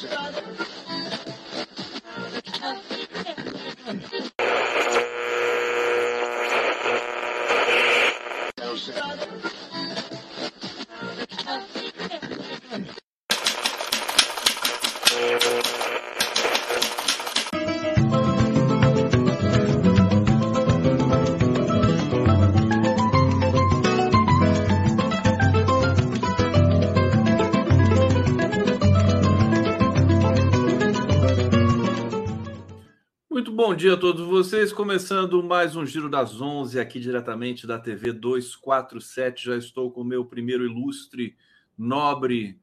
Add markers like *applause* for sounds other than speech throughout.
bom Começando mais um Giro das 11 aqui diretamente da TV 247. Já estou com o meu primeiro ilustre, nobre,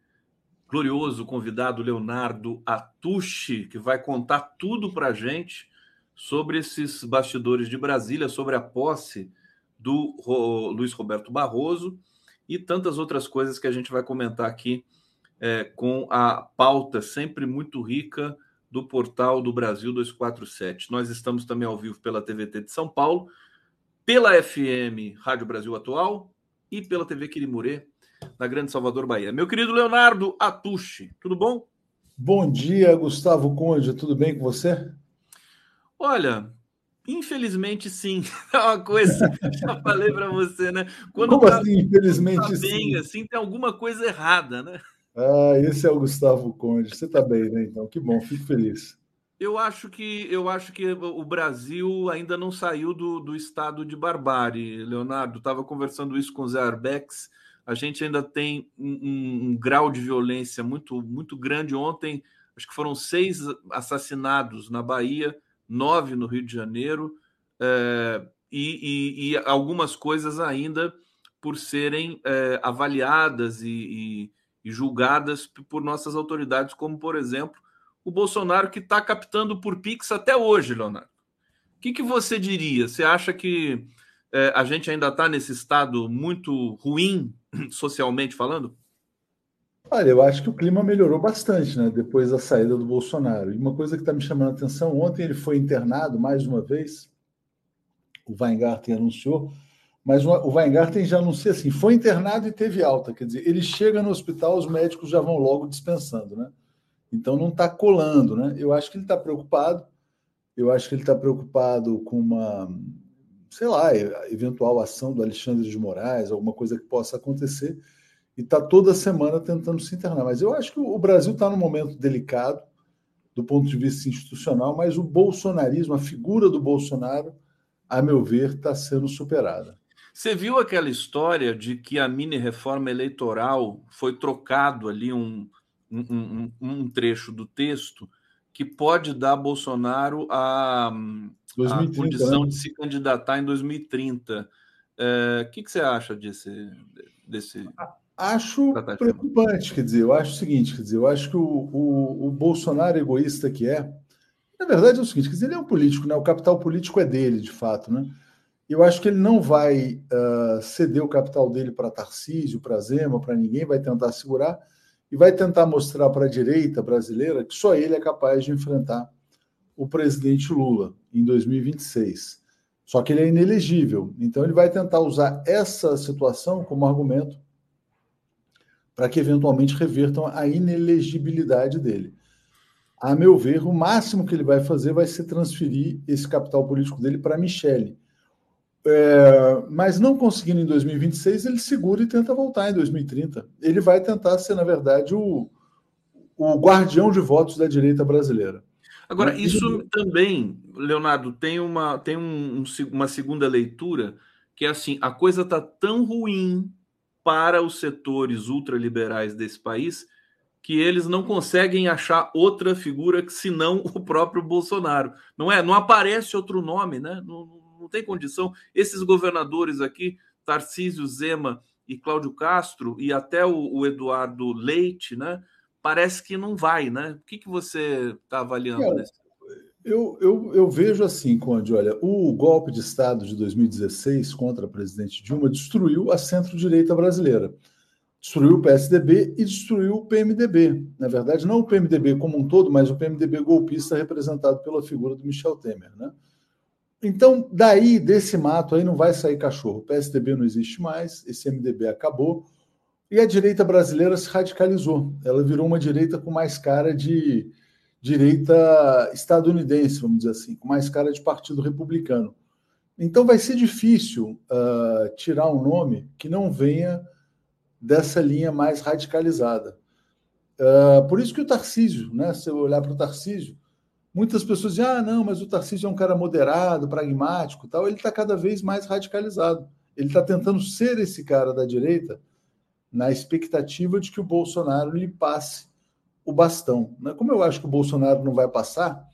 glorioso convidado, Leonardo Atushi, que vai contar tudo para a gente sobre esses bastidores de Brasília, sobre a posse do Luiz Roberto Barroso e tantas outras coisas que a gente vai comentar aqui é, com a pauta sempre muito rica do portal do Brasil 247. Nós estamos também ao vivo pela TVT de São Paulo, pela FM Rádio Brasil Atual e pela TV Quirimurê, na Grande Salvador, Bahia. Meu querido Leonardo Atushi, tudo bom? Bom dia, Gustavo Conde, tudo bem com você? Olha, infelizmente sim. *laughs* É uma coisa, já falei para você, né? Quando Como tá, assim, infelizmente tá bem, sim? assim, tem alguma coisa errada, né? Ah, esse é o Gustavo Conde. Você está bem, né? Então, que bom, fico feliz. Eu acho que eu acho que o Brasil ainda não saiu do, do estado de barbárie, Leonardo. Estava conversando isso com o Zé Arbex. A gente ainda tem um, um, um, grau de violência muito, muito grande. Ontem, acho que foram seis assassinados na Bahia, nove no Rio de Janeiro, é, e, e, e, algumas coisas ainda por serem é, avaliadas e, e e julgadas por nossas autoridades, como, por exemplo, o Bolsonaro, que está captando por Pix até hoje, Leonardo. O que, que você diria? Você acha que é, a gente ainda está nesse estado muito ruim, *clears throat* socialmente falando? Olha, eu acho que o clima melhorou bastante, né? Depois da saída do Bolsonaro. E uma coisa que está me chamando a atenção, ontem ele foi internado mais uma vez, o Weingarten anunciou, mas o Weingarten já anuncia assim: foi internado e teve alta. Quer dizer, ele chega no hospital, os médicos já vão logo dispensando, né? Então não está colando, né? Eu acho que ele está preocupado. Eu acho que ele está preocupado com uma, sei lá, eventual ação do Alexandre de Moraes, alguma coisa que possa acontecer, e está toda semana tentando se internar. Mas eu acho que o Brasil está num momento delicado do ponto de vista institucional, mas o bolsonarismo, a figura do Bolsonaro, a meu ver, está sendo superada. Você viu aquela história de que a mini reforma eleitoral foi trocado ali um, um, um, trecho do texto que pode dar a Bolsonaro a, 2030, a condição né? de se candidatar em 2030. O é, que, que você acha desse. desse acho preocupante, quer dizer, eu acho o seguinte, quer dizer, eu acho que o, o, o Bolsonaro egoísta que é, na verdade é o seguinte, quer dizer, ele é um político, né? O capital político é dele, de fato, né? Eu acho que ele não vai uh, ceder o capital dele para Tarcísio, para Zema, para ninguém, vai tentar segurar e vai tentar mostrar para a direita brasileira que só ele é capaz de enfrentar o presidente Lula em 2026. Só que ele é inelegível. Então ele vai tentar usar essa situação como argumento para que eventualmente revertam a inelegibilidade dele. A meu ver, o máximo que ele vai fazer vai ser transferir esse capital político dele para Michele é, mas não conseguindo em 2026, ele segura e tenta voltar em 2030. Ele vai tentar ser, na verdade, o, o guardião de votos da direita brasileira. Agora, isso também, Leonardo, tem uma, tem um, uma segunda leitura que é assim: a coisa está tão ruim para os setores ultraliberais desse país que eles não conseguem achar outra figura que senão o próprio Bolsonaro. Não é? Não aparece outro nome, né? Não, não tem condição. Esses governadores aqui, Tarcísio Zema e Cláudio Castro, e até o, o Eduardo Leite, né? Parece que não vai, né? O que, que você está avaliando é, nesse? Eu, eu, eu vejo assim, Conde, olha, o golpe de Estado de 2016 contra a presidente Dilma destruiu a centro-direita brasileira. Destruiu o PSDB e destruiu o PMDB. Na verdade, não o PMDB como um todo, mas o PMDB golpista representado pela figura do Michel Temer. Né? Então, daí, desse mato aí, não vai sair cachorro. O PSDB não existe mais, esse MDB acabou. E a direita brasileira se radicalizou. Ela virou uma direita com mais cara de direita estadunidense, vamos dizer assim, com mais cara de partido republicano. Então vai ser difícil uh, tirar um nome que não venha dessa linha mais radicalizada. Uh, por isso que o Tarcísio, né? Se eu olhar para o Tarcísio, muitas pessoas dizem: ah, não, mas o Tarcísio é um cara moderado, pragmático, tal. Ele está cada vez mais radicalizado. Ele está tentando ser esse cara da direita na expectativa de que o Bolsonaro lhe passe o bastão. Né? Como eu acho que o Bolsonaro não vai passar,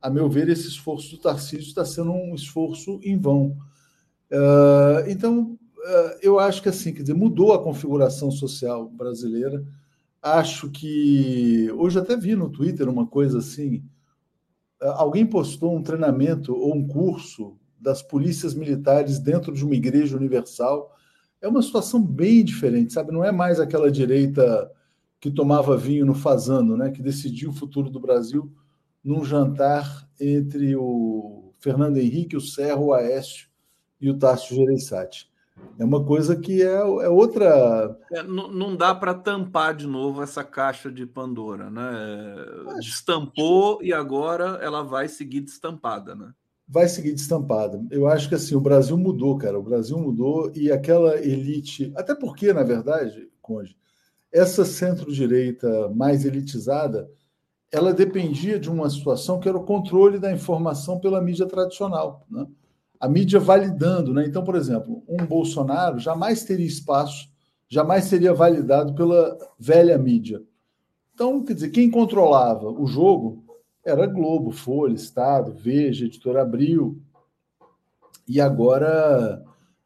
a meu ver, esse esforço do Tarcísio está sendo um esforço em vão. Uh, então, uh, eu acho que assim, quer dizer, mudou a configuração social brasileira. Acho que hoje até vi no Twitter uma coisa assim. Uh, alguém postou um treinamento ou um curso das polícias militares dentro de uma igreja universal é uma situação bem diferente, sabe? Não é mais aquela direita que tomava vinho no Fazano, né? Que decidiu o futuro do Brasil num jantar entre o Fernando Henrique, o Serro, o Aécio e o Tássio Gereissati. É uma coisa que é, é outra. É, não, não, dá para tampar de novo essa caixa de Pandora, né? Destampou e agora ela vai seguir destampada, né? vai seguir destampada. Eu acho que assim, o Brasil mudou, cara. O Brasil mudou e aquela elite, até porque, na verdade, Conde, essa centro-direita mais elitizada, ela dependia de uma situação que era o controle da informação pela mídia tradicional, né? A mídia validando, né? Então, por exemplo, um Bolsonaro jamais teria espaço, jamais seria validado pela velha mídia. Então, quer dizer, quem controlava o jogo era Globo, Folha, Estado, Veja, Editora Abril. E agora,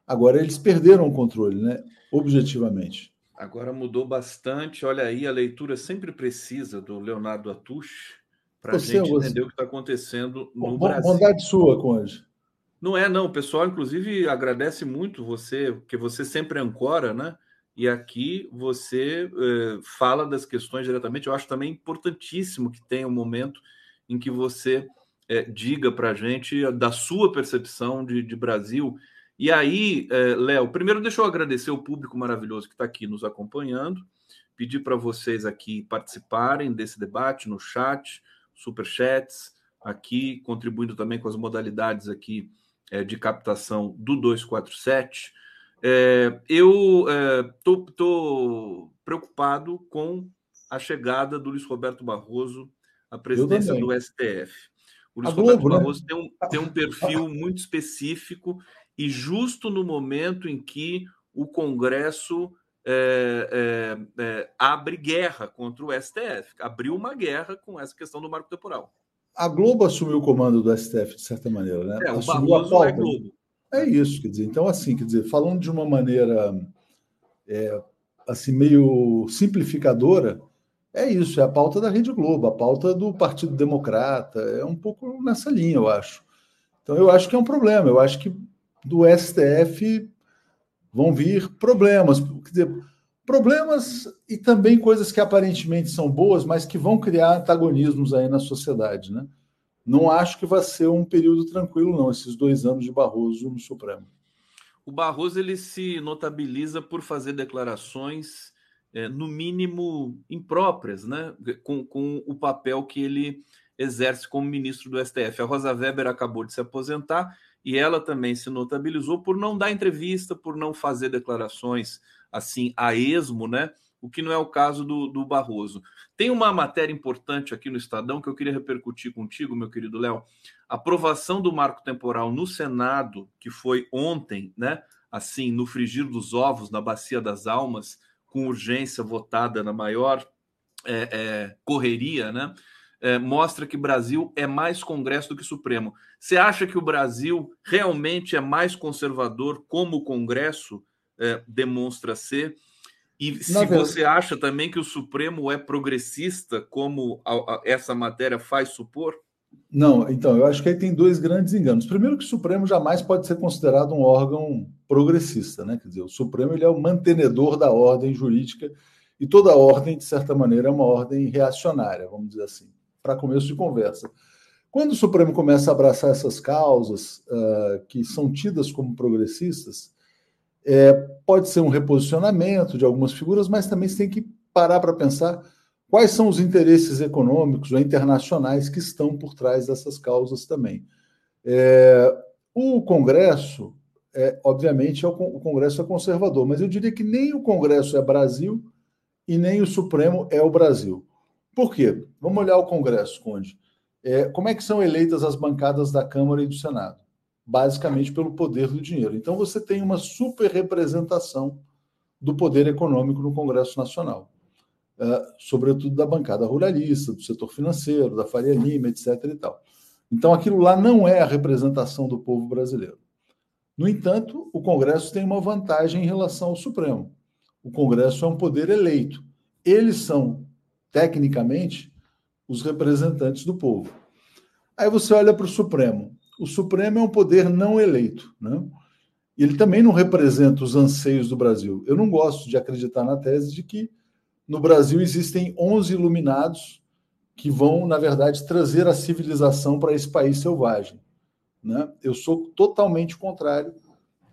agora eles perderam o controle, né? Objetivamente. Agora mudou bastante. Olha aí, a leitura sempre precisa do Leonardo Atush para a gente você... entender o que está acontecendo no Bom, Brasil. Bondade sua, Conde. Não é, não. O pessoal, inclusive, agradece muito você, porque você sempre ancora, né? E aqui você eh, fala das questões diretamente. Eu acho também importantíssimo que tenha um momento em que você é, diga para a gente da sua percepção de, de Brasil. E aí, é, Léo, primeiro deixa eu agradecer o público maravilhoso que está aqui nos acompanhando, pedir para vocês aqui participarem desse debate no chat, super chats, aqui contribuindo também com as modalidades aqui é, de captação do 247. É, eu estou é, preocupado com a chegada do Luiz Roberto Barroso a presidência do STF. O Luiz Roberto Globo, né? Barroso né? tem, um, tem um perfil muito específico e justo no momento em que o Congresso é, é, é, abre guerra contra o STF, abriu uma guerra com essa questão do marco temporal. A Globo assumiu o comando do STF, de certa maneira, né? É, o assumiu Barroso é Globo. É isso, quer dizer, então assim, quer dizer, falando de uma maneira é, assim meio simplificadora, é isso, é a pauta da Rede Globo, a pauta do Partido Democrata, é um pouco nessa linha, eu acho. Então, eu acho que é um problema, eu acho que do STF vão vir problemas, quer dizer, problemas e também coisas que aparentemente são boas, mas que vão criar antagonismos aí na sociedade, né? Não acho que vai ser um período tranquilo, não, esses dois anos de Barroso no Supremo. O Barroso ele se notabiliza por fazer declarações é, no mínimo impróprias, né? Com, com o papel que ele exerce como ministro do STF. A Rosa Weber acabou de se aposentar e ela também se notabilizou por não dar entrevista, por não fazer declarações assim a esmo, né? O que não é o caso do, do Barroso. Tem uma matéria importante aqui no Estadão que eu queria repercutir contigo, meu querido Léo. Aprovação do marco temporal no Senado, que foi ontem, né? Assim, no frigir dos ovos, na Bacia das Almas, com urgência votada na maior é, é, correria, né? É, mostra que Brasil é mais Congresso do que Supremo. Você acha que o Brasil realmente é mais conservador, como o Congresso é, demonstra ser? E se você acha também que o Supremo é progressista, como a, a, essa matéria faz supor? Não, então, eu acho que aí tem dois grandes enganos. Primeiro que o Supremo jamais pode ser considerado um órgão progressista, né? Quer dizer, o Supremo ele é o mantenedor da ordem jurídica e toda ordem, de certa maneira, é uma ordem reacionária, vamos dizer assim, para começo de conversa. Quando o Supremo começa a abraçar essas causas uh, que são tidas como progressistas, É, pode ser um reposicionamento de algumas figuras, mas também você tem que parar para pensar quais são os interesses econômicos ou internacionais que estão por trás dessas causas também. É, o Congresso, é, obviamente, é o, o Congresso é conservador, mas eu diria que nem o Congresso é Brasil e nem o Supremo é o Brasil. Por quê? Vamos olhar o Congresso, Conde. É, como é que são eleitas as bancadas da Câmara e do Senado? Basicamente pelo poder do dinheiro. Então você tem uma super representação do poder econômico no Congresso Nacional, é, sobretudo da bancada ruralista, do setor financeiro, da Faria Lima, etc. E tal. Então aquilo lá não é a representação do povo brasileiro. No entanto, o Congresso tem uma vantagem em relação ao Supremo. O Congresso é um poder eleito. Eles são, tecnicamente, os representantes do povo. Aí você olha para o Supremo. O Supremo é um poder não eleito. Né? Ele também não representa os anseios do Brasil. Eu não gosto de acreditar na tese de que no Brasil existem 11 iluminados que vão, na verdade, trazer a civilização para esse país selvagem. Né? Eu sou totalmente contrário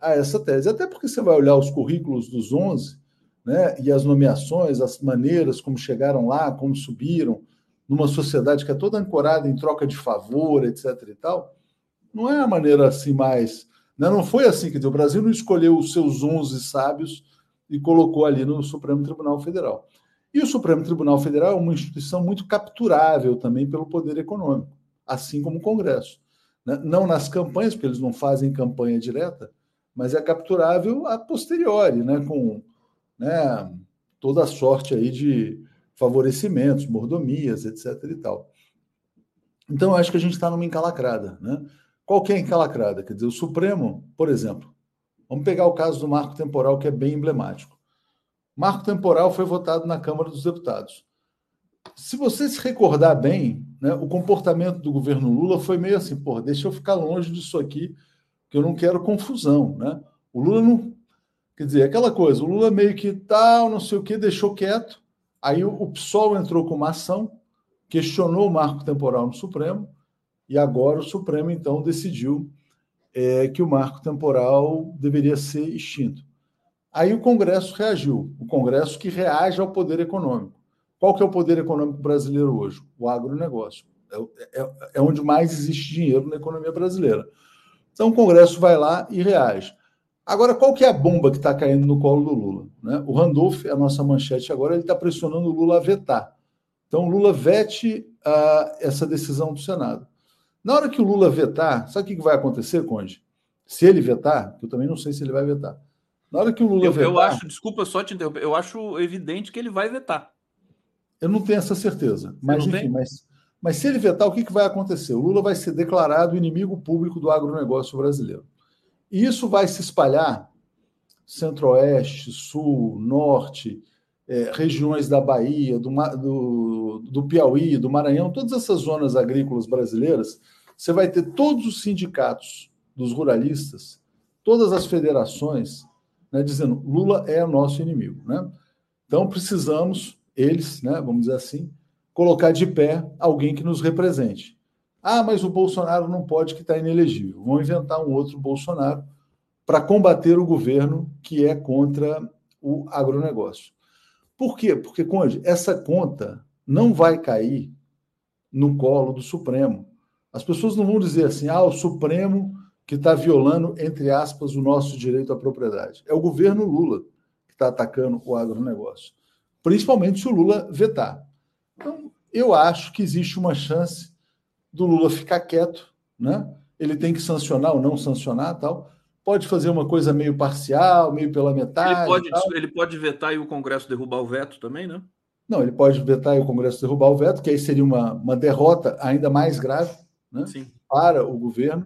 a essa tese. Até porque você vai olhar os currículos dos 11 né, e as nomeações, as maneiras como chegaram lá, como subiram, numa sociedade que é toda ancorada em troca de favor, etc. e tal, não é a maneira assim mais. Né? Não foi assim, dizer, o Brasil não escolheu os seus 11 sábios e colocou ali no Supremo Tribunal Federal. E o Supremo Tribunal Federal é uma instituição muito capturável também pelo poder econômico, assim como o Congresso. Né? Não nas campanhas, porque eles não fazem campanha direta, mas é capturável a posteriori, né? com né, toda a sorte aí de favorecimentos, mordomias, etc. e tal. Então, eu acho que a gente está numa encalacrada. Né? Qual que é a encalacrada? Quer dizer, o Supremo, por exemplo, vamos pegar o caso do marco temporal, que é bem emblemático. Marco temporal foi votado na Câmara dos Deputados. Se você se recordar bem, né, o comportamento do governo Lula foi meio assim, pô, deixa eu ficar longe disso aqui, que eu não quero confusão. Né? O Lula não. Quer dizer, aquela coisa, o Lula meio que tal, não sei o que, deixou quieto, Aí o, PSOL entrou com uma ação, questionou o marco temporal no Supremo, e agora o Supremo, então, decidiu é, que o marco temporal deveria ser extinto. Aí o Congresso reagiu, o Congresso que reage ao poder econômico. Qual que é o poder econômico brasileiro hoje? O agronegócio. É, é, é onde mais existe dinheiro na economia brasileira. Então o Congresso vai lá e reage. Agora, qual que é a bomba que está caindo no colo do Lula? Né? O Randolph, a nossa manchete agora, ele está pressionando o Lula a vetar. Então, o Lula vete uh, essa decisão do Senado. Na hora que o Lula vetar, sabe o que vai acontecer, Conde? Se ele vetar, que eu também não sei se ele vai vetar. Na hora que o Lula eu, vetar. Eu acho, desculpa só te interromper, eu acho evidente que ele vai vetar. Eu não tenho essa certeza. Mas, enfim, mas, mas se ele vetar, o que, que vai acontecer? O Lula vai ser declarado inimigo público do agronegócio brasileiro. E isso vai se espalhar centro-oeste, sul, norte, é, regiões da Bahia, do, do, do Piauí, do Maranhão, todas essas zonas agrícolas brasileiras, você vai ter todos os sindicatos dos ruralistas, todas as federações, né, dizendo Lula é nosso inimigo. Né? Então precisamos, eles, né, vamos dizer assim, colocar de pé alguém que nos represente. Ah, mas o Bolsonaro não pode que está inelegível. Vão inventar um outro Bolsonaro para combater o governo que é contra o agronegócio. Por quê? Porque, Conde, essa conta não vai cair no colo do Supremo. As pessoas não vão dizer assim, ah, o Supremo que está violando, entre aspas, o nosso direito à propriedade. É o governo Lula que está atacando o agronegócio. Principalmente se o Lula vetar. Então, eu acho que existe uma chance do Lula ficar quieto, né? Ele tem que sancionar ou não sancionar tal. Pode fazer uma coisa meio parcial, meio pela metade. Ele pode, ele pode vetar e o Congresso derrubar o veto também, né? Não, ele pode vetar e o Congresso derrubar o veto, que aí seria uma, uma derrota ainda mais grave né? para o governo.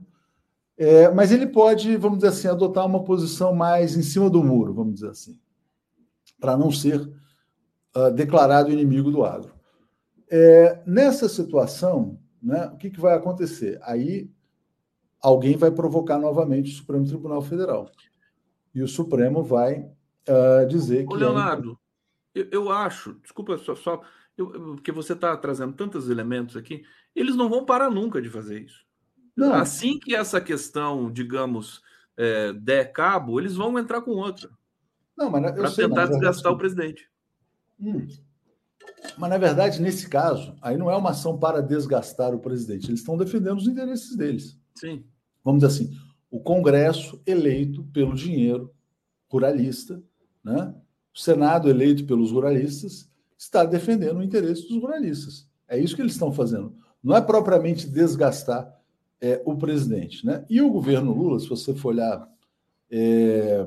É, mas ele pode, vamos dizer assim, adotar uma posição mais em cima do muro, vamos dizer assim, para não ser uh, declarado inimigo do agro. É, nessa situação, né, o que, que vai acontecer? Aí alguém vai provocar novamente o Supremo Tribunal Federal. E o Supremo vai uh, dizer que. Ô, é Leonardo, é... eu, eu, acho, desculpa só, só eu, porque você está trazendo tantos elementos aqui, eles não vão parar nunca de fazer isso. Não. Assim que essa questão, digamos, é, der cabo, eles vão entrar com outra. Não, mas para tentar desgastar o presidente. Hum. Mas, na verdade, nesse caso, aí não é uma ação para desgastar o presidente. Eles estão defendendo os interesses deles. Sim. Vamos dizer assim, o Congresso eleito pelo dinheiro ruralista, né? o Senado eleito pelos ruralistas, está defendendo o interesse dos ruralistas. É isso que eles estão fazendo. Não é propriamente desgastar é, o presidente. Né? E o governo Lula, se você for olhar é,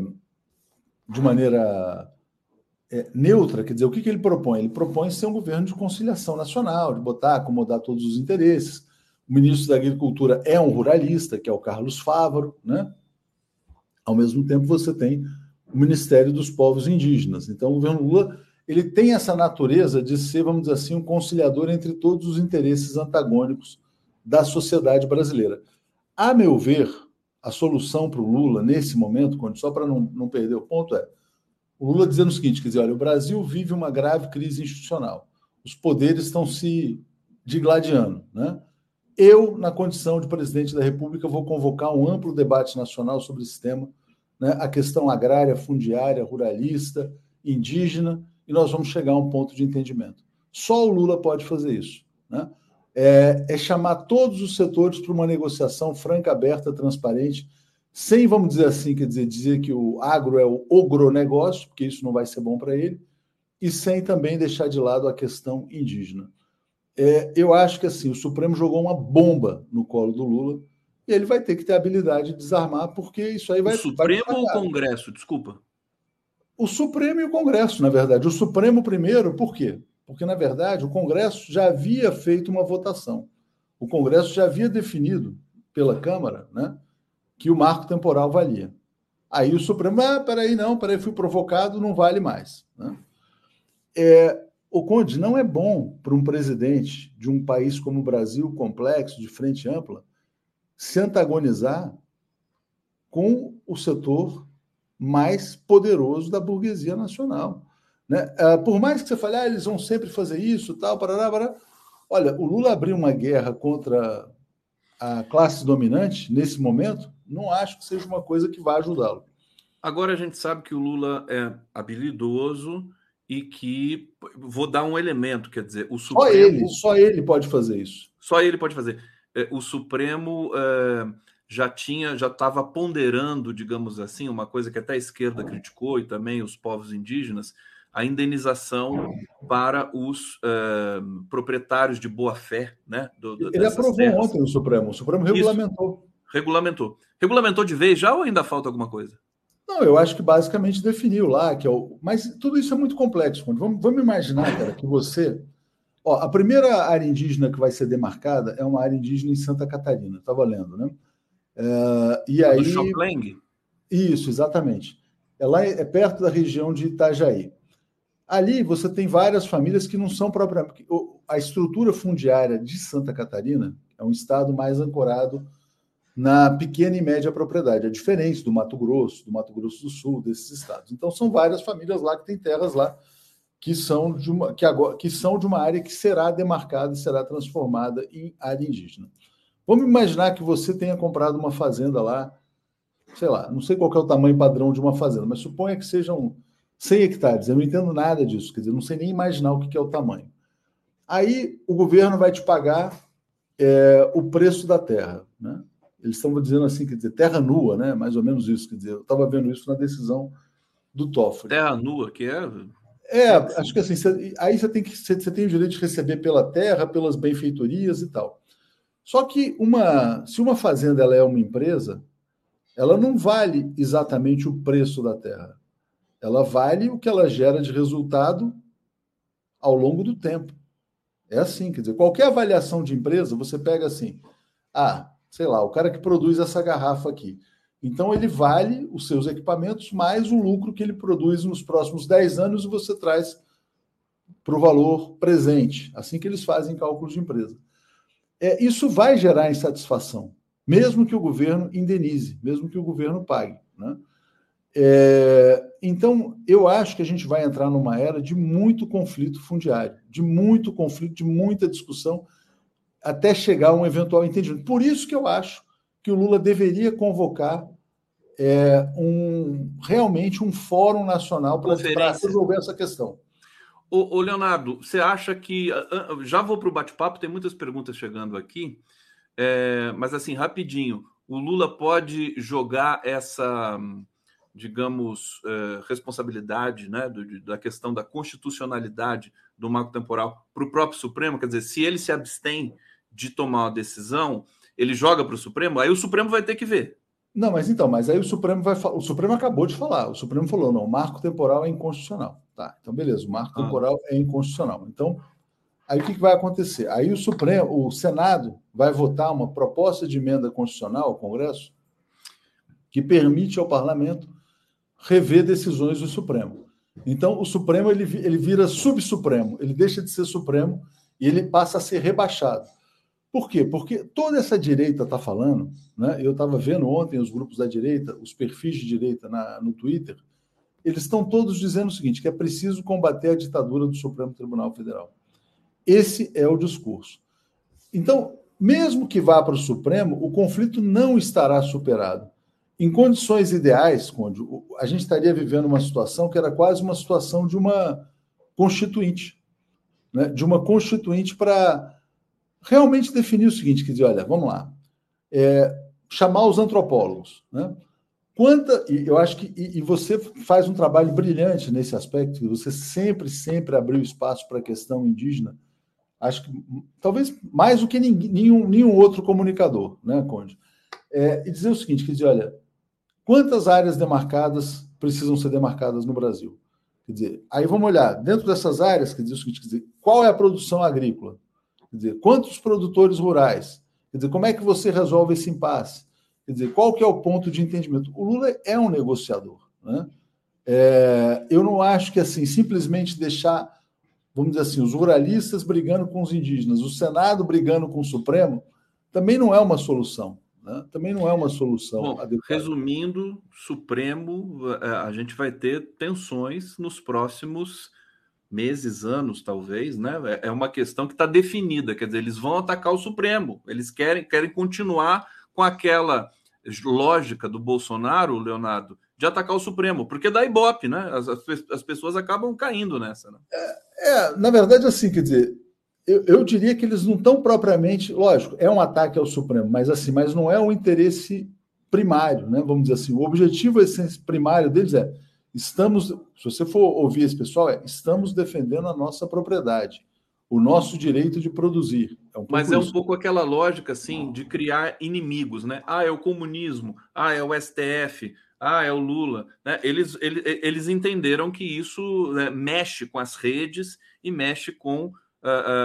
de maneira é, neutra, quer dizer, o que, que ele propõe? Ele propõe ser um governo de conciliação nacional, de botar, acomodar todos os interesses. O ministro da Agricultura é um ruralista, que é o Carlos Fávaro, né? Ao mesmo tempo, você tem o Ministério dos Povos Indígenas. Então, o governo Lula ele tem essa natureza de ser, vamos dizer assim, um conciliador entre todos os interesses antagônicos da sociedade brasileira. A meu ver, a solução para o Lula, nesse momento, só para não, não perder o ponto, é o Lula dizendo o seguinte: quer dizer, olha, o Brasil vive uma grave crise institucional. Os poderes estão se digladiando. Né? Eu, na condição de presidente da República, vou convocar um amplo debate nacional sobre esse tema, né? a questão agrária, fundiária, ruralista, indígena, e nós vamos chegar a um ponto de entendimento. Só o Lula pode fazer isso. Né? É, é chamar todos os setores para uma negociação franca, aberta, transparente sem, vamos dizer assim, quer dizer, dizer que o agro é o ogronegócio, porque isso não vai ser bom para ele, e sem também deixar de lado a questão indígena. É, eu acho que assim, o Supremo jogou uma bomba no colo do Lula e ele vai ter que ter a habilidade de desarmar, porque isso aí vai. O Supremo vai ou o Congresso? Desculpa. O Supremo e o Congresso, na verdade. O Supremo primeiro, por quê? Porque, na verdade, o Congresso já havia feito uma votação. O Congresso já havia definido pela Câmara, né? que o marco temporal valia. Aí o Supremo, ah, peraí, não, peraí, fui provocado, não vale mais. Né? É, o Conde não é bom para um presidente de um país como o Brasil, complexo, de frente ampla, se antagonizar com o setor mais poderoso da burguesia nacional. Né? Ah, por mais que você fale, ah, eles vão sempre fazer isso, tal, parará, parará. Olha, o Lula abriu uma guerra contra a classe dominante nesse momento não acho que seja uma coisa que vá ajudá-lo. Agora a gente sabe que o Lula é habilidoso e que vou dar um elemento, quer dizer, o Supremo. Só ele, só ele pode fazer isso. Só ele pode fazer. É, o Supremo é, já tinha, já estava ponderando, digamos assim, uma coisa que até a esquerda criticou e também os povos indígenas, a indenização para os uh, proprietários de boa fé, né? Do, do, Ele aprovou terras. ontem o Supremo. O Supremo regulamentou. Isso. Regulamentou. Regulamentou de vez já ou ainda falta alguma coisa? Não, eu acho que basicamente definiu lá que é o. Mas tudo isso é muito complexo. Vamos, vamos imaginar, cara, que você. Ó, a primeira área indígena que vai ser demarcada é uma área indígena em Santa Catarina. Estava lendo, né? É, e aí. Isso, exatamente. Ela é, é perto da região de Itajaí. Ali você tem várias famílias que não são propriamente. A estrutura fundiária de Santa Catarina é um estado mais ancorado na pequena e média propriedade. É diferente do Mato Grosso, do Mato Grosso do Sul, desses estados. Então, são várias famílias lá que têm terras lá que são de uma, que agora, que são de uma área que será demarcada e será transformada em área indígena. Vamos imaginar que você tenha comprado uma fazenda lá, sei lá, não sei qual é o tamanho padrão de uma fazenda, mas suponha que sejam 100 hectares. Eu não entendo nada disso, quer dizer, não sei nem imaginar o que é o tamanho. Aí o governo vai te pagar é, o preço da terra, né? eles estão dizendo assim, quer dizer, terra nua, né? Mais ou menos isso, quer dizer, eu estava vendo isso na decisão do Toffoli. Terra nua, que é. É, acho que assim, você, aí você tem que você, você tem o direito de receber pela terra, pelas benfeitorias e tal. Só que uma, se uma fazenda ela é uma empresa, ela não vale exatamente o preço da terra. Ela vale o que ela gera de resultado ao longo do tempo. É assim, quer dizer, qualquer avaliação de empresa, você pega assim, ah, sei lá, o cara que produz essa garrafa aqui. Então ele vale os seus equipamentos mais o lucro que ele produz nos próximos 10 anos e você traz para o valor presente, assim que eles fazem cálculos de empresa. É, isso vai gerar insatisfação, mesmo que o governo indenize, mesmo que o governo pague. Né? É, então, eu acho que a gente vai entrar numa era de muito conflito fundiário, de muito conflito, de muita discussão, até chegar a um eventual entendimento. Por isso que eu acho que o Lula deveria convocar é, um, realmente um fórum nacional para resolver essa questão. Ô, ô, Leonardo, você acha que. Já vou para o bate-papo, tem muitas perguntas chegando aqui, é, mas assim, rapidinho. O Lula pode jogar essa, digamos, é, responsabilidade né, do, da questão da constitucionalidade do marco temporal para o próprio Supremo? Quer dizer, se ele se abstém de tomar uma decisão, ele joga para o Supremo, aí o Supremo vai ter que ver. Não, mas então, mas aí o Supremo vai O Supremo acabou de falar. O Supremo falou: não, o marco temporal é inconstitucional. Tá, então beleza, o marco ah. temporal é inconstitucional. Então, aí o que, que vai acontecer? Aí o Supremo, o Senado vai votar uma proposta de emenda constitucional ao Congresso que permite ao parlamento rever decisões do Supremo. Então, o Supremo ele, ele vira subsupremo, ele deixa de ser Supremo e ele passa a ser rebaixado. Por quê? Porque toda essa direita está falando, né? eu estava vendo ontem os grupos da direita, os perfis de direita na, no Twitter, eles estão todos dizendo o seguinte: que é preciso combater a ditadura do Supremo Tribunal Federal. Esse é o discurso. Então, mesmo que vá para o Supremo, o conflito não estará superado. Em condições ideais, Conde, a gente estaria vivendo uma situação que era quase uma situação de uma constituinte, né? de uma constituinte para realmente definir o seguinte: quer dizer, olha, vamos lá, é, chamar os antropólogos. Né? Quanta, eu acho que e, e, você faz um trabalho brilhante nesse aspecto, você sempre, sempre abriu espaço para a questão indígena. Acho que talvez mais do que nenhum, nenhum outro comunicador, né, Conde? É, e dizer o seguinte: quer dizer, olha, quantas áreas demarcadas precisam ser demarcadas no Brasil? Quer dizer, aí vamos olhar, dentro dessas áreas, quer dizer o seguinte, quer dizer, qual é a produção agrícola? Quer dizer, quantos produtores rurais? Quer dizer, como é que você resolve esse impasse? Quer dizer, qual que é o ponto de entendimento? O Lula é um negociador. Né? É, eu não acho que assim simplesmente deixar, vamos dizer assim, os ruralistas brigando com os indígenas, o Senado brigando com o Supremo, também não é uma solução. Né? Também não é uma solução. Bom, resumindo, Supremo, a gente vai ter tensões nos próximos meses, anos, talvez, né? É, é uma questão que está definida, quer dizer, eles vão atacar o Supremo, eles querem, querem continuar com aquela lógica do Bolsonaro, Leonardo, de atacar o Supremo, porque dá ibope, né? As, as, as pessoas acabam caindo nessa. Né? É, é, na verdade, assim, quer dizer, eu, eu diria que eles não estão propriamente, lógico, é um ataque ao Supremo, mas assim, mas não é um interesse primário, né? Vamos dizer assim, o objetivo primário deles é estamos, se você for ouvir esse pessoal, é estamos defendendo a nossa propriedade o nosso direito de produzir. É um Mas é um pouco aquela lógica, assim, de criar inimigos, né? Ah, é o comunismo, ah, é o STF, ah, é o Lula. Né? Eles, eles, eles entenderam que isso né, mexe com as redes e mexe com uh,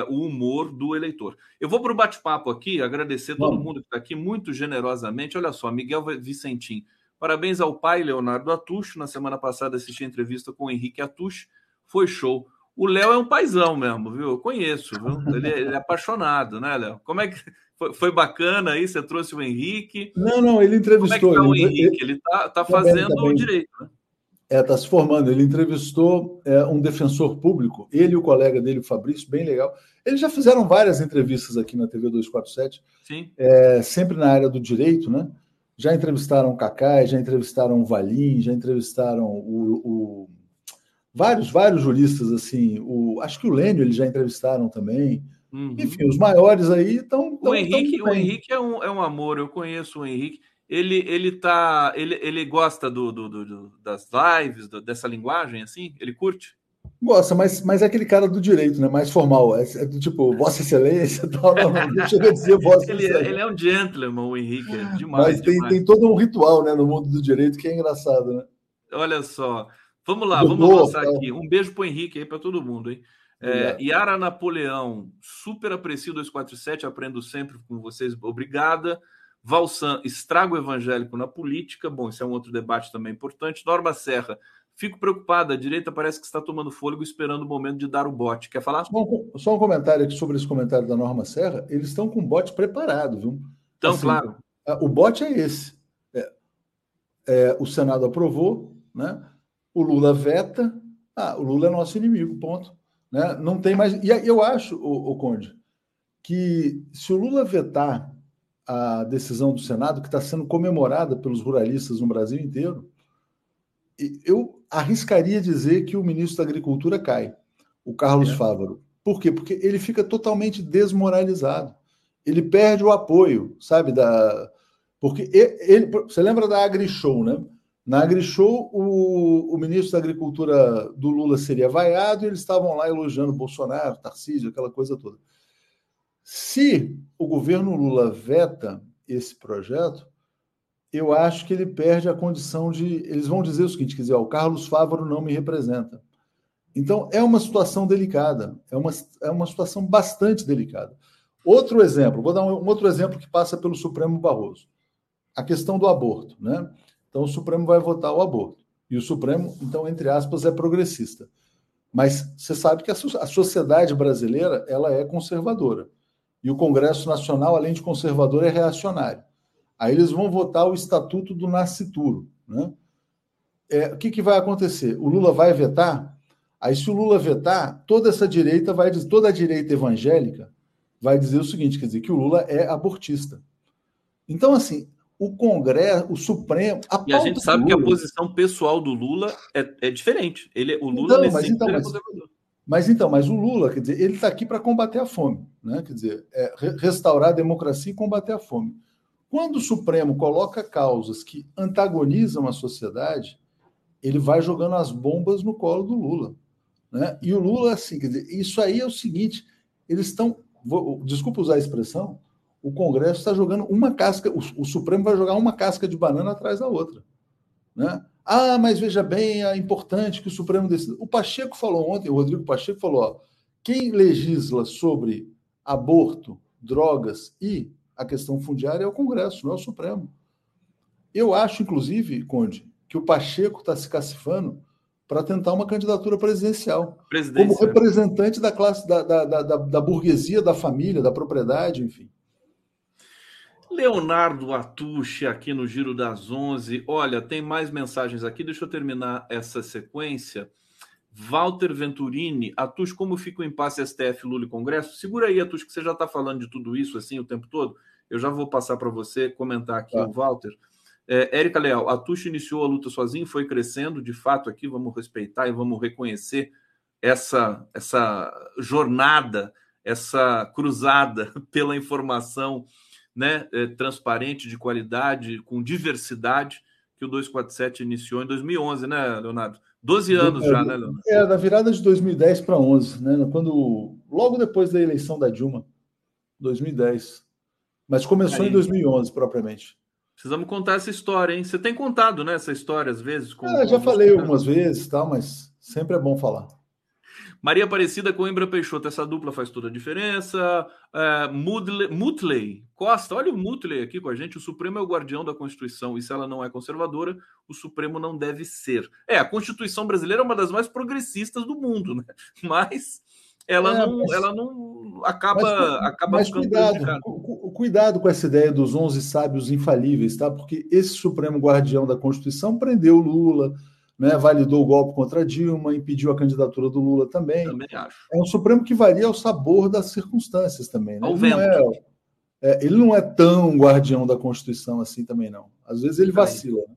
uh, o humor do eleitor. Eu vou para o bate-papo aqui, agradecer todo mundo que está aqui muito generosamente. Olha só, Miguel Vicentim. Parabéns ao pai Leonardo Atucho. Na semana passada assisti a entrevista com o Henrique Atucho. Foi show. O Léo é um paizão mesmo, viu? Eu conheço, viu? Ele, é, ele é apaixonado, né, Léo? Como é que *laughs* foi, foi, bacana aí? Você trouxe o Henrique? Não, não, ele entrevistou. Como é que tá o Henrique? Ele está tá, tá fazendo o direito, né? É, está se formando. Ele entrevistou é, um defensor público, ele e o colega dele, o Fabrício, bem legal. Eles já fizeram várias entrevistas aqui na TV 247, Sim. É, sempre na área do direito, né? Já entrevistaram o Cacai, já entrevistaram o Valim, já entrevistaram o, o vários, vários juristas, assim, o, acho que o Lênio eles já entrevistaram também. Uhum. Enfim, os maiores aí estão. O Henrique, o Henrique é um, é um amor, eu conheço o Henrique. Ele, ele tá. Ele, ele gosta do, do, do das lives, do, dessa linguagem, assim? Ele curte? Gosta, mas, mas é aquele cara do direito, né? Mais formal. É, é do tipo, Vossa Excelência *laughs* tal. Não, não chega a dizer Vossa ele, Excelência. Ele é um gentleman, o Henrique. É demais. Mas tem, demais. tem todo um ritual né, no mundo do direito que é engraçado, né? Olha só. Vamos lá, vamos avançar aqui. Um beijo para o Henrique aí, para todo mundo, hein? É, Yara Napoleão, super aprecio 247, aprendo sempre com vocês, obrigada. Valsan, estrago evangélico na política, bom, isso é um outro debate também importante. Norma Serra, fico preocupada, a direita parece que está tomando fôlego esperando o momento de dar o bote. Quer falar? Só um, só um comentário aqui sobre esse comentário da Norma Serra, eles estão com o bote preparado, viu? Então, assim, claro. O bote é esse. É, é, o Senado aprovou, né? o Lula veta, ah, o Lula é nosso inimigo, ponto. Né? Não tem mais. E eu acho, o, o Conde, que se o Lula vetar a decisão do Senado, que está sendo comemorada pelos ruralistas no Brasil inteiro, eu arriscaria dizer que o ministro da Agricultura cai, o Carlos é. Fávaro. Por quê? Porque ele fica totalmente desmoralizado. Ele perde o apoio, sabe? Da... Porque ele, você lembra da AgriShow, né? Na AgriShow, o, o ministro da Agricultura do Lula seria vaiado e eles estavam lá elogiando Bolsonaro, Tarcísio, aquela coisa toda. Se o governo Lula veta esse projeto, eu acho que ele perde a condição de. Eles vão dizer o seguinte: ó, o Carlos Fávaro não me representa. Então, é uma situação delicada, é uma, é uma situação bastante delicada. Outro exemplo, vou dar um, um outro exemplo que passa pelo Supremo Barroso: a questão do aborto. Né? Então, o Supremo vai votar o aborto. E o Supremo, então, entre aspas, é progressista. Mas você sabe que a, a sociedade brasileira ela é conservadora. E o Congresso Nacional, além de conservador, é reacionário. Aí eles vão votar o Estatuto do Nascituro. Né? É, o que, que vai acontecer? O Lula vai vetar? Aí, se o Lula vetar, toda essa direita vai dizer, toda a direita evangélica vai dizer o seguinte: quer dizer, que o Lula é abortista. Então, assim, o Congresso, o Supremo. A e a gente sabe Lula, que a posição pessoal do Lula é, é diferente. Ele, o Lula então, mas, então, é mas, mas, então, mas o Lula, quer dizer, ele está aqui para combater a fome, né? Quer dizer, é, restaurar a democracia e combater a fome. Quando o Supremo coloca causas que antagonizam a sociedade, ele vai jogando as bombas no colo do Lula. Né? E o Lula, assim, dizer, isso aí é o seguinte: eles estão, desculpa usar a expressão, o Congresso está jogando uma casca, o, o, Supremo vai jogar uma casca de banana atrás da outra. Né? Ah, mas veja bem, é importante que o Supremo decida. O Pacheco falou ontem, o Rodrigo Pacheco falou: ó, quem legisla sobre aborto, drogas e a questão fundiária é o Congresso, não é o Supremo. Eu acho, inclusive, Conde, que o Pacheco está se cacifando para tentar uma candidatura presidencial. Como representante da classe, da, da, da, da, burguesia, da família, da propriedade, enfim. Leonardo Atushi aqui no Giro das Onze. Olha, tem mais mensagens aqui. Deixa eu terminar essa sequência. Walter Venturini, Atush, como fica o impasse STF, Lula e Congresso? Segura aí, Atush, que você já está falando de tudo isso assim o tempo todo. Eu já vou passar para você comentar aqui tá. o Walter. É, Érica Leal, a Tuxa iniciou a luta sozinho, foi crescendo, de fato, aqui vamos respeitar e vamos reconhecer essa, essa jornada, essa cruzada *laughs* pela informação né, é, transparente, de qualidade, com diversidade, que o 247 iniciou em 2011, né, Leonardo? 12 anos já, né, Leonardo? É, da virada de 2010 para 11, né, quando, logo depois da eleição da Dilma, 2010. Mas começou Aí. em 2011, propriamente. Precisamos contar essa história, hein? Você tem contado, né, essa história às vezes? Com, é, já falei algumas vezes, tal, mas sempre é bom falar. Maria Aparecida com Embra Peixoto, essa dupla faz toda a diferença. É, Mudley, Mutley Costa, olha o Mutley aqui com a gente. O Supremo é o guardião da Constituição e se ela não é conservadora, o Supremo não deve ser. É, a Constituição brasileira é uma das mais progressistas do mundo, né? *laughs* Mas ela, é, não, mas, ela não acaba, mas, acaba mas cuidado, cuidado com essa ideia dos 11 sábios infalíveis, tá? Porque esse Supremo Guardião da Constituição prendeu Lula, né, validou o golpe contra Dilma, impediu a candidatura do Lula também. Também acho. É um Supremo que varia ao sabor das circunstâncias também. Né? Ele, não é, é, ele não é tão guardião da Constituição assim também, não. Às vezes ele vacila. Né?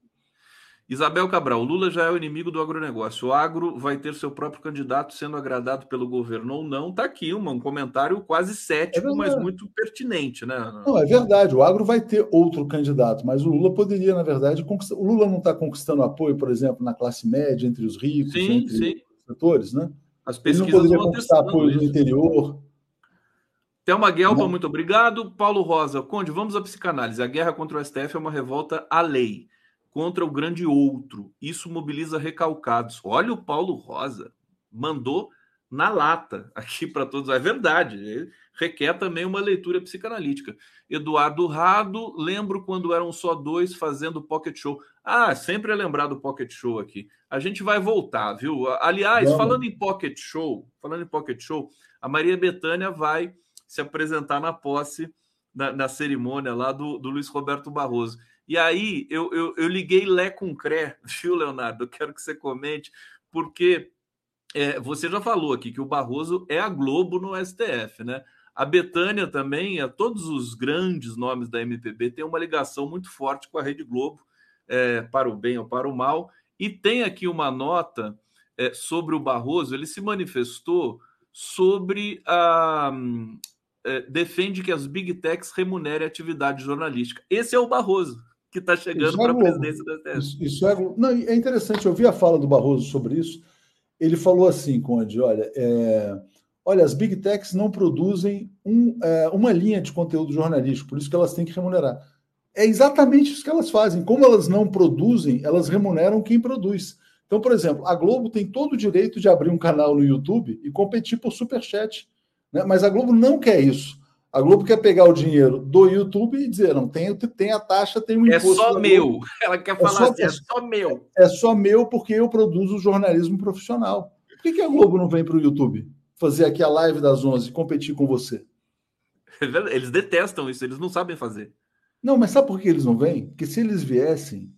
Isabel Cabral, Lula já é o inimigo do agronegócio. O agro vai ter seu próprio candidato sendo agradado pelo governo ou não. Está aqui uma, um comentário quase cético, é mas muito pertinente, né? Não, é verdade. O agro vai ter outro candidato, mas o Lula poderia, na verdade, conquistar. O Lula não está conquistando apoio, por exemplo, na classe média, entre os ricos, sim, entre sim. os setores, né? As pesquisas Ele não poderia conquistar apoio isso. no interior. Thelma Guelpa, muito obrigado. Paulo Rosa, Conde, vamos à psicanálise. A guerra contra o STF é uma revolta à lei contra o grande outro. Isso mobiliza recalcados. Olha o Paulo Rosa, mandou na lata *laughs* aqui para todos. É verdade, ele requer também uma leitura psicanalítica. Eduardo Rado, lembro quando eram só dois fazendo pocket show. Ah, sempre é lembrado pocket show aqui. A gente vai voltar, viu? Aliás, Vamos. falando em pocket show, falando em pocket show, a Maria Betânia vai se apresentar na posse, na, na cerimônia lá do, do Luiz Roberto Barroso. E aí eu, eu, eu liguei Lé com Cré, *laughs* viu, Leonardo? Eu quero que você comente, porque é, você já falou aqui que o Barroso é a Globo no STF, né? A Betânia também, a todos os grandes nomes da MPB, tem uma ligação muito forte com a Rede Globo, é, para o bem ou para o mal. E tem aqui uma nota é, sobre o Barroso, ele se manifestou sobre a. É, defende que as big techs remunerem a atividade jornalística. Esse é o Barroso, que está chegando para a presidência da TES. Isso, isso é, não, é interessante, eu vi a fala do Barroso sobre isso. Ele falou assim, Conde: olha, é, olha as big techs não produzem um, é, uma linha de conteúdo jornalístico, por isso que elas têm que remunerar. É exatamente isso que elas fazem. Como elas não produzem, elas remuneram quem produz. Então, por exemplo, a Globo tem todo o direito de abrir um canal no YouTube e competir por superchat. Né? Mas a Globo não quer isso. A Globo quer pegar o dinheiro do YouTube e dizer, não, tem, tem a taxa, tem um é imposto. É só meu. *laughs* Ela quer falar é só, assim, é só meu. É só meu porque eu produzo jornalismo profissional. Por que, que a Globo não vem para o YouTube fazer aqui a live das 11 e competir com você? *laughs* Eles detestam isso, eles não sabem fazer. Não, mas sabe por que eles não vêm? Porque se eles viessem,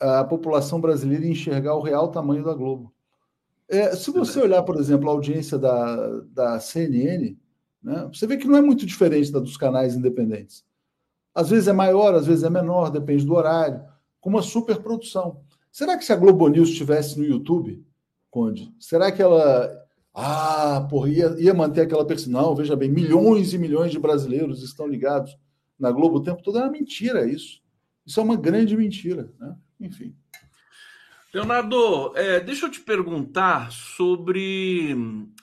a população brasileira enxergar o real tamanho da Globo. É, se você olhar, por exemplo, a audiência da, da CNN, né, você vê que não é muito diferente da dos canais independentes. Às vezes é maior, às vezes é menor, depende do horário, com uma superprodução. Será que se a Globo News estivesse no YouTube, Conde, será que ela ah, porra, ia, ia manter aquela? Não, veja bem, milhões e milhões de brasileiros estão ligados na Globo o tempo todo. É uma mentira isso. Isso é uma grande mentira. Né? Enfim. Leonardo, é, deixa eu te perguntar sobre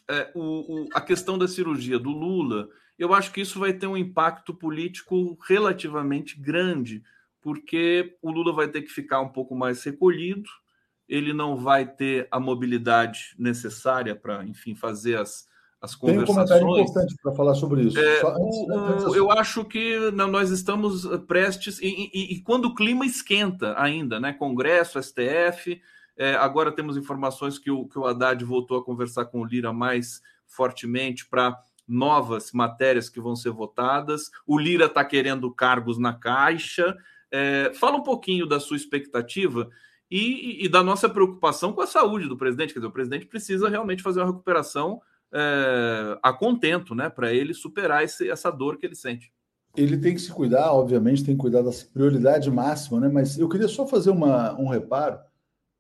é, o, o, a questão da cirurgia do Lula. Eu acho que isso vai ter um impacto político relativamente grande, porque o Lula vai ter que ficar um pouco mais recolhido, ele não vai ter a mobilidade necessária para, enfim, fazer as, as conversações. Tem um comentário importante para falar sobre isso. É, o, o, eu acho que nós estamos prestes, e, e, e, quando o clima esquenta ainda, né? Congresso, STF, é, agora temos informações que o, que o Haddad voltou a conversar com o Lira mais fortemente para novas matérias que vão ser votadas. O Lira está querendo cargos na Caixa. É, fala um pouquinho da sua expectativa e, e, da nossa preocupação com a saúde do presidente. Quer dizer, o presidente precisa realmente fazer uma recuperação é, a contento, né? Para ele superar esse, essa dor que ele sente. Ele tem que se cuidar, obviamente, tem que cuidar da prioridade máxima, né? Mas eu queria só fazer uma, um reparo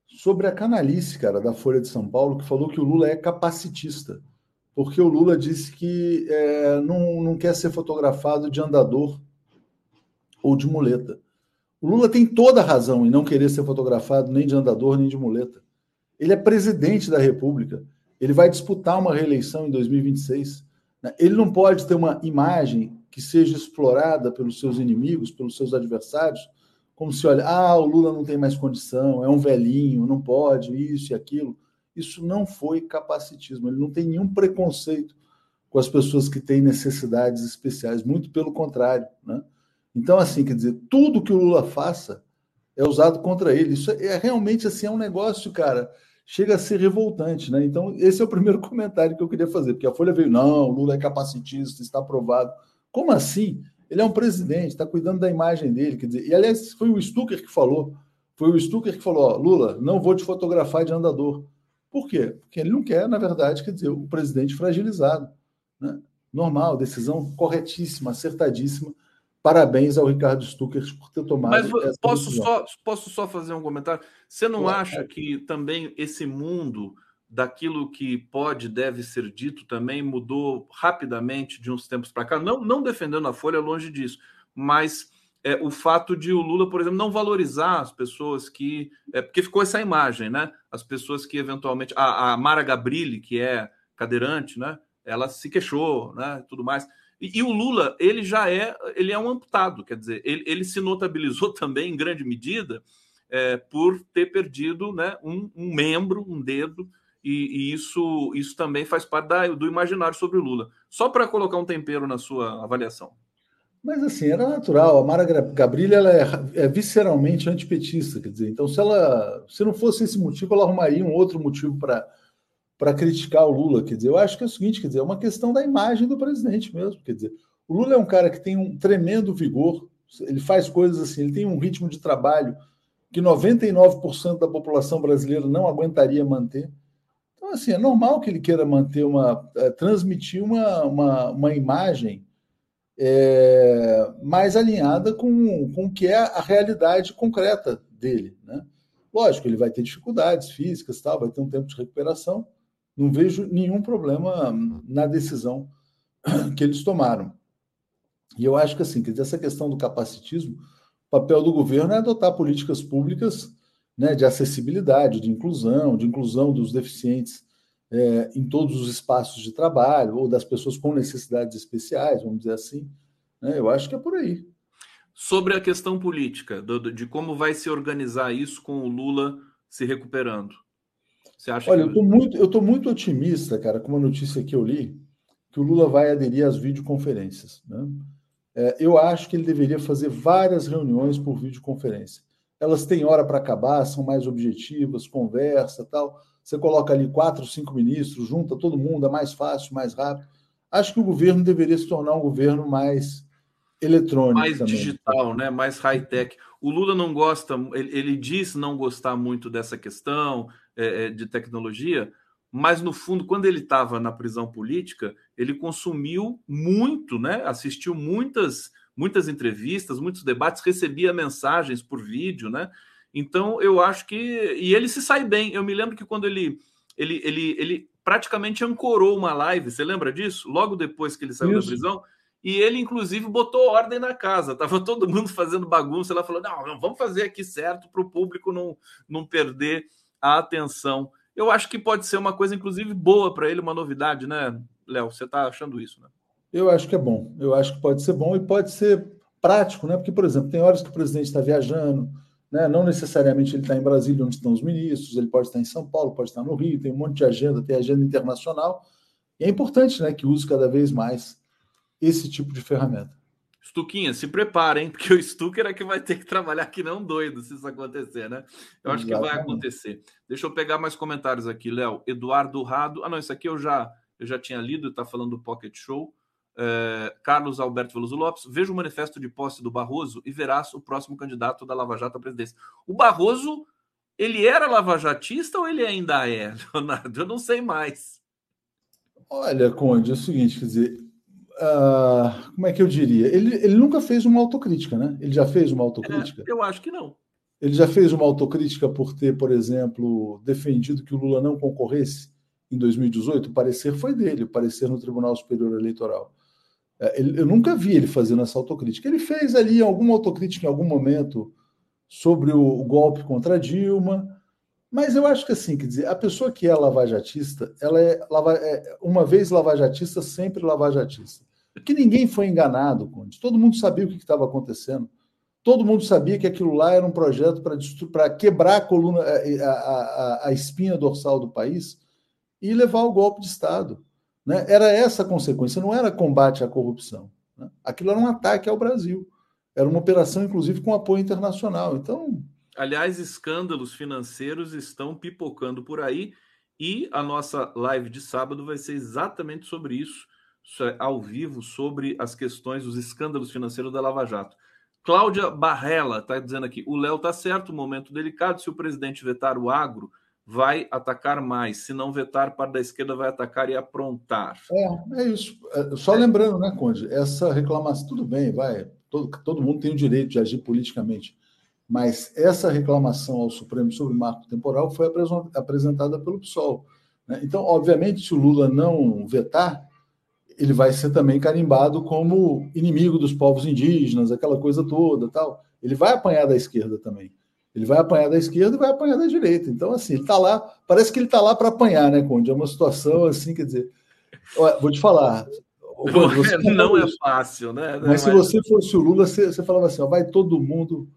sobre a canalice, cara, da Folha de São Paulo, que falou que o Lula é capacitista, porque o Lula disse que é, não, não quer ser fotografado de andador ou de muleta. O Lula tem toda a razão em não querer ser fotografado nem de andador nem de muleta. Ele é presidente da República. Ele vai disputar uma reeleição em 2026. Né? Ele não pode ter uma imagem que seja explorada pelos seus inimigos, pelos seus adversários, como se olha, ah, o Lula não tem mais condição, é um velhinho, não pode, isso e aquilo. Isso não foi capacitismo, ele não tem nenhum preconceito com as pessoas que têm necessidades especiais, muito pelo contrário. Né? Então, assim, quer dizer, tudo que o Lula faça é usado contra ele. Isso é realmente assim, é um negócio, cara chega a ser revoltante, né? Então, esse é o primeiro *laughs* comentário que eu queria fazer, porque a Folha veio, não, Lula é capacitista, está aprovado. Como assim? Ele é um presidente, está cuidando da imagem dele, quer dizer, e aliás, foi o Stucker que falou, foi o Stucker que falou, ó, Lula, não vou te fotografar de andador. Por quê? Porque ele não quer, na verdade, quer dizer, o presidente fragilizado. Né? Normal, decisão corretíssima, acertadíssima, Parabéns ao Ricardo Stucker por ter tomado. Mas posso só, posso só fazer um comentário? Você não claro. acha que também esse mundo daquilo que pode, deve ser dito também mudou rapidamente de uns tempos para cá? Não, não defendendo a Folha, longe disso, mas é, o fato de o Lula, por exemplo, não valorizar as pessoas que. É, porque ficou essa imagem, né? As pessoas que eventualmente. A, a Mara Gabrilli, que é cadeirante, né? Ela se queixou, né? Tudo mais. E, e, o Lula, ele já é, ele é um amputado, quer dizer, ele, ele se notabilizou *laughs* também em grande medida é, por ter perdido né, um, um membro, um dedo, e, e, isso, isso também faz parte da, do imaginário sobre o Lula. Só para colocar um tempero na sua avaliação. Mas assim, era natural. A Mara Gabrilha ela é, é, visceralmente antipetista, quer dizer, então se ela se não fosse esse motivo, ela arrumaria um outro motivo para para criticar o Lula. Quer dizer, eu acho que é o seguinte, quer dizer, é uma questão da imagem do presidente mesmo. Quer dizer, o Lula é um cara que tem um tremendo vigor, ele faz coisas assim, ele tem um ritmo de trabalho que 99% da população brasileira não aguentaria manter. Então, assim, é normal que ele queira manter uma. É, transmitir uma, uma, uma imagem é, mais alinhada com, com o que é a realidade concreta dele. Né? Lógico, ele vai ter dificuldades físicas, tal, vai ter um tempo de recuperação. Não vejo nenhum problema na decisão *clears throat* que eles tomaram. E eu acho que assim, dizer, essa questão do capacitismo, o papel do governo é adotar políticas públicas né, de acessibilidade, de inclusão, de inclusão dos deficientes é, em todos os espaços de trabalho, ou das pessoas com necessidades especiais, vamos dizer assim. Né, eu acho que é por aí. Sobre a questão política, do, de como vai se organizar isso com o Lula se recuperando. Você acha Olha, que... eu estou muito, eu muito otimista, cara, com uma notícia que eu li, que o Lula vai aderir às videoconferências. Né? É, eu acho que ele deveria fazer várias reuniões por videoconferência. Elas têm hora para acabar, são mais objetivas, conversa tal. Você coloca ali quatro, cinco ministros, junta todo mundo, é mais fácil, mais rápido. Acho que o governo deveria se tornar um governo mais eletrônico. Mais também. digital, né? mais high-tech. O Lula não gosta, ele, ele, diz não gostar muito dessa questão é, é de tecnologia, mas no fundo, quando ele estava na prisão política, ele consumiu muito, né? Assistiu muitas, muitas entrevistas, muitos debates, recebia mensagens por vídeo, né? Então eu acho que e ele se sai bem. Eu me lembro que quando ele ele ele, ele praticamente ancorou uma live, você lembra disso? Logo depois que ele saiu Isso. da prisão, e ele inclusive botou ordem na casa. Tava todo mundo *laughs* fazendo bagunça, ela falou: "Não, não vamos fazer aqui certo para o público não não perder a atenção" eu acho que pode ser uma coisa, inclusive, boa para ele, uma novidade, né, Léo? Você está achando isso, né? Eu acho que é bom. Eu acho que pode ser bom e pode ser prático, né? Porque, por exemplo, tem horas que o presidente está viajando, né? não necessariamente ele está em Brasília, onde estão os ministros, ele pode estar em São Paulo, pode estar no Rio, tem um monte de agenda, tem agenda internacional. E é importante né, que use cada vez mais esse tipo de ferramenta. Stuquinha, se prepara, hein? Porque o Stucker é que vai ter que trabalhar que não doido se isso acontecer, né? Eu acho Exatamente. que vai acontecer. Deixa eu pegar mais comentários aqui, Léo. Eduardo Rado. Ah, não, isso aqui eu já, eu já tinha lido, está falando do Pocket Show. É, Carlos Alberto Veloso Lopes. Veja o manifesto de posse do Barroso e verás o próximo candidato da Lava Jato à presidência. O Barroso, ele era lavajatista ou ele ainda é, *laughs* Leonardo? Eu não sei mais. Olha, Conde, é o seguinte, quer dizer, uh, como é que eu diria? Ele, ele nunca fez uma autocrítica, né? Ele já fez uma autocrítica? É, eu acho que não. Ele já fez uma autocrítica por ter, por exemplo, defendido que o Lula não concorresse em 2018? O parecer foi dele, o parecer no Tribunal Superior Eleitoral. É, eu nunca vi ele fazendo essa autocrítica. Ele fez ali alguma autocrítica em algum momento sobre o, o golpe contra Dilma, mas eu acho que assim, quer dizer, a pessoa que é lavajatista, ela é, lava, é uma vez lavajatista, sempre lavajatista. Porque ninguém foi enganado, Conde. Todo mundo sabia o que estava acontecendo. Todo mundo sabia que aquilo lá era um projeto para quebrar a coluna, a, a, a, espinha dorsal do país e levar o golpe de Estado. Né? Era essa a consequência, não era combate à corrupção. Né? Aquilo era um ataque ao Brasil. Era uma operação, inclusive, com apoio internacional. Então. Aliás, escândalos financeiros estão pipocando por aí e a nossa live de sábado vai ser exatamente sobre isso ao vivo sobre as questões dos escândalos financeiros da Lava Jato. Cláudia Barrela está dizendo aqui: o Léo está certo, momento delicado. Se o presidente vetar o agro, vai atacar mais. Se não vetar, para da esquerda vai atacar e aprontar. É, é isso. É, só é. lembrando, né, Conde? Essa reclamação, tudo bem, vai. Todo, todo mundo tem o direito de agir politicamente. Mas essa reclamação ao Supremo sobre o marco temporal foi apresentada pelo PSOL. Né? Então, obviamente, se o Lula não vetar, ele vai ser também carimbado como inimigo dos povos indígenas, aquela coisa toda, tal. Ele vai apanhar da esquerda também. Ele vai apanhar da esquerda e vai apanhar da direita. Então, assim, ele está lá, parece que ele está lá para apanhar, né, Conde? É uma situação assim, quer dizer. vou te falar. Conde, não é fácil, né? Não mas é se você fosse o Lula, você, você falava assim: ó, vai todo mundo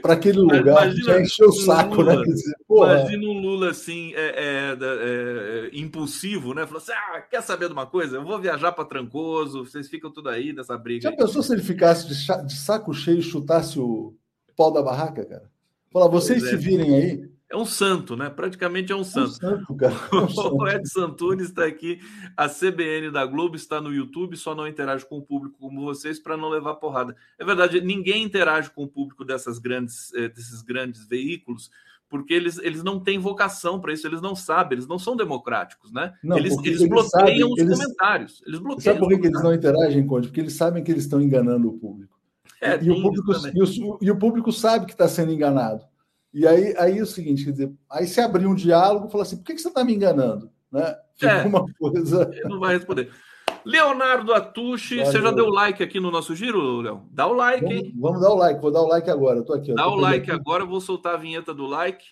para aquele lugar imagina, já encheu o saco, né? Lula, né? Dizer, imagina um Lula assim, é, é, é, impulsivo, né? Falou assim: ah, quer saber de uma coisa? Eu vou viajar para Trancoso, vocês ficam tudo aí nessa briga. Já aí. pensou se ele ficasse de, de, saco cheio e chutasse o pau da barraca, cara? Falar, vocês se é. virem aí, é um santo, né? Praticamente é um santo. É um santo cara. *laughs* É um santo. o Edson Antunes está aqui. A CBN da Globo está no YouTube, só não interage com o público como vocês para não levar porrada. É verdade, ninguém interage com o público dessas grandes, eh, desses grandes veículos, porque eles, eles não têm vocação para isso, eles não sabem, eles não são democráticos, né? Não, eles, eles, eles bloqueiam sabem, os eles, comentários. Eles bloqueiam sabe por que eles não interagem, Conde? Porque eles sabem que eles estão enganando o público. É, e, o público e, o, e o público sabe que está sendo enganado. E aí, aí é o seguinte, quer dizer, aí se abrir um diálogo, fala assim, por que, que você está me enganando? Né? É, coisa. *laughs* Ele não vai responder. Leonardo Atushi, você já deu like aqui no nosso giro, Léo? Dá o like, vamos, hein? Vamos dar o like, vou dar o like agora. Eu tô aqui. Dá o like aqui. agora, vou soltar a vinheta do like.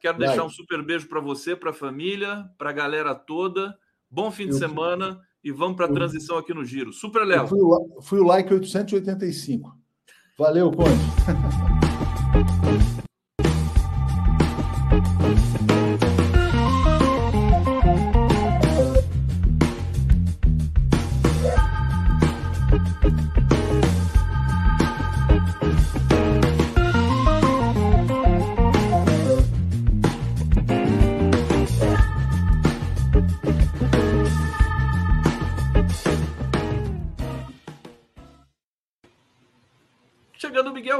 Quero like. deixar um super beijo para você, para a família, para a galera toda. Bom fim de eu semana fui... e vamos para a transição aqui no giro. Super Léo. Fui, fui o like 885. Valeu, Conde. *laughs*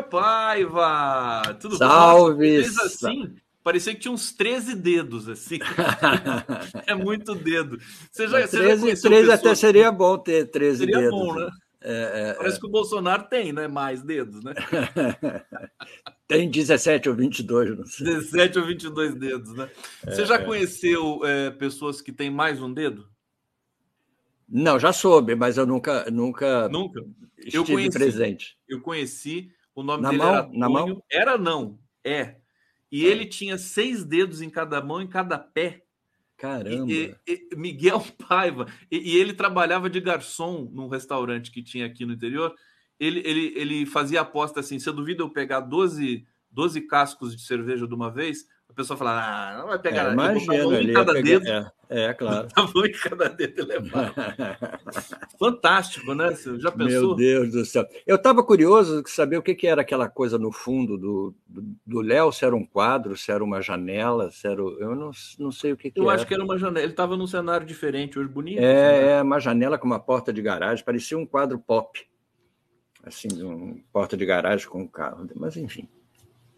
Paiva! Tudo Salve! Bom? assim, parecia que tinha uns 13 dedos, assim. *laughs* é muito dedo. Você já, 13, já 13 até seria bom ter 13 seria dedos. Seria bom, né? É, é, Parece é. que o Bolsonaro tem, né? Mais dedos, né? *laughs* tem 17 ou 22, não sei. 17 ou 22 dedos, né? Você já é, é. conheceu pessoas que têm mais um dedo? Não, já soube, mas eu nunca, nunca, nunca. estive eu conheci, presente. Eu conheci o nome na dele mão? era. Na mão? Era não, é. E ele tinha seis dedos em cada mão, em cada pé. Caramba! E, e, Miguel *laughs* Paiva. E, e, ele trabalhava de garçom num restaurante que tinha aqui no interior. Ele, ele, ele fazia aposta assim: se eu duvido eu pegar 12, 12 cascos de cerveja de uma vez, a pessoa fala, ah, não vai pegar. É, imagina, um em cada pegar, dedo. É, é claro. *laughs* Tava em cada dedo levar. *laughs* Fantástico, né? Você já pensou? Meu Deus do céu. Eu estava curioso de saber o que, que era aquela coisa no fundo do Léo, se era um quadro, se era uma janela, se era. Eu não, não sei o que, que Eu era. acho que era uma janela. Ele estava num cenário diferente, hoje bonito. É, é, uma janela com uma porta de garagem, parecia um quadro pop. Assim, uma porta de garagem com um carro. Mas enfim.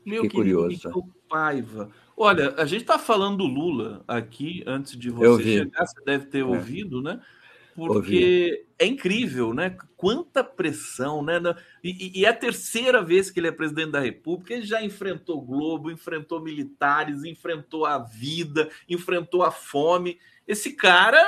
Meu que curioso. Paiva. Olha, a gente está falando do Lula aqui antes de você chegar, você deve ter é. ouvido, né? Porque Ouvi. é incrível, né? Quanta pressão, né? E, e, é a terceira vez que ele é presidente da República. Ele já enfrentou o Globo, enfrentou militares, enfrentou a vida, enfrentou a fome. Esse cara,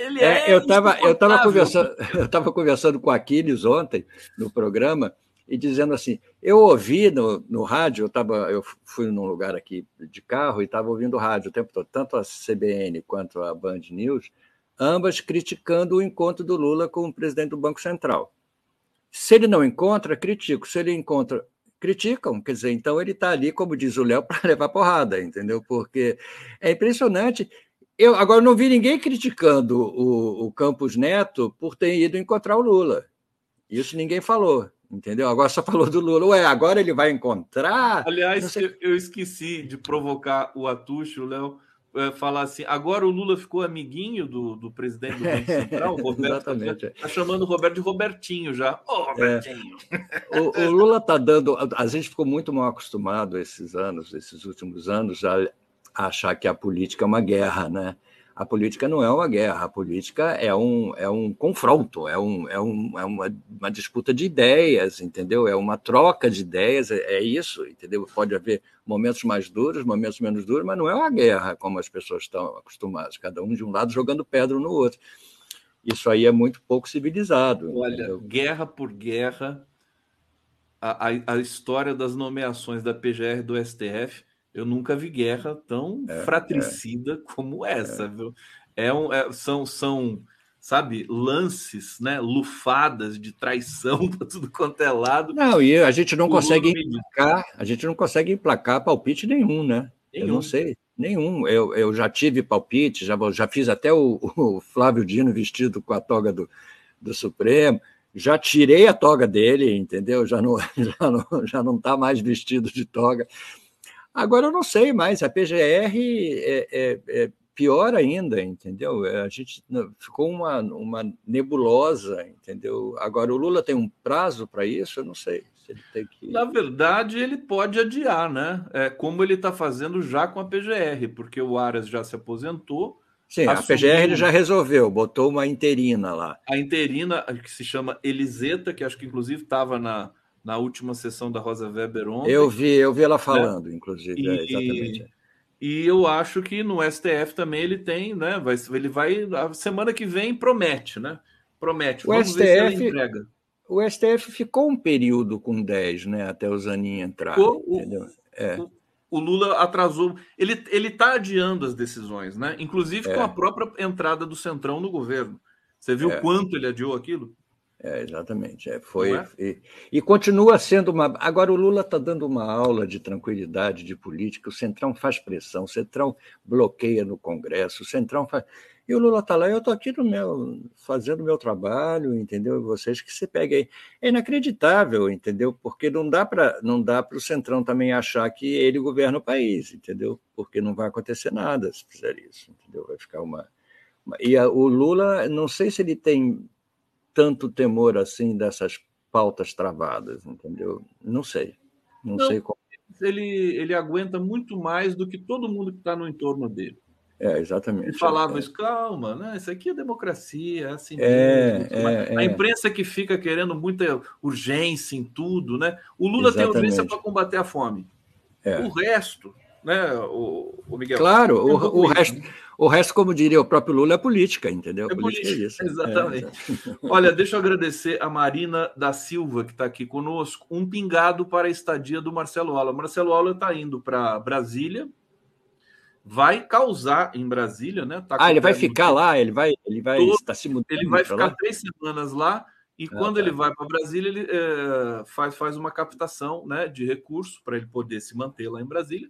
ele é. é eu estava eu tava conversando, *laughs* eu tava conversando com Aquiles ontem no programa e dizendo assim: eu ouvi no, no rádio, eu, tava, eu fui num lugar aqui de carro e estava ouvindo rádio o tempo todo, tanto a CBN quanto a Band News, ambas criticando o encontro do Lula com o presidente do Banco Central. Se ele não encontra, critico. Se ele encontra, criticam. Quer dizer, então ele está ali, como diz o Léo, *laughs* para levar porrada, entendeu? Porque é impressionante. Eu agora não vi ninguém criticando o, o Campos Neto por ter ido encontrar o Lula. Isso ninguém falou entendeu? Agora só falou do Lula. Ué, agora ele vai encontrar. Aliás, eu, eu, esqueci de provocar o Atucho, o Léo, é, falar assim: agora o Lula ficou amiguinho do, do presidente do Banco *laughs* Central, o Roberto. Exatamente. Está chamando o Roberto de Robertinho já. Ô, oh, Robertinho! É. O, o, Lula está dando. A gente ficou muito mal acostumado esses anos, esses últimos anos, a, a achar que a política é uma guerra, né? A política não é uma guerra, a política é um, é um confronto, é, um, é, um, é uma, uma disputa de ideias, entendeu? É uma troca de ideias, é, é, isso, entendeu? Pode haver momentos mais duros, momentos menos duros, mas não é uma guerra como as pessoas estão acostumadas, cada um de um lado jogando pedra no outro. Isso aí é muito pouco civilizado. Olha, entendeu? guerra por guerra, a, a, a história das nomeações da PGR do STF eu nunca vi guerra tão é, fratricida é. como essa, é. viu? É um, é, são, são, sabe, lances, né? Lufadas de traição *laughs* para tudo quanto é lado. Não, e a gente não consegue emplacar, a gente não consegue emplacar palpite nenhum, né? Nenhum. Eu não sei, nenhum. Eu, eu já tive palpite, já, já fiz até o, *laughs* o Flávio Dino vestido com a toga do, do Supremo já tirei a toga dele, entendeu? Já não *laughs* já não já não está mais vestido de toga. Agora eu não sei mais, a PGR é, é, é pior ainda, entendeu? É, a gente ficou uma, uma nebulosa, entendeu? Agora o Lula tem um prazo para isso, eu não sei. Ele tem que... Na verdade, ele pode adiar, né? É, como ele está fazendo já com a PGR, porque o Aras já se aposentou. Sim, assumiu... a PGR ele já resolveu, botou uma interina lá. A interina, que se chama Eliseta, que acho que inclusive estava na, na última sessão da Rosa Weber ontem. Eu vi, eu vi ela né? falando, né? inclusive, e, é, exatamente. E eu acho que no STF também ele tem, né? Vai, ele vai. A semana que vem promete, né? Promete. O Vamos STF, ver se entrega. O STF ficou um período com 10, né? Até o Zanin entrar. Ficou, o, é. o, o, Lula atrasou. Ele está adiando as decisões, né? Inclusive é. com a própria entrada do Centrão no governo. Você viu é. quanto ele adiou aquilo? É, exatamente. É, foi, é? E, e, continua sendo uma. Agora, o Lula está dando uma aula de tranquilidade de política, o Centrão faz pressão, o Centrão bloqueia no Congresso, o Centrão faz. E o Lula está lá, eu estou aqui no meu, fazendo o meu trabalho, entendeu? Vocês que se peguem aí. É inacreditável, entendeu? Porque não dá para não dá para o Centrão também achar que ele governa o país, entendeu? Porque não vai acontecer nada se fizer isso, entendeu? Vai ficar uma. uma... E a, o Lula, não sei se ele tem tanto temor assim dessas pautas travadas, entendeu? Não sei. Não, não sei como. Ele, ele aguenta muito mais do que todo mundo que está no entorno dele. É, exatamente. Ele falava é. isso, calma, né? Isso aqui é democracia, é assim é, mesmo. É, a é. imprensa que fica querendo muita urgência em tudo, né? O Lula exatamente. tem urgência para combater a fome. É. O resto, né, o, o Miguel? Claro, o, o resto. O resto, como diria o próprio Lula, é política, entendeu? É política, política *laughs* é isso. Exatamente. É. Olha, deixa eu agradecer a Marina da Silva, que está aqui conosco. Um pingado para a estadia do Marcelo Aula. Marcelo Aula está indo para Brasília, vai causar em Brasília, né? Tá ah, ele vai ficar lá, ele vai, ele vai estar se mudando. Ele vai ficar lá? três semanas lá e ah, quando tá. ele vai para Brasília, ele é, faz, faz uma captação né, de recursos para ele poder se manter lá em Brasília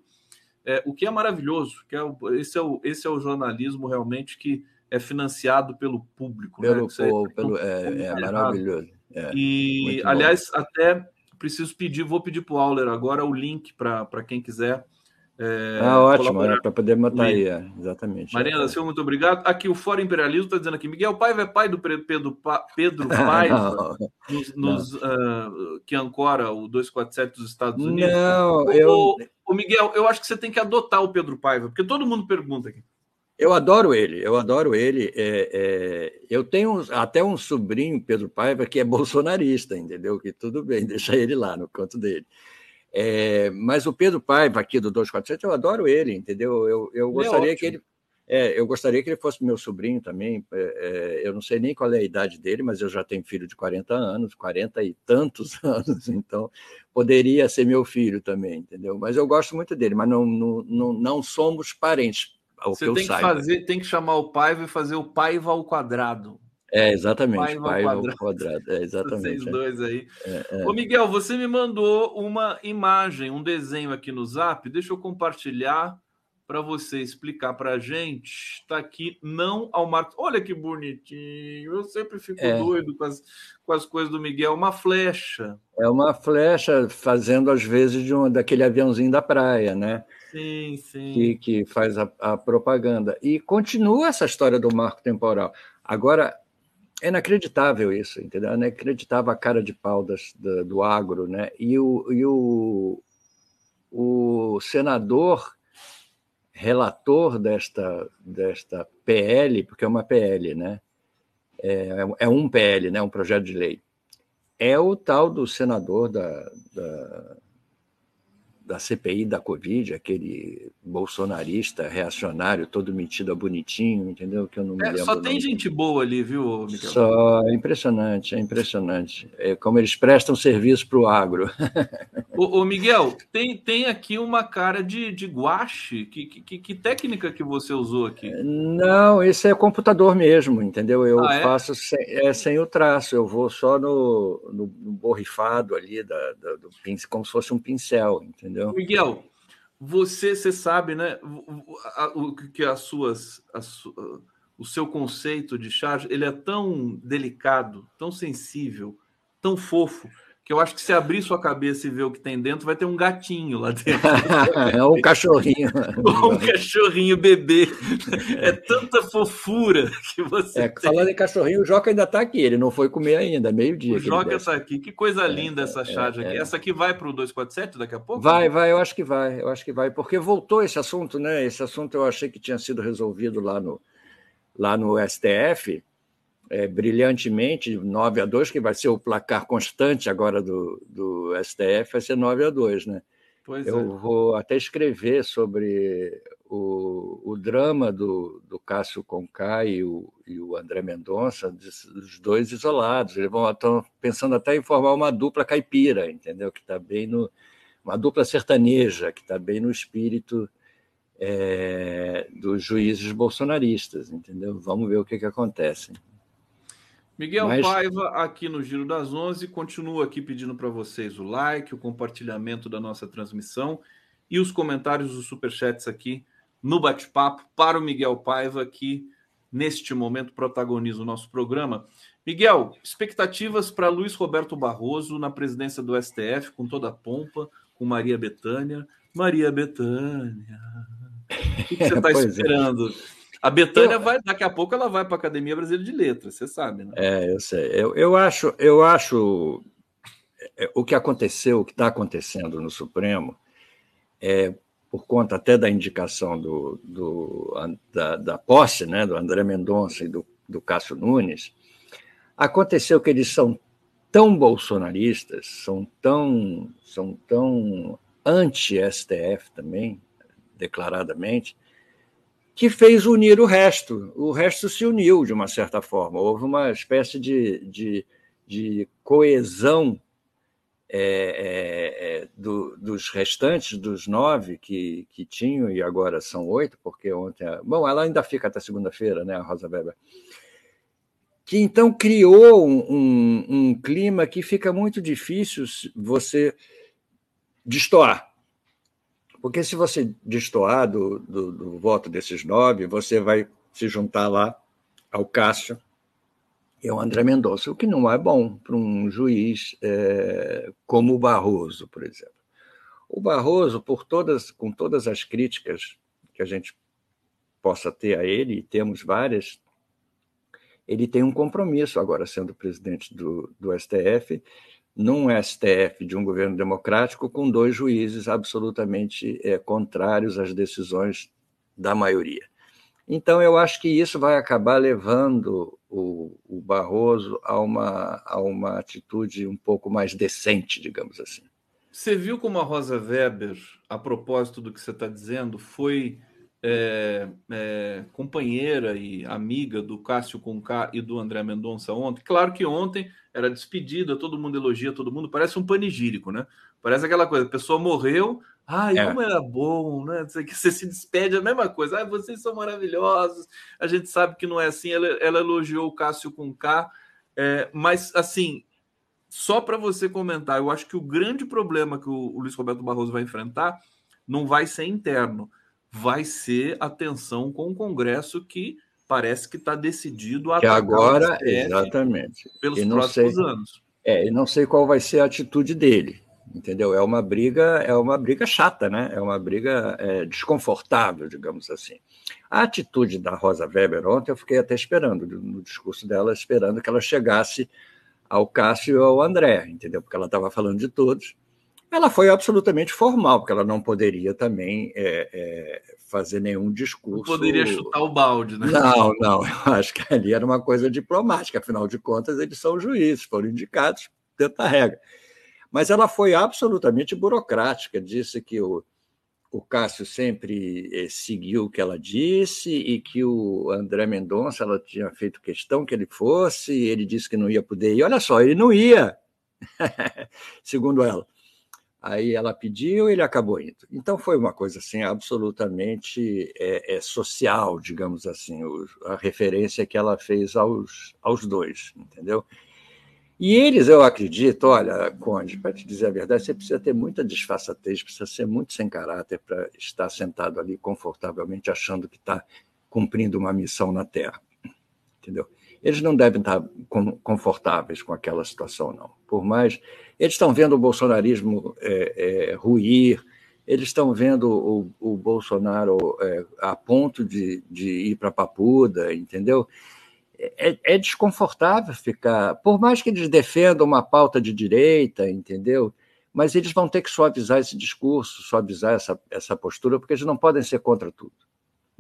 é, o que é maravilhoso, que é esse, é o, esse é o jornalismo realmente que é financiado pelo público. Pelo né? povo, pelo, é, é maravilhoso. É, e, aliás, até preciso pedir, vou pedir para o Auler agora o link para quem quiser. É, ah, ótimo, é, para poder matar aí, é, exatamente. Marina Silva, muito obrigado. Aqui o Fórum Imperialismo está dizendo aqui: Miguel Paiva é pai do Pedro, Pedro *laughs* Paiva, nos, nos uh, que ancora o 247 dos Estados Unidos. Não, eu. Ô, Miguel, eu acho que você tem que adotar o Pedro Paiva, porque todo mundo pergunta aqui. Eu adoro ele, eu adoro ele. É, é, eu tenho até um sobrinho, Pedro Paiva, que é bolsonarista, entendeu? Que tudo bem, *laughs* deixa ele lá no canto dele. É, mas o Pedro Paiva, aqui do 247, eu adoro ele, entendeu? Eu, eu é gostaria que ele. É, eu gostaria que ele fosse meu sobrinho também. É, é, eu não sei nem qual é a idade dele, mas eu já tenho filho de 40 anos, 40 e tantos *laughs* anos, então poderia ser meu filho também, entendeu? Mas eu gosto muito dele, mas não, não, não, não somos parentes. Você tem que, fazer, tem que chamar o Paiva e fazer o Paiva ao quadrado. É, exatamente. Paiva ao quadrado. quadrado. É, *laughs* exatamente. Vocês é. dois aí. É, é. Ô, Miguel, você me mandou uma imagem, um desenho aqui no Zap. Deixa eu compartilhar para você explicar para a gente. Está aqui, não ao Marcos. Olha que bonitinho. Eu sempre fico é. doido com as, com as coisas do Miguel. Uma flecha. É uma flecha fazendo, às vezes, de um, daquele aviãozinho da praia, né? Sim, sim. Que, que faz a, a propaganda. E continua essa história do marco temporal. Agora, é inacreditável isso, entendeu? É inacreditável a cara de pau das, do, agro, né? E o, e o, o senador relator desta, desta PL, porque é uma PL, né? É, é um PL, né? um projeto de lei. É o tal do senador da, da da CPI da Covid, aquele bolsonarista reacionário, todo metido a bonitinho, entendeu? Que eu não me é. Só tem gente boa ali, viu, Miguel? Só, é impressionante, é impressionante. É como eles prestam serviço para o agro. *laughs* ô, ô, Miguel, tem, tem aqui uma cara de, de guache. Que, que, que técnica que você usou aqui? Não, esse é computador mesmo, entendeu? Eu ah, é? faço sem, é, sem o traço, eu vou só no, no, no borrifado ali, da, da, do pincel, como se fosse um pincel, entendeu? Entendeu? Miguel, você, você sabe, né, o que as suas, as, o seu conceito de charge, ele é tão delicado, tão sensível, tão fofo, que eu acho que se abrir sua cabeça e ver o que tem dentro, vai ter um gatinho lá dentro. *laughs* é um cachorrinho. *laughs* um cachorrinho bebê. É tanta fofura que você. É, tem. Falando em cachorrinho, o Joca ainda está aqui, ele não foi comer ainda, meio-dia. O Joca está aqui. Que coisa é, linda essa é, charge aqui. É. Essa aqui vai para o 247 daqui a pouco? Vai, vai, eu acho que vai, eu acho que vai, porque voltou esse assunto, né? Esse assunto eu achei que tinha sido resolvido lá no, lá no STF é, brilhantemente 9 a 2, que vai ser o placar constante agora do, do STF, vai ser 9 a 2, né? Pois Eu é. vou até escrever sobre o, o drama do, do Cássio Conká e o, e o André Mendonça, os dois isolados. Eles vão estão pensando até em formar uma dupla caipira, entendeu? Que está bem no uma dupla sertaneja, que está bem no espírito é, dos juízes bolsonaristas, entendeu? Vamos ver o que, que acontece. Miguel Mas... Paiva, aqui no Giro das Onze, continua aqui pedindo para vocês o like, o compartilhamento da nossa transmissão e os comentários dos superchats aqui no bate-papo para o Miguel Paiva, que neste momento protagoniza o nosso programa. Miguel, expectativas para Luiz Roberto Barroso na presidência do STF, com toda a pompa, com Maria Betânia. Maria Betânia. O que, que você *laughs* está é. esperando? É. A Betânia eu... vai, daqui a pouco ela vai para a Academia Brasileira de Letras, você sabe, né? É, eu sei. Eu, eu acho, eu acho é, o que aconteceu, o que está acontecendo no Supremo, é por conta até da indicação do, do da, da, posse, né, do André Mendonça e do, do Cássio Nunes, aconteceu que eles são tão bolsonaristas, são tão, são tão anti-STF também, declaradamente, que fez unir o resto. O resto se uniu, de uma certa forma. Houve uma espécie de, de, de coesão é, é, é, do, dos restantes, dos nove que, que tinham, e agora são oito, porque ontem. Bom, ela ainda fica até segunda-feira, né, a Rosa Weber. Que então criou um, um, um clima que fica muito difícil você destoar. Porque se você destoar do, do, do voto desses nove, você vai se juntar lá ao Cássio e ao André Mendonça, o que não é bom para um juiz é, como o Barroso, por exemplo. O Barroso, por todas, com todas as críticas que a gente possa ter a ele, e temos várias, ele tem um compromisso agora sendo presidente do, do STF num STF de um governo democrático com dois juízes absolutamente é, contrários às decisões da maioria. Então, eu acho que isso vai acabar levando o, o Barroso a uma, a uma atitude um pouco mais decente, digamos assim. Você viu como a Rosa Weber, a propósito do que você está dizendo, foi é, é, companheira e amiga do Cássio Conká e do André Mendonça ontem. Claro que ontem era despedida, todo mundo elogia todo mundo, parece um panegírico, né? Parece aquela coisa, a pessoa morreu, ai, é. como era bom, né? Você se despede, a mesma coisa, ai, vocês são maravilhosos, a gente sabe que não é assim, ela, ela elogiou o Cássio Conká, é, mas assim, só para você comentar, eu acho que o grande problema que o, o Luiz Roberto Barroso vai enfrentar não vai ser interno, vai ser a tensão com o Congresso que parece que está decidido a que agora exatamente pelos próximos sei, anos. É, e não sei qual vai ser a atitude dele, entendeu? É uma briga, é uma briga chata, né? É uma briga é, desconfortável, digamos assim. A atitude da Rosa Weber ontem eu fiquei até esperando no discurso dela, esperando que ela chegasse ao Cássio e ao André, entendeu? Porque ela estava falando de todos ela foi absolutamente formal, porque ela não poderia também é, é, fazer nenhum discurso. Não poderia chutar o balde, né? Não, não. Eu acho que ali era uma coisa diplomática, afinal de contas, eles são juízes, foram indicados dentro da regra. Mas ela foi absolutamente burocrática, disse que o, o Cássio sempre eh, seguiu o que ela disse e que o André Mendonça ela tinha feito questão que ele fosse, e ele disse que não ia poder ir. Olha só, ele não ia, *laughs* segundo ela. Aí ela pediu, ele acabou indo. Então foi uma coisa assim absolutamente é, é social, digamos assim, o, a referência que ela fez aos, aos dois, entendeu? E eles, eu acredito, olha, Conde, para te dizer a verdade, você precisa ter muita disfarçatez, precisa ser muito sem caráter para estar sentado ali confortavelmente achando que está cumprindo uma missão na Terra, entendeu? Eles não devem estar confortáveis com aquela situação, não. Por mais. Eles estão vendo o bolsonarismo é, é, ruir, eles estão vendo o, o Bolsonaro é, a ponto de, de ir para Papuda, entendeu? É, é, desconfortável ficar, por mais que eles defendam uma pauta de direita, entendeu? Mas eles vão ter que suavizar esse discurso, suavizar essa, essa postura, porque eles não podem ser contra tudo.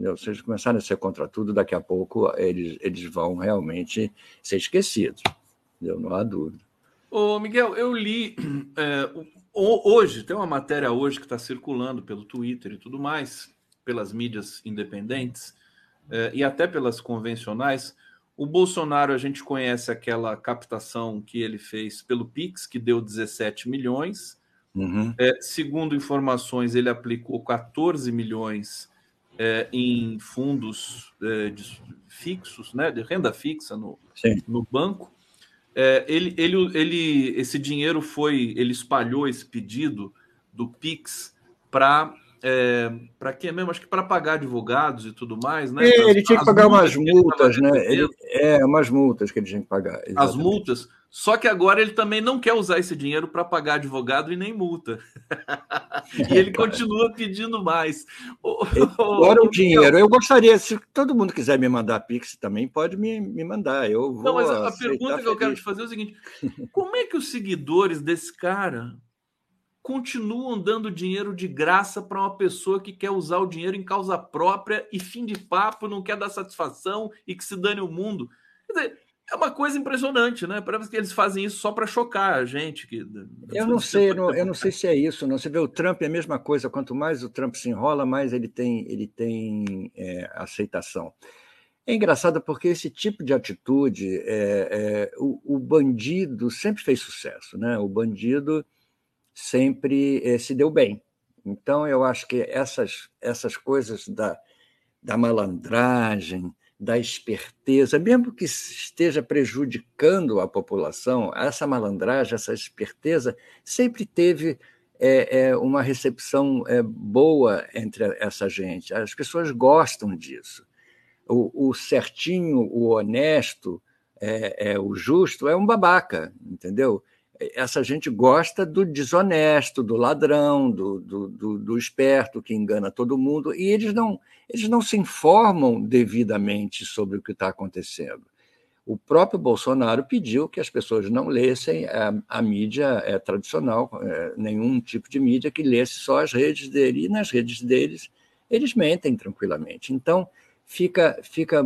Entendeu? Se eles começarem a ser contra tudo, daqui a pouco eles, eles vão realmente ser esquecidos. Entendeu? Não há dúvida. Ô, Miguel, eu li *clears throat* é, hoje, tem uma matéria hoje que está circulando pelo Twitter e tudo mais, pelas mídias independentes é, e até pelas convencionais. O Bolsonaro, a gente conhece aquela captação que ele fez pelo Pix, que deu 17 milhões. Uhum. É, segundo informações, ele aplicou 14 milhões é, em fundos é, de, fixos, né, de renda fixa no, no banco. É, ele, ele, ele, esse dinheiro foi, ele espalhou esse pedido do Pix para é, para quê mesmo? Acho que para pagar advogados e tudo mais, né? É, ele tinha que pagar umas multas, né? Ele, é, umas multas que ele tinha que pagar. Exatamente. As multas. Só que agora ele também não quer usar esse dinheiro para pagar advogado e nem multa. *laughs* e ele continua pedindo mais. Agora o dinheiro. Eu gostaria, se todo mundo quiser me mandar Pix também, pode me, me mandar. Eu vou. Não, mas a pergunta que eu quero te fazer é o seguinte: como é que os seguidores desse cara continuam dando dinheiro de graça para uma pessoa que quer usar o dinheiro em causa própria e fim de papo, não quer dar satisfação e que se dane o mundo. Quer dizer, é uma coisa impressionante, né? Parece que eles fazem isso só para chocar a gente. Que, eu não sei, não, eu não sei se é isso. Não. Você vê o Trump é a mesma coisa. Quanto mais o Trump se enrola, mais ele tem, ele tem é, aceitação. É engraçado porque esse tipo de atitude, é, é, o, o, bandido sempre fez sucesso, né? O bandido sempre eh, se deu bem. Então, eu acho que essas, essas coisas da, da malandragem, da esperteza, mesmo que esteja prejudicando a população, essa malandragem, essa esperteza, sempre teve é, é, uma recepção é, boa entre essa gente. As pessoas gostam disso. O, o certinho, o honesto, é, é, o justo é um babaca, entendeu? Essa gente gosta do desonesto, do ladrão, do, do, do, do, esperto que engana todo mundo, e eles não, eles não se informam devidamente sobre o que está acontecendo. O próprio Bolsonaro pediu que as pessoas não lessem a, a mídia é, tradicional, é, nenhum tipo de mídia, que lesse só as redes dele, e nas redes deles eles mentem tranquilamente. Então, fica, fica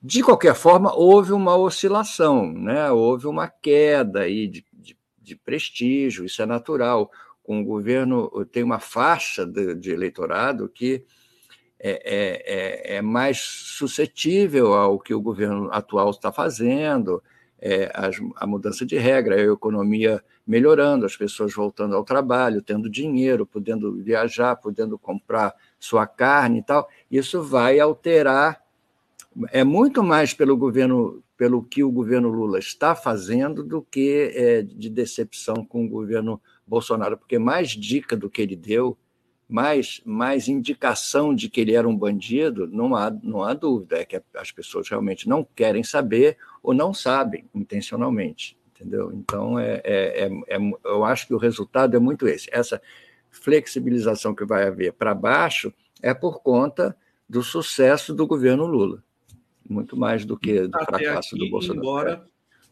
de qualquer forma, houve uma oscilação, né? houve uma queda aí de, de, de prestígio, isso é natural. Com o governo, tem uma faixa de, de eleitorado que é, é, é, é, mais suscetível ao que o governo atual está fazendo, é, a, mudança de regra, a economia melhorando, as pessoas voltando ao trabalho, tendo dinheiro, podendo viajar, podendo comprar sua carne e tal. Isso vai alterar é muito mais pelo governo, pelo que o governo Lula está fazendo do que é, de decepção com o governo Bolsonaro, porque mais dica do que ele deu, mais, mais indicação de que ele era um bandido, não há, não há dúvida, é que as pessoas realmente não querem saber ou não sabem intencionalmente, entendeu? Então, é, é, é, é eu acho que o resultado é muito esse. Essa flexibilização que vai haver para baixo é por conta do sucesso do governo Lula muito mais do que do fracasso aqui, do Bolsonaro. Embora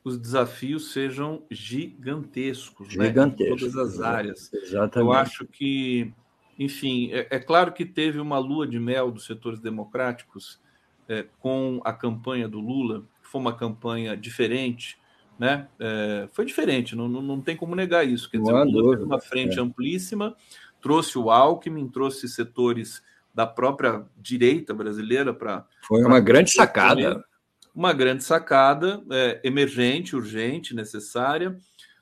os desafios sejam gigantescos, gigantescos né? em todas as áreas. Exatamente. Eu acho que, enfim, é, é, claro que teve uma lua de mel dos setores democráticos é, com a campanha do Lula, que foi uma campanha diferente, né? É, foi diferente, não, não, não, tem como negar isso. Quer dizer, o Lula teve uma frente é. amplíssima, trouxe o Alckmin, trouxe setores da própria direita brasileira para. Foi uma grande sacada. Uma grande sacada, é, emergente, urgente, necessária.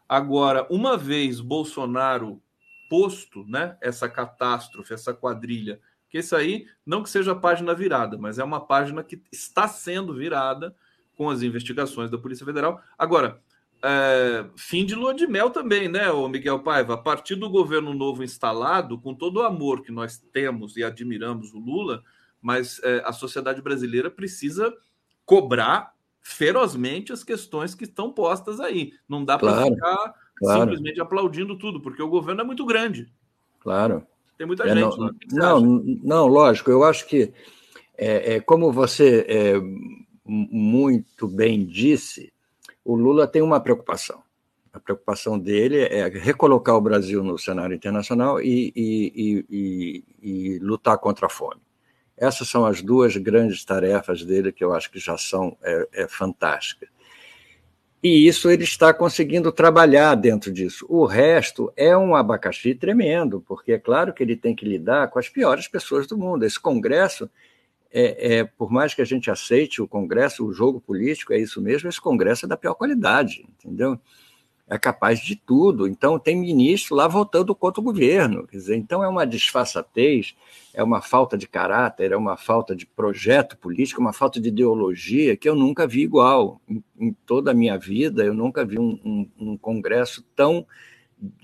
Agora, uma vez Bolsonaro posto né, essa catástrofe, essa quadrilha, que isso aí, não que seja a página virada, mas é uma página que está sendo virada com as investigações da Polícia Federal. Agora, é, fim de lua de mel também, né, o Miguel Paiva? A partir do governo novo instalado, com todo o amor que nós temos e admiramos o Lula, mas é, a sociedade brasileira precisa cobrar ferozmente as questões que estão postas aí. Não dá para ficar claro. simplesmente aplaudindo tudo, porque o governo é muito grande. Claro. Tem muita é, gente. Não, não, não, lógico. Eu acho que, é, é, como você é, muito bem disse, o Lula tem uma preocupação. A preocupação dele é recolocar o Brasil no cenário internacional e, e, e, e, lutar contra a fome. Essas são as duas grandes tarefas dele que eu acho que já são é, é fantásticas. E isso ele está conseguindo trabalhar dentro disso. O resto é um abacaxi tremendo, porque é claro que ele tem que lidar com as piores pessoas do mundo. Esse Congresso, é, é, por mais que a gente aceite o Congresso, o jogo político é isso mesmo, esse Congresso é da pior qualidade, entendeu? é capaz de tudo. Então, tem ministro lá votando contra o governo. Quer dizer, então, é uma disfarçatez, é uma falta de caráter, é uma falta de projeto político, uma falta de ideologia que eu nunca vi igual. Em, em toda a minha vida, eu nunca vi um, um, um Congresso tão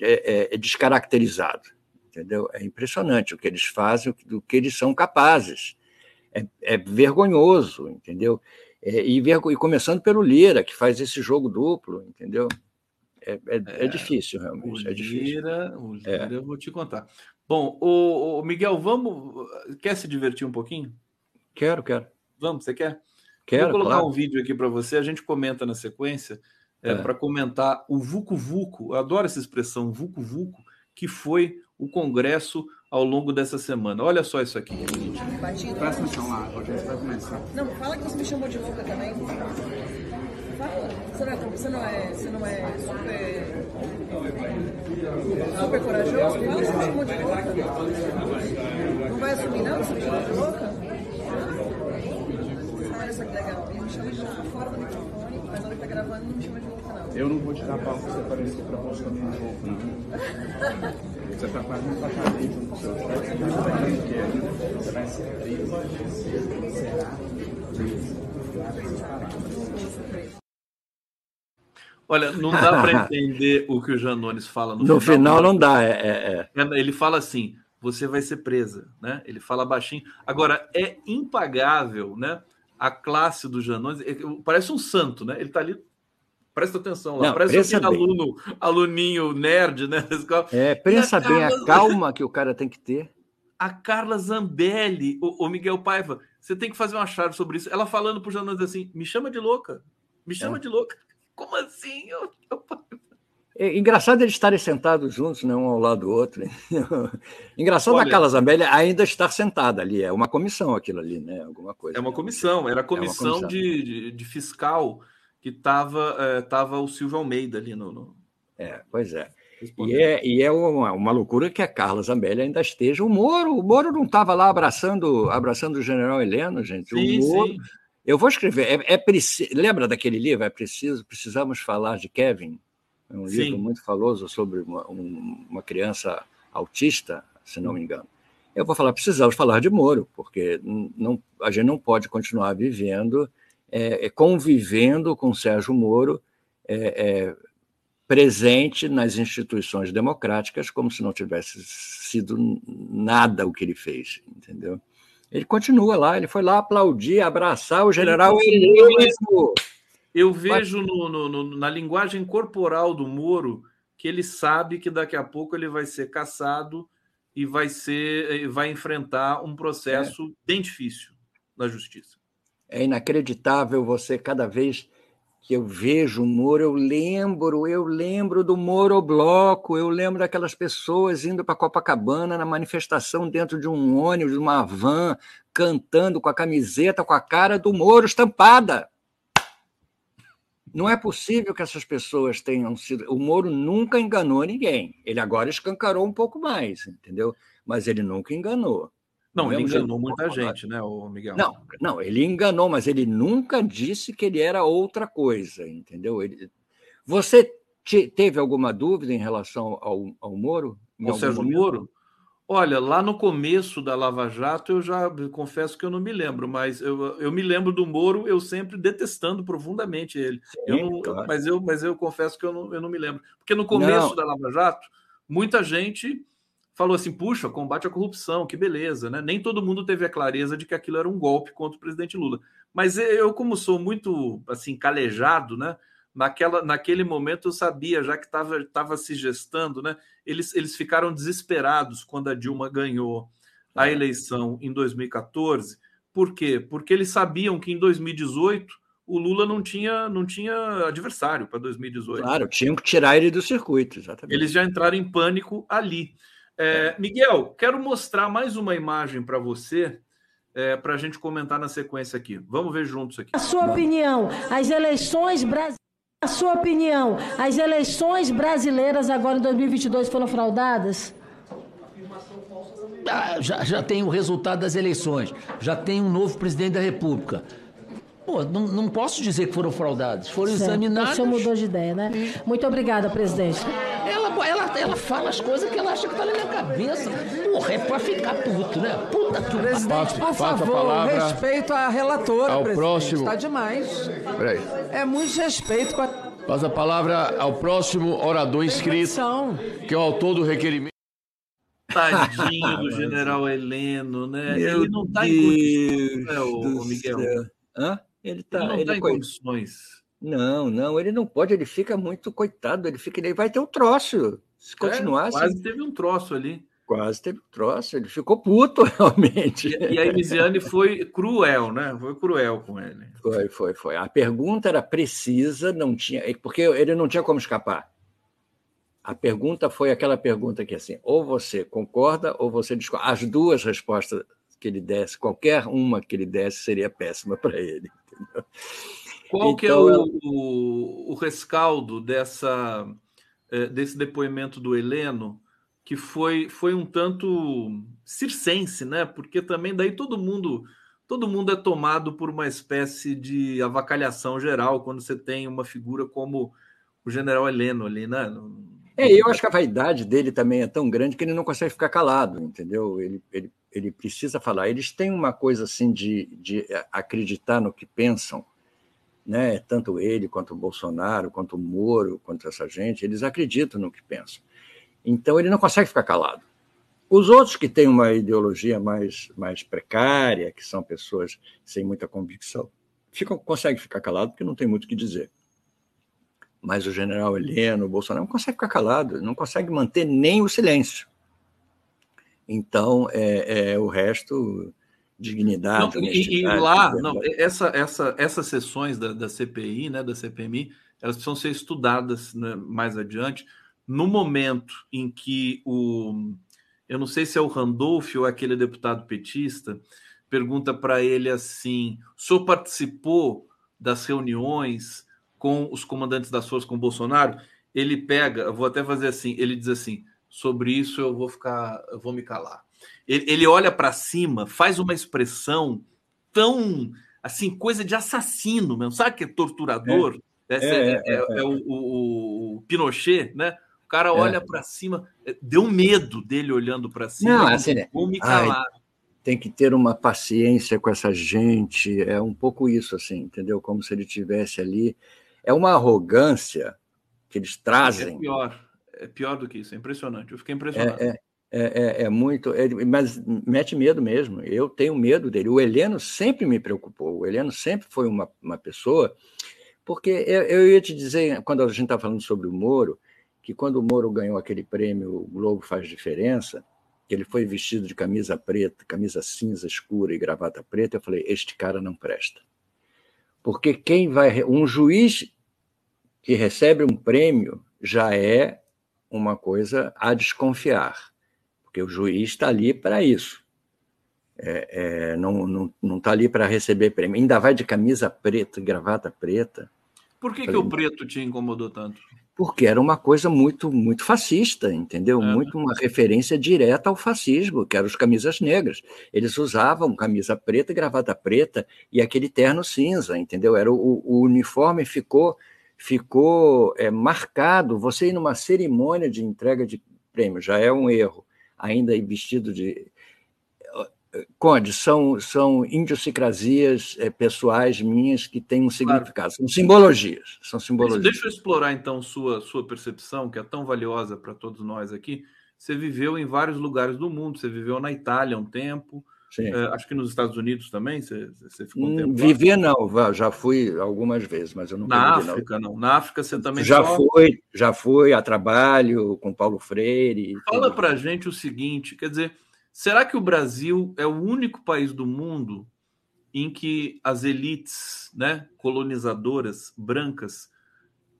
é, é, descaracterizado. Entendeu? É impressionante o que eles fazem, o que eles são capazes. É, é vergonhoso, entendeu? É, e, e começando pelo Lira, que faz esse jogo duplo, entendeu? É, é, é, é, difícil, realmente. O é difícil. Lira, o é. Lira eu vou te contar. Bom, o, o, Miguel, vamos. Quer se divertir um pouquinho? Quero, quero. Vamos, você quer? Quero. Vou colocar claro. um vídeo aqui para você, a gente comenta na sequência, para comentar o Vucu Vucu. Eu adoro essa expressão, Vucu Vucu, que foi o Congresso ao longo dessa semana. Olha só isso aqui. Presta atenção lá, Rogério, vai começar. Não, fala que você me chamou de louca também. Você não é, você não é, você não é super, super corajoso? Fala que você me chamou de louca. Não vai assumir não que você me chamou de louca? Olha só que legal. Ele me chama de louca fora do microfone, mas na hora que tá gravando não me chama de louca não. Eu não vou te dar pau pra você aparecer pra de louco, não. *laughs* Você quase um patamento no seu você vai ser preso. Será preso. Olha, não dá para entender o que o Janones fala no, no final. final não dá. É, é, é, Ele fala assim: você vai ser presa, né? Ele fala baixinho. Agora é impagável, né? A classe do Janones parece um santo, né? Ele está ali. Presta atenção lá. Não, parece um aluno, aluninho nerd, né? *laughs* É, pensa bem a calma que o cara tem que ter. A Carla Zambelli, o, o Miguel Paiva, você tem que fazer uma chave sobre isso. Ela falando pro Janones assim: me chama de louca, me chama é. de louca. Como assim? Eu, eu... É engraçado eles estarem sentados juntos, né, um ao lado do outro. *laughs* engraçado Olha, a Carla Zambelli ainda estar sentada ali. É uma comissão aquilo ali, né? Alguma coisa. É uma comissão. Era a comissão, é comissão. De, de, de, fiscal que estava é, tava o Silvio Almeida ali no. no... É, pois é. E é, e é uma, uma, loucura que a Carla Zambelli ainda esteja. O Moro, o Moro não estava lá abraçando, abraçando o general Heleno, gente. Sim, o Moro, sim. Eu vou escrever. É, é preciso. Lembra daquele livro? É preciso. Precisamos falar de Kevin. É um Sim. livro muito famoso sobre uma, um, uma criança autista, se não me engano. Eu vou falar, precisamos falar de Moro, porque não, a gente não pode continuar vivendo, é, é convivendo com Sérgio Moro, é, é, presente nas instituições democráticas, como se não tivesse sido nada o que ele fez, entendeu? Ele continua lá, ele foi lá aplaudir, abraçar o general mesmo. Eu vejo no, no, no, na linguagem corporal do Moro que ele sabe que daqui a pouco ele vai ser caçado e vai ser vai enfrentar um processo é. bem difícil na justiça. É inacreditável você cada vez que eu vejo o Moro, eu lembro, eu lembro do Moro Bloco, eu lembro daquelas pessoas indo para Copacabana na manifestação dentro de um ônibus, de uma van, cantando com a camiseta, com a cara do Moro estampada. Não é possível que essas pessoas tenham sido. O Moro nunca enganou ninguém. Ele agora escancarou um pouco mais, entendeu? Mas ele nunca enganou. Não, ele enganou muita gente, né, o Miguel? Não, não, ele enganou, mas ele nunca disse que ele era outra coisa, entendeu? Ele... Você te... teve alguma dúvida em relação ao, ao Moro? Ao Sérgio momento? Moro? Olha, lá no começo da Lava Jato, eu já confesso que eu não me lembro, mas eu, eu me lembro do Moro, eu sempre detestando profundamente ele. Sim, eu não, claro. mas, eu, mas eu confesso que eu não, eu não me lembro. Porque no começo não. da Lava Jato, muita gente falou assim: puxa, combate à corrupção, que beleza, né? Nem todo mundo teve a clareza de que aquilo era um golpe contra o presidente Lula. Mas eu, como sou muito assim, calejado, né? Naquela, naquele momento eu sabia, já que estava se gestando, né? Eles, eles ficaram desesperados quando a Dilma ganhou a é. eleição em 2014. Por quê? Porque eles sabiam que em 2018 o Lula não tinha, não tinha adversário para 2018. Claro, tinham que tirar ele do circuito, exatamente. Eles já entraram em pânico ali. É, Miguel, quero mostrar mais uma imagem para você, é, para a gente comentar na sequência aqui. Vamos ver juntos aqui. A sua opinião, as eleições brasileiras. A sua opinião, as eleições brasileiras agora em 2022 foram fraudadas? Ah, já, já tem o resultado das eleições, já tem um novo presidente da República. Pô, não, não posso dizer que foram fraudados, foram certo. examinados. O senhor mudou de ideia, né? Muito obrigada, presidente. Ela, ela, ela fala as coisas que ela acha que tá na minha cabeça. Porra, é pra ficar puto, né? Puta que Presidente, por favor, respeito à relatora, ao próximo. Está demais. Peraí. É muito respeito com a... Passa a palavra ao próximo orador inscrito, que é o autor do requerimento. Tadinho do general Heleno, né? Meu ele não está em condições, né, o Miguel? Hã? Ele, tá, ele não está em condições. Não, não, ele não pode, ele fica muito coitado, ele fica, ele vai ter um troço. Se continuar. É, quase teve um troço ali. Quase teve um troço, ele ficou puto *laughs* realmente. E, e a Emisiane foi cruel, né? Foi cruel com ele. Foi, foi, foi. A pergunta era precisa, não tinha, porque ele não tinha como escapar. A pergunta foi aquela pergunta que assim, ou você concorda ou você discorda. As duas respostas que ele desse, qualquer uma que ele desse seria péssima para ele. Entendeu? Qual então, que é então, o, o, o rescaldo dessa, é, desse depoimento do Heleno, que foi, foi um tanto circense, né? Porque também daí todo mundo todo mundo é tomado por uma espécie de avacalhação geral quando você tem uma figura como o general Heleno ali, né? É, eu acho que a vaidade dele também é tão grande que ele não consegue ficar calado, entendeu? Ele, ele, ele precisa falar. Eles têm uma coisa assim de, de acreditar no que pensam, né? Tanto ele quanto o Bolsonaro, quanto o Moro, quanto essa gente, eles acreditam no que pensam. Então ele não consegue ficar calado. Os outros que têm uma ideologia mais, mais precária, que são pessoas sem muita convicção, ficam, conseguem ficar calado porque não tem muito o que dizer. Mas o general Heleno, o Bolsonaro, não consegue ficar calado, não consegue manter nem o silêncio. Então, é, é o resto dignidade. Não, e, e, lá, não, essa, essa, essas sessões da, da, CPI, né, da CPMI, elas precisam ser estudadas né, mais adiante. No momento em que o. Eu não sei se é o Randolph ou aquele deputado petista, pergunta para ele assim: o senhor participou das reuniões com os comandantes das forças com o Bolsonaro? Ele pega, eu vou até fazer assim, ele diz assim: sobre isso eu vou ficar, eu vou me calar ele, ele olha para cima, faz uma expressão tão assim, coisa de assassino mesmo, sabe que é torturador? É, é, é, é o, o, o, Pinochet, né? O cara olha para cima, deu medo dele olhando para cima. Não, assim, vou me calar. Ai, tem que ter uma paciência com essa gente, é um pouco isso, assim, entendeu? Como se ele tivesse ali. É uma arrogância que eles trazem. É pior, é pior do que isso, é impressionante. Eu fiquei impressionado. É, é, é, é, muito, é, mas mete medo mesmo. Eu tenho medo dele. O Heleno sempre me preocupou. O Heleno sempre foi uma, uma pessoa, porque eu, eu ia te dizer, quando a gente está falando sobre o Moro, que quando o Moro ganhou aquele prêmio o Globo faz diferença, que ele foi vestido de camisa preta, camisa cinza escura e gravata preta, eu falei: este cara não presta. Porque quem vai. Um juiz que recebe um prêmio já é uma coisa a desconfiar porque o juiz está ali para isso. É, é, não está tá ali para receber prêmio. Ainda vai de camisa preta, gravata preta. Por que, que o preto te incomodou tanto? Porque era uma coisa muito muito fascista, entendeu? É. Muito uma referência direta ao fascismo, que eram os camisas negras. Eles usavam camisa preta, gravata preta e aquele terno cinza, entendeu? Era o, o uniforme ficou ficou é, marcado. Você ir numa cerimônia de entrega de prêmio já é um erro ainda vestido de. Conde, são, são idiosincrasias é, pessoais minhas que têm um significado, claro. são simbologias. São simbologias. Deixa eu explorar, então, sua, sua percepção, que é tão valiosa para todos nós aqui. você viveu em vários lugares do mundo. Você viveu na Itália um tempo, é, acho que nos Estados Unidos também. Você, você ficou um tempo Viver não, já fui algumas vezes, mas eu não. Na África não. não. Na África você também já só... foi, já fui a trabalho com Paulo Freire. Fala para gente o seguinte, quer dizer, será que o Brasil é o único país do mundo em que as elites, né, colonizadoras brancas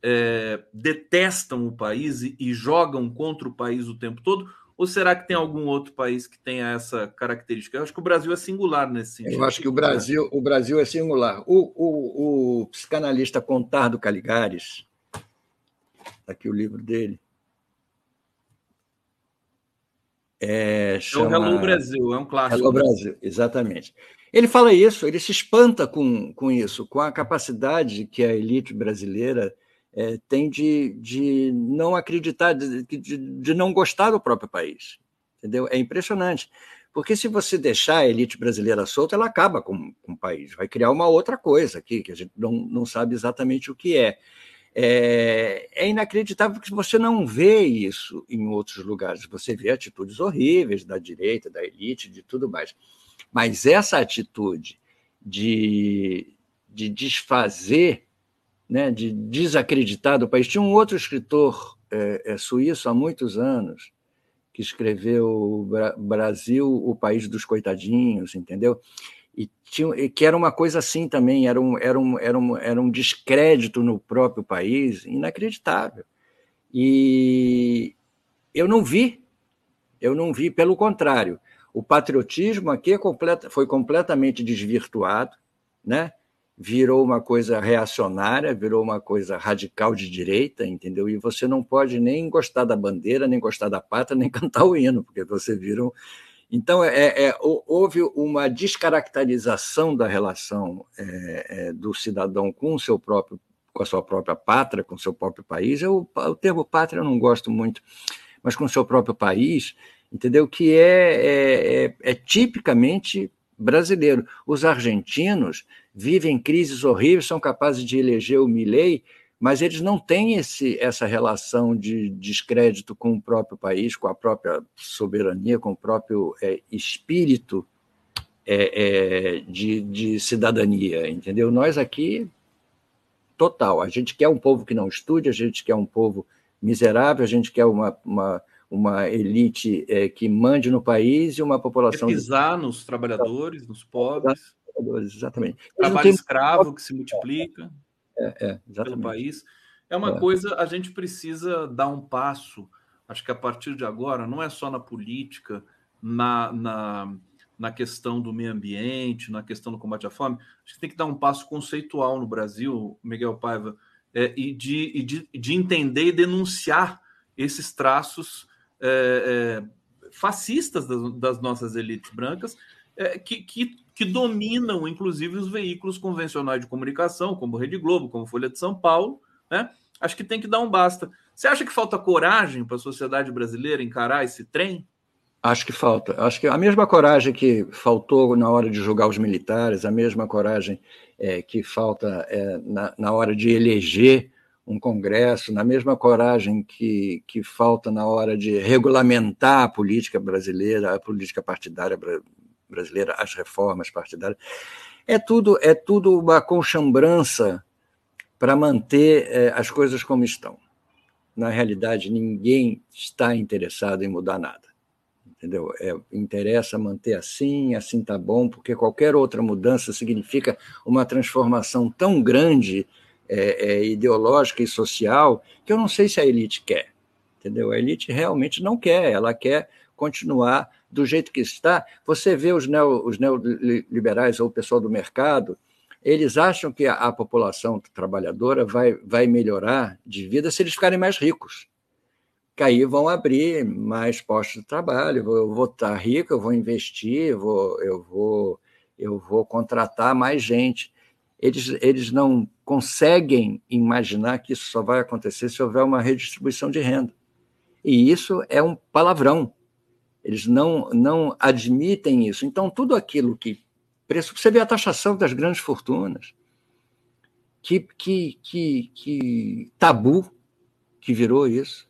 é, detestam o país e, e, jogam contra o país o tempo todo? Ou será que tem algum outro país que tenha essa característica? Eu acho que o Brasil é singular nesse sentido. Eu acho que o Brasil, o Brasil é singular. O, o, o psicanalista Contardo Caligares, tá aqui o livro dele, é, chama... é o Hello Brasil, é um clássico. Hello Brasil, exatamente. Ele fala isso, ele se espanta com, com isso, com a capacidade que a elite brasileira é, tem de, de não acreditar, de, de, de não gostar do próprio país. Entendeu? É impressionante. Porque se você deixar a elite brasileira solta, ela acaba com, com o país, vai criar uma outra coisa aqui, que a gente não, não sabe exatamente o que é. É, é, inacreditável que você não vê isso em outros lugares. Você vê atitudes horríveis da direita, da elite, de tudo mais. Mas essa atitude de, de desfazer né, de desacreditar do país. Tinha um outro escritor é, é, suíço há muitos anos que escreveu Bra Brasil, o país dos coitadinhos, entendeu? E, tinha, e que era uma coisa assim também, era um, era, um, era, um, era um descrédito no próprio país inacreditável. E eu não vi, eu não vi, pelo contrário, o patriotismo aqui é completa, foi completamente desvirtuado, né? Virou uma coisa reacionária, virou uma coisa radical de direita, entendeu? E você não pode nem gostar da bandeira, nem gostar da pátria, nem *laughs* cantar o hino, porque você viram. Então, é, é, houve uma descaracterização da relação é, é, do cidadão com o seu próprio, com a sua própria pátria, com o seu próprio país. Eu, o termo pátria eu não gosto muito, mas com o seu próprio país, entendeu? Que é, é, é, é tipicamente brasileiro. Os argentinos vivem crises horríveis, são capazes de eleger o Milley, mas eles não têm esse, essa relação de descrédito com o próprio país, com a própria soberania, com o próprio é, espírito é, é, de, de cidadania, entendeu? Nós aqui, total, a gente quer um povo que não estude, a gente quer um povo miserável, a gente quer uma, uma, uma elite é, que mande no país e uma população... Quer pisar nos trabalhadores, nos pobres trabalhadores, exatamente. Trabalho têm... escravo que se multiplica é, é, pelo país. É uma é. coisa, a gente precisa dar um passo, acho que a partir de agora, não é só na política, na, na, na questão do meio ambiente, na questão do combate à fome, acho que tem que dar um passo conceitual no Brasil, Miguel Paiva, é, e, de, e de, de entender e denunciar esses traços é, é, fascistas das, das, nossas elites brancas, é, que, que, que, dominam, inclusive, os veículos convencionais de comunicação, como Rede Globo, como Folha de São Paulo. Né? Acho que tem que dar um basta. Você acha que falta coragem para a sociedade brasileira encarar esse trem? Acho que falta. Acho que a mesma coragem que faltou na hora de julgar os militares, a mesma coragem é, que falta é, na, na hora de eleger um Congresso, na mesma coragem que, que falta na hora de regulamentar a política brasileira, a política partidária brasileira, as reformas partidárias. É tudo, é tudo uma conchambrança para manter é, as coisas como estão. Na realidade, ninguém está interessado em mudar nada. Entendeu? É, interessa manter assim, assim tá bom, porque qualquer outra mudança significa uma transformação tão grande é, é, ideológica e social que eu não sei se a elite quer. Entendeu? A elite realmente não quer, ela quer continuar do jeito que está, você vê os, neo, os neoliberais ou o pessoal do mercado, eles acham que a, a, população trabalhadora vai, vai melhorar de vida se eles ficarem mais ricos. Que aí vão abrir mais postos de trabalho, eu vou estar rico, eu vou investir, eu vou, eu vou, eu vou contratar mais gente. Eles, eles não conseguem imaginar que isso só vai acontecer se houver uma redistribuição de renda. E isso é um palavrão eles não, não admitem isso. Então, tudo aquilo que. Você vê a taxação das grandes fortunas, que, que, que, que tabu que virou isso.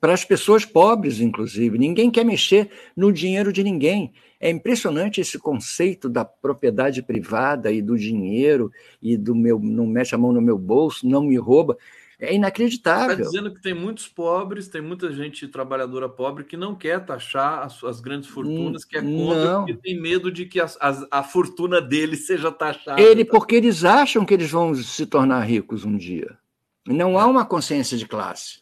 Para as pessoas pobres, inclusive. Ninguém quer mexer no dinheiro de ninguém. É impressionante esse conceito da propriedade privada e do dinheiro e do meu não mexe a mão no meu bolso, não me rouba. É inacreditável. Está dizendo que tem muitos pobres, tem muita gente trabalhadora pobre que não quer taxar as, as grandes fortunas, que é contra, não. porque tem medo de que a, fortuna dele *laughs* seja taxada. Ele, porque eles acham que eles vão se tornar ricos um dia. Não há uma consciência de classe.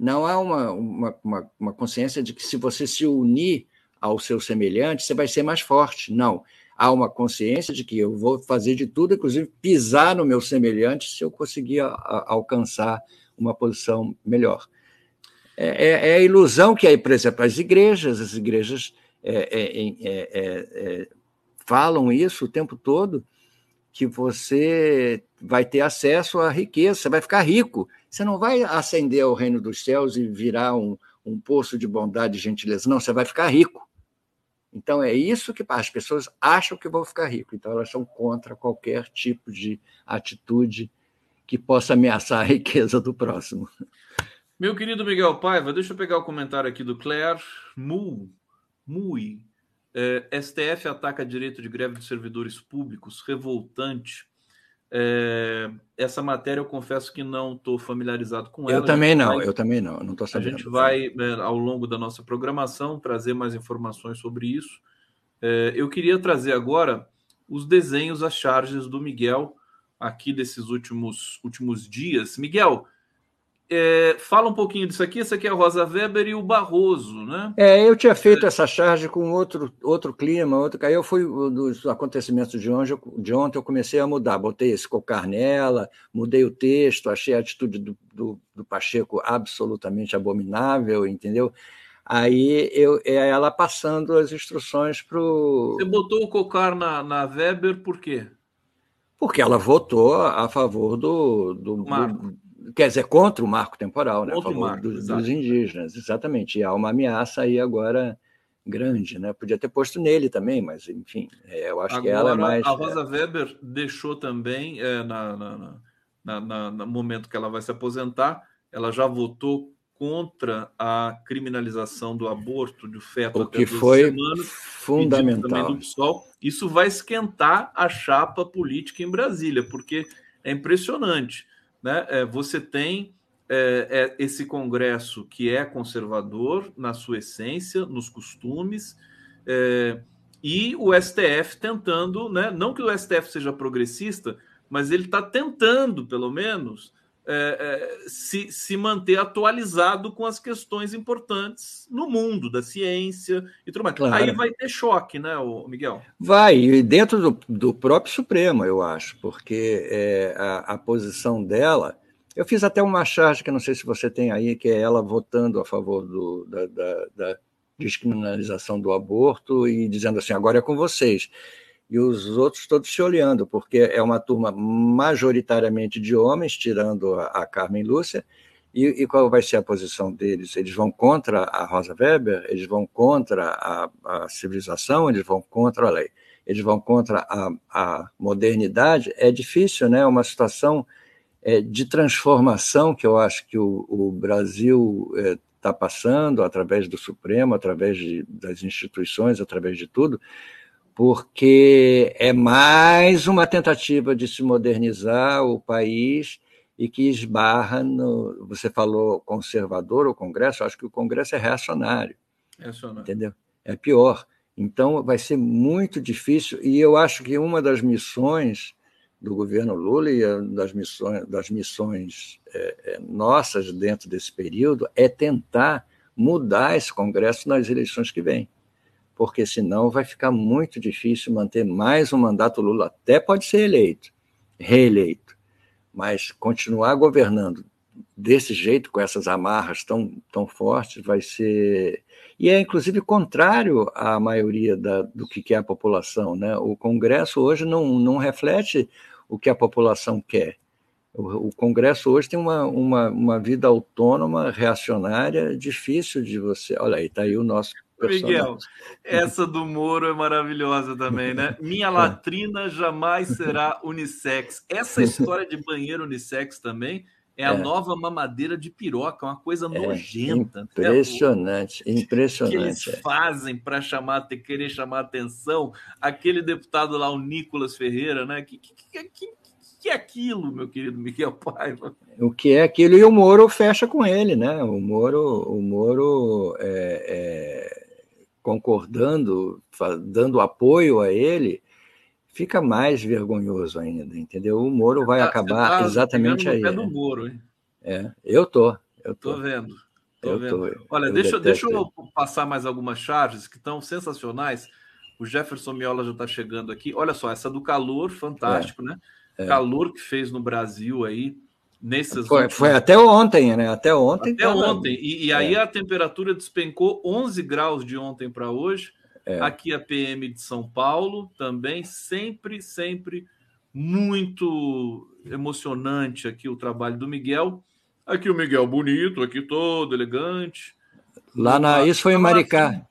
Não há uma, uma, uma, uma consciência de que se você se unir ao seu semelhante, você vai ser mais forte. Não. Há uma consciência de que eu vou fazer de tudo, inclusive pisar no meu semelhante, se eu conseguir a, a, alcançar uma posição melhor. É, é, é, a ilusão que aí, por exemplo, as igrejas, as igrejas é, é, é, falam isso o tempo todo, que você vai ter acesso à riqueza, você vai ficar rico. Você não vai ascender ao reino dos céus e virar um, um poço de bondade e gentileza. Não, você vai ficar rico. Então, é isso que as pessoas acham que vão ficar ricos. Então, elas são contra qualquer tipo de atitude que possa ameaçar a riqueza do próximo. Meu querido Miguel Paiva, deixa eu pegar o comentário aqui do Claire Mu. Mui. É, STF ataca direito de greve dos servidores públicos, revoltante. É, essa matéria eu confesso que não estou familiarizado com ela. Eu também não, vai, eu também não, não estou sabendo. A gente vai, é, ao longo da nossa programação, trazer mais informações sobre isso. É, eu queria trazer agora os desenhos, as charges do Miguel aqui desses últimos, últimos dias. Miguel, é, fala um pouquinho disso aqui. Esse aqui é a Rosa Weber e o Barroso, né? É, eu tinha feito essa charge com outro, outro clima, outro. Aí eu fui dos acontecimentos de ontem, de ontem, eu comecei a mudar. Botei esse cocar nela, mudei o texto, achei a atitude do, do, do Pacheco absolutamente abominável, entendeu? Aí eu, é ela passando as instruções para o. Você botou o cocar na, na Weber por quê? Porque ela votou a favor do, do, do quer dizer, contra o marco temporal, né? Contra favor marco, dos, dos, indígenas, exatamente. E há uma ameaça aí agora grande, né? Podia ter posto nele também, mas enfim, é, eu acho agora, que ela é mais. A Rosa é... Weber deixou também, é, na, na, na, na, no momento que ela vai se aposentar, ela já votou contra a criminalização do aborto de feto o que foi semanas, fundamental. Isso vai esquentar a chapa política em Brasília, porque é impressionante né, é, você tem é, é, esse Congresso que é conservador na sua essência, nos costumes, é, e o STF tentando, né, não que o STF seja progressista, mas ele está tentando, pelo menos, é, é, se, se manter atualizado com as questões importantes no mundo da ciência e tudo mais. Claro. Aí vai ter choque, né, Miguel? Vai, e dentro do, do próprio Supremo, eu acho, porque é, a, a, posição dela. Eu fiz até uma charge que não sei se você tem aí, que é ela votando a favor do, da, da, da descriminalização do aborto e dizendo assim: agora é com vocês e os outros todos se olhando, porque é uma turma majoritariamente de homens, tirando a, a Carmen Lúcia, e, e, qual vai ser a posição deles? Eles vão contra a Rosa Weber? Eles vão contra a, a civilização? Eles vão contra a lei? Eles vão contra a, a modernidade? É difícil, né? Uma situação é, de transformação que eu acho que o, o Brasil está é, passando através do Supremo, através de, das instituições, através de tudo, porque é mais uma tentativa de se modernizar o país e que esbarra no. Você falou conservador, o Congresso, acho que o Congresso é reacionário. Reacionário. Entendeu? É pior. Então, vai ser muito difícil, e eu acho que uma das missões do governo Lula e das missões, das missões é, é, nossas dentro desse período é tentar mudar esse Congresso nas eleições que vêm porque senão vai ficar muito difícil manter mais um mandato Lula. Até pode ser eleito, reeleito, mas continuar governando desse jeito, com essas amarras tão, tão fortes, vai ser. E é, inclusive, contrário à maioria da, do que quer a população. Né? O Congresso hoje não, não reflete o que a população quer. O, o Congresso hoje tem uma, uma, uma vida autônoma, reacionária, difícil de você. Olha aí, está aí o nosso Miguel, *laughs* essa do Moro é maravilhosa também, né? Minha é. latrina jamais será unissex. Essa história de banheiro unissex também é, a nova mamadeira de piroca, uma coisa é, nojenta. Impressionante, né? impressionante. O que eles fazem para chamar, querer chamar atenção? Aquele deputado lá, o Nicolas Ferreira, né? Que, que, que, que é aquilo, meu querido Miguel Paiva? O que é aquilo e o Moro fecha com ele, né? O Moro, o Moro é, é, concordando, dando apoio a ele, fica mais vergonhoso ainda, entendeu? O Moro vai tá, acabar tá exatamente aí. Pé do né? Moro, hein? É, eu tô, eu tô. Tô vendo. Tô eu vendo. Tô, Olha, eu deixa, deixa eu passar mais algumas charges que estão sensacionais. O Jefferson Miola já está chegando aqui. Olha só, essa do calor, fantástico, é, né? É. Calor que fez no Brasil aí nesses. Foi, últimos... foi até ontem, né? Até ontem. Até tava... ontem. E, e aí é. a temperatura despencou 11 graus de ontem para hoje. É. Aqui a PM de São Paulo também, sempre, sempre muito emocionante aqui o trabalho do Miguel. Aqui o Miguel bonito, aqui todo elegante. Lá na. Isso foi em Maricá.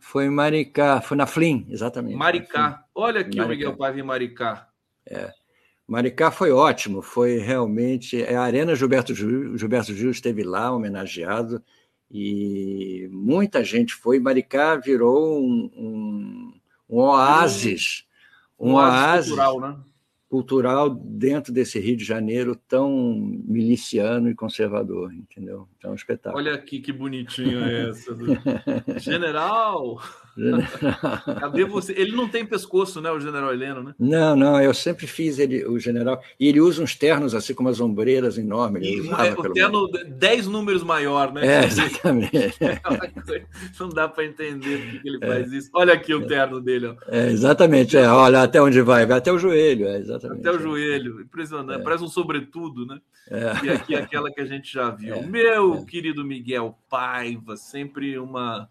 Foi em Maricá, foi na Flim, exatamente. Maricá. Olha aqui Maricá. o Miguel Paiva em Maricá. É. Maricá foi ótimo, foi realmente. É, a Arena Gilberto Gil, Gilberto Gil esteve lá, homenageado e muita gente foi. Maricá virou um, um, um oásis, um, um oásis, cultural, né? cultural dentro desse Rio de Janeiro tão miliciano e conservador, entendeu? Então, é um espetáculo. Olha aqui que bonitinho é essa. Do... *laughs* General! Cadê você? Ele não tem pescoço, né, o General Heleno, né? Não, não, eu sempre fiz ele, o General. E ele usa uns ternos assim com umas ombreiras enormes. E, é, o terno, 10 números maior, né? É, *laughs* exatamente. É não dá para entender por que ele é. faz isso. Olha aqui o terno dele. Ó. É, exatamente, é, olha até onde vai, vai até o joelho, é, exatamente. Até o joelho, impressionante, é. parece um sobretudo, né? É. E aqui aquela que a gente já viu. Meu querido Miguel Paiva, sempre uma.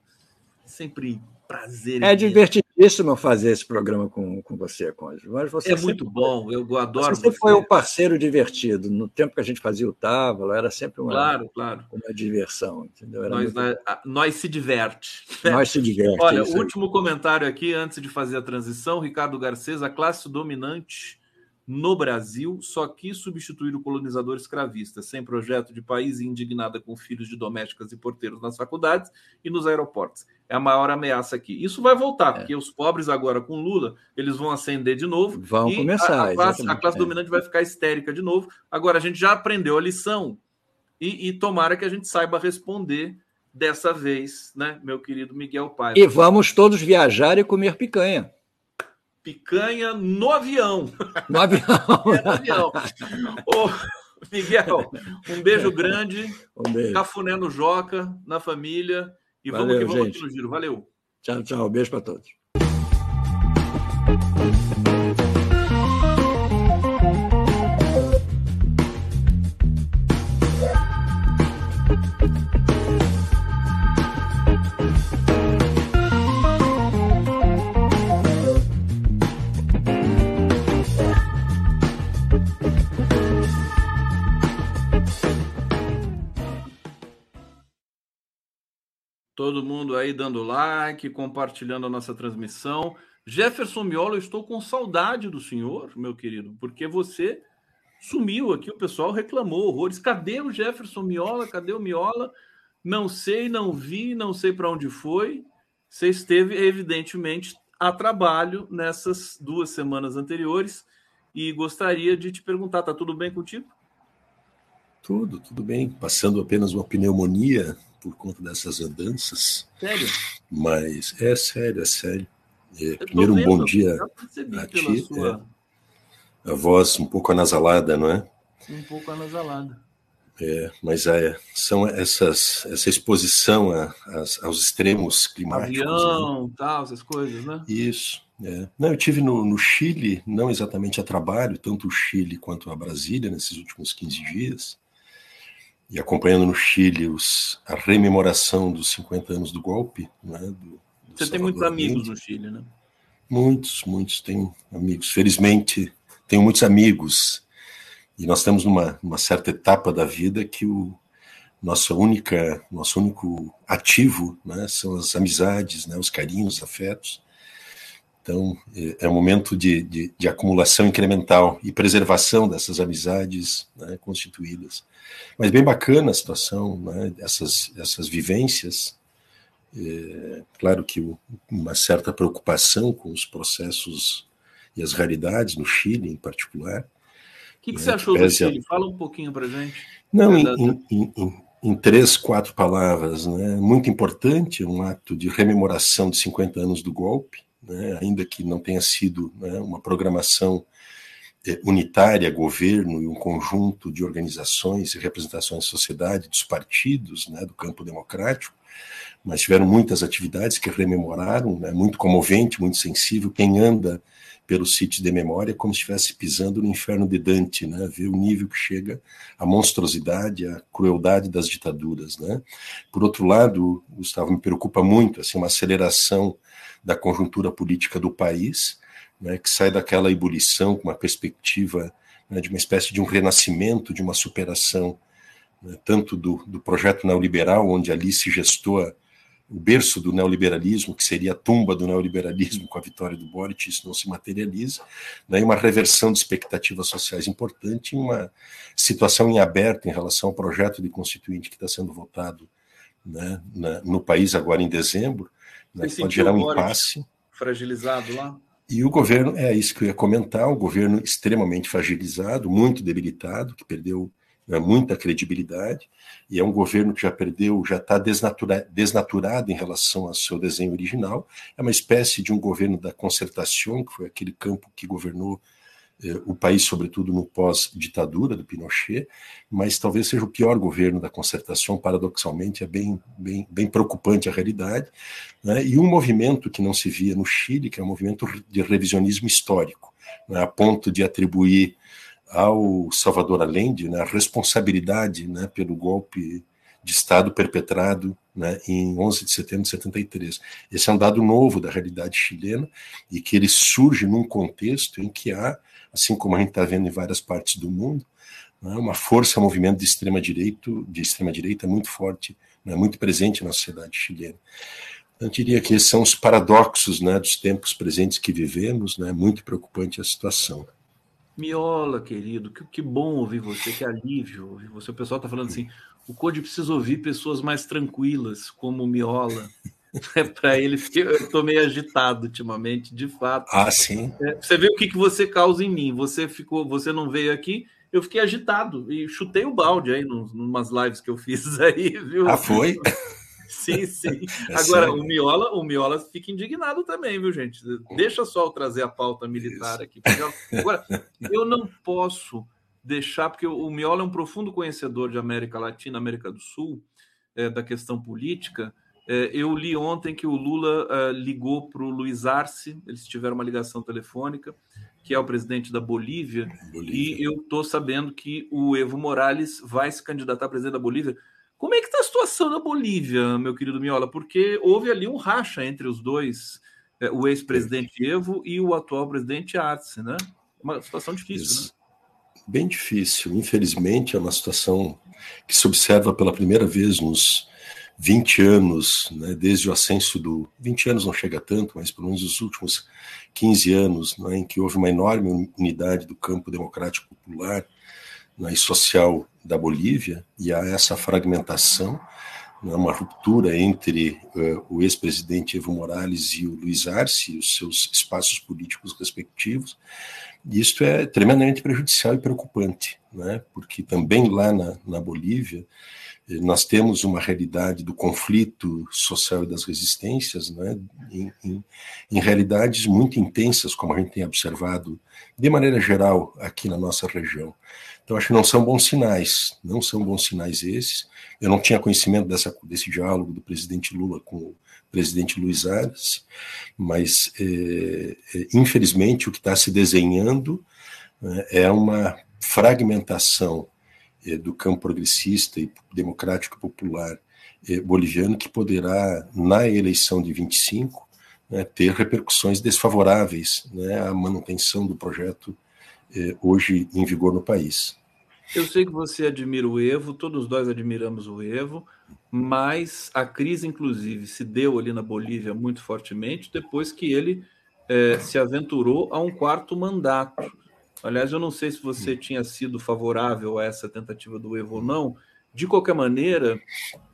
Sempre prazer. É divertidíssimo fazer esse programa com, com você, Conde. Mas você é muito bom, eu adoro. Você, você foi um parceiro divertido. No tempo que a gente fazia o Távola, era sempre uma, claro, claro. uma diversão. Entendeu? Nós, muito... nós, se diverte. Nós se diverte. Olha, o último comentário aqui, antes de fazer a transição, Ricardo Garcês, a classe dominante no Brasil só quis substituir o colonizador escravista, sem projeto de país e indignada com filhos de domésticas e porteiros nas faculdades e nos aeroportos. É a maior ameaça aqui. Isso vai voltar, é. porque os pobres agora com Lula, eles vão ascender de novo. Vão começar. A, a classe, a classe é. dominante vai ficar histérica de novo. Agora, a gente já aprendeu a lição e, e tomara que a gente saiba responder dessa vez, né, meu querido Miguel Paiva. E vamos todos viajar e comer picanha. Picanha no avião. *laughs* No avião. é, no avião. Ô, Miguel, um beijo grande. Um beijo. Cafuné no Joca, na família. E Valeu, vamos que vamos gente. aqui no giro. Valeu. Tchau, tchau. Beijo para todos. Todo mundo aí dando like, compartilhando a nossa transmissão. Jefferson Miola, eu estou com saudade do senhor, meu querido, porque você sumiu aqui, o pessoal reclamou horrores. Cadê o Jefferson Miola? Cadê o Miola? Não sei, não vi, não sei para onde foi. Você esteve, evidentemente, a trabalho nessas duas semanas anteriores e gostaria de te perguntar: tá tudo bem contigo? Tudo, tudo bem. Passando apenas uma pneumonia por conta dessas andanças. Sério? Mas é sério, é sério. É, primeiro, um bom dia a ti. Sua... É, a voz um pouco anasalada, não é? Um pouco anasalada. É, mas é, são essas, essa exposição a, a, aos extremos climáticos. Né? Avião, né? tal, essas coisas, né? Isso. É. Não, eu tive no, no, Chile, não exatamente a trabalho, tanto o Chile quanto a Brasília, nesses últimos 15 dias e acompanhando no Chile os, a rememoração dos 50 anos do golpe. Né, do, do Você tem muitos amigos no Chile, né? Muitos, muitos. Tenho amigos. Felizmente, tenho muitos amigos. E nós estamos numa, numa certa etapa da vida que o nossa única, nosso único ativo né, são as amizades, né, os carinhos, os afetos. Então, é um momento de, de, de acumulação incremental e preservação dessas amizades né, constituídas. Mas bem bacana a situação, né, essas, essas vivências. É, claro que uma certa preocupação com os processos e as realidades no Chile, em particular. O que, que né, você achou do Chile? A... Fala um pouquinho para gente. Não, em, em, em, em, três, quatro palavras, né, muito importante, um ato de rememoração de 50 anos do golpe, né, ainda que não tenha sido né, uma programação unitária, governo e um conjunto de organizações e representações da sociedade, dos partidos, né, do campo democrático, mas tiveram muitas atividades que rememoraram, né, muito comovente, muito sensível. Quem anda pelos sítios de memória é como se estivesse pisando no inferno de Dante, né, ver o nível que chega a monstruosidade, a crueldade das ditaduras. Né. Por outro lado, Gustavo, me preocupa muito assim, uma aceleração da conjuntura política do país, né, que sai daquela ebulição com uma perspectiva né, de uma espécie de um renascimento, de uma superação, né, tanto do, do projeto neoliberal, onde ali se gestou o berço do neoliberalismo, que seria a tumba do neoliberalismo com a vitória do Boric, isso não se materializa, né, e uma reversão de expectativas sociais importante, uma situação em aberto em relação ao projeto de constituinte que está sendo votado né, na, no país agora em dezembro, né, pode gerar um impasse. Fragilizado lá? E o governo, é isso que eu ia comentar, o governo extremamente fragilizado, muito debilitado, que perdeu né, muita credibilidade, e é um governo que já perdeu, já está desnatura, desnaturado em relação ao seu desenho original. É uma espécie de um governo da concertação, que foi aquele campo que governou o país, sobretudo no pós-ditadura do Pinochet, mas talvez seja o pior governo da concertação, paradoxalmente, é bem, bem, bem preocupante a realidade, né? e um movimento que não se via no Chile, que é um movimento de revisionismo histórico, né? a ponto de atribuir ao Salvador Allende né, a responsabilidade né, pelo golpe de Estado perpetrado né, em 11 de setembro de 73. Esse é um dado novo da realidade chilena e que ele surge num contexto em que há assim como a gente está vendo em várias partes do mundo, né, uma força, um movimento de extrema direita, de extrema direita muito forte, né, muito presente na sociedade chilena. Eu diria que esses são os paradoxos né, dos tempos presentes que vivemos, né, muito preocupante a situação. Miola, querido, que, que bom ouvir você, que alívio ouvir você. O pessoal está falando assim: o Code precisa ouvir pessoas mais tranquilas, como Miola. *laughs* *laughs* é para ele, eu estou meio agitado ultimamente, de fato. Ah, sim. É, você vê o que, que você causa em mim. Você ficou, você não veio aqui, eu fiquei agitado e chutei o balde aí nos, numas lives que eu fiz *laughs* aí, viu? Ah, foi? *laughs* Sim, sim. É Agora, o Miola, o Miola fica indignado também, viu, gente? Deixa só eu trazer a pauta militar aqui. Agora, eu não posso deixar, porque o Miola é um profundo conhecedor de América Latina, América do Sul, é, da questão política. É, eu li ontem que o Lula uh, ligou para o Luiz Arce, eles tiveram uma ligação telefônica, que é o presidente da Bolívia, Bolívia. e eu estou sabendo que o Evo Morales vai se candidatar a presidente da Bolívia. Como é que está a situação na Bolívia, meu querido Miola? Porque houve ali um racha entre os dois, é, o ex-presidente Evo e o atual presidente Arce, né? Uma situação difícil, né? Bem difícil. Infelizmente, é uma situação que se observa pela primeira vez nos 20 anos, né, desde o ascenso do. 20 anos não chega tanto, mas pelo menos os últimos 15 anos, né, em que houve uma enorme unidade do campo democrático popular né, e social da Bolívia, e há essa fragmentação, né, uma ruptura entre uh, o ex-presidente Evo Morales e o Luiz Arce, os seus espaços políticos respectivos. E isso é tremendamente prejudicial e preocupante, né, porque também lá na, na Bolívia nós temos uma realidade do conflito social e das resistências, né, em, em, em, realidades muito intensas, como a gente tem observado de maneira geral aqui na nossa região. Então, acho que não são bons sinais, não são bons sinais esses. Eu não tinha conhecimento dessa, desse diálogo do presidente Lula com o presidente Luiz Arce, mas, é, é, infelizmente, o que está se desenhando é, é uma fragmentação do campo progressista e democrático popular é, boliviano que poderá, na eleição de 25, né, ter repercussões desfavoráveis né, à manutenção do projeto é, hoje em vigor no país. Eu sei que você admira o Evo, todos nós admiramos o Evo, mas a crise, inclusive, se deu ali na Bolívia muito fortemente depois que ele é, se aventurou a um quarto mandato. Aliás, eu não sei se você tinha sido favorável a essa tentativa do Evo ou não. De qualquer maneira,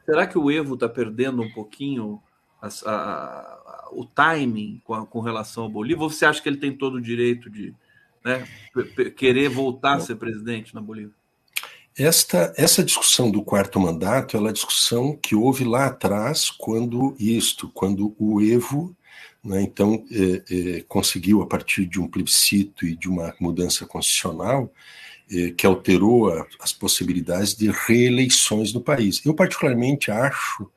será que o Evo está perdendo um pouquinho a, a, a, o timing com, com, relação ao Bolívia? Ou você acha que ele tem todo o direito de né, querer voltar a ser presidente na Bolívia? Esta, essa discussão do quarto mandato é a discussão que houve lá atrás, quando isto, quando o Evo né, então é, é, conseguiu, a partir de um plebiscito e de uma mudança constitucional, é, que alterou a, as possibilidades de reeleições no país. Eu, particularmente, acho,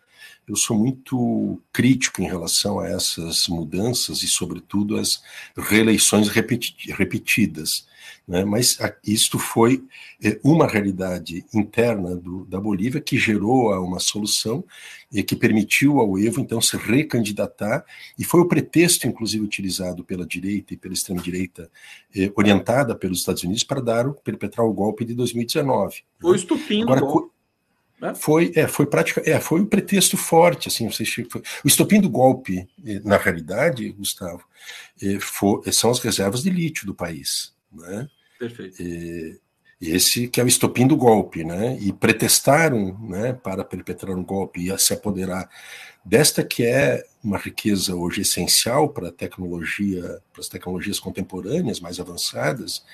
eu sou muito crítico em relação a essas mudanças e, sobretudo, as reeleições repetidas. Né? Mas isto foi é, uma realidade interna do, da Bolívia que gerou uma solução e que permitiu ao Evo, então, se recandidatar, e foi o pretexto, inclusive, utilizado pela direita e pela extrema-direita, eh, orientada pelos Estados Unidos, para dar, perpetrar o golpe de 2019. Foi o estupim Agora, do golpe. Né? Foi, é, foi prática, é, foi um pretexto forte, assim, você, foi, o estopim do golpe, na realidade, Gustavo, é, foi, são as reservas de lítio do país, né? Perfeito. E, esse que é o estopim do golpe, né? E pretestaram, né, para perpetrar um golpe e se apoderar desta que é uma riqueza hoje essencial para a tecnologia, para as tecnologias contemporâneas mais avançadas,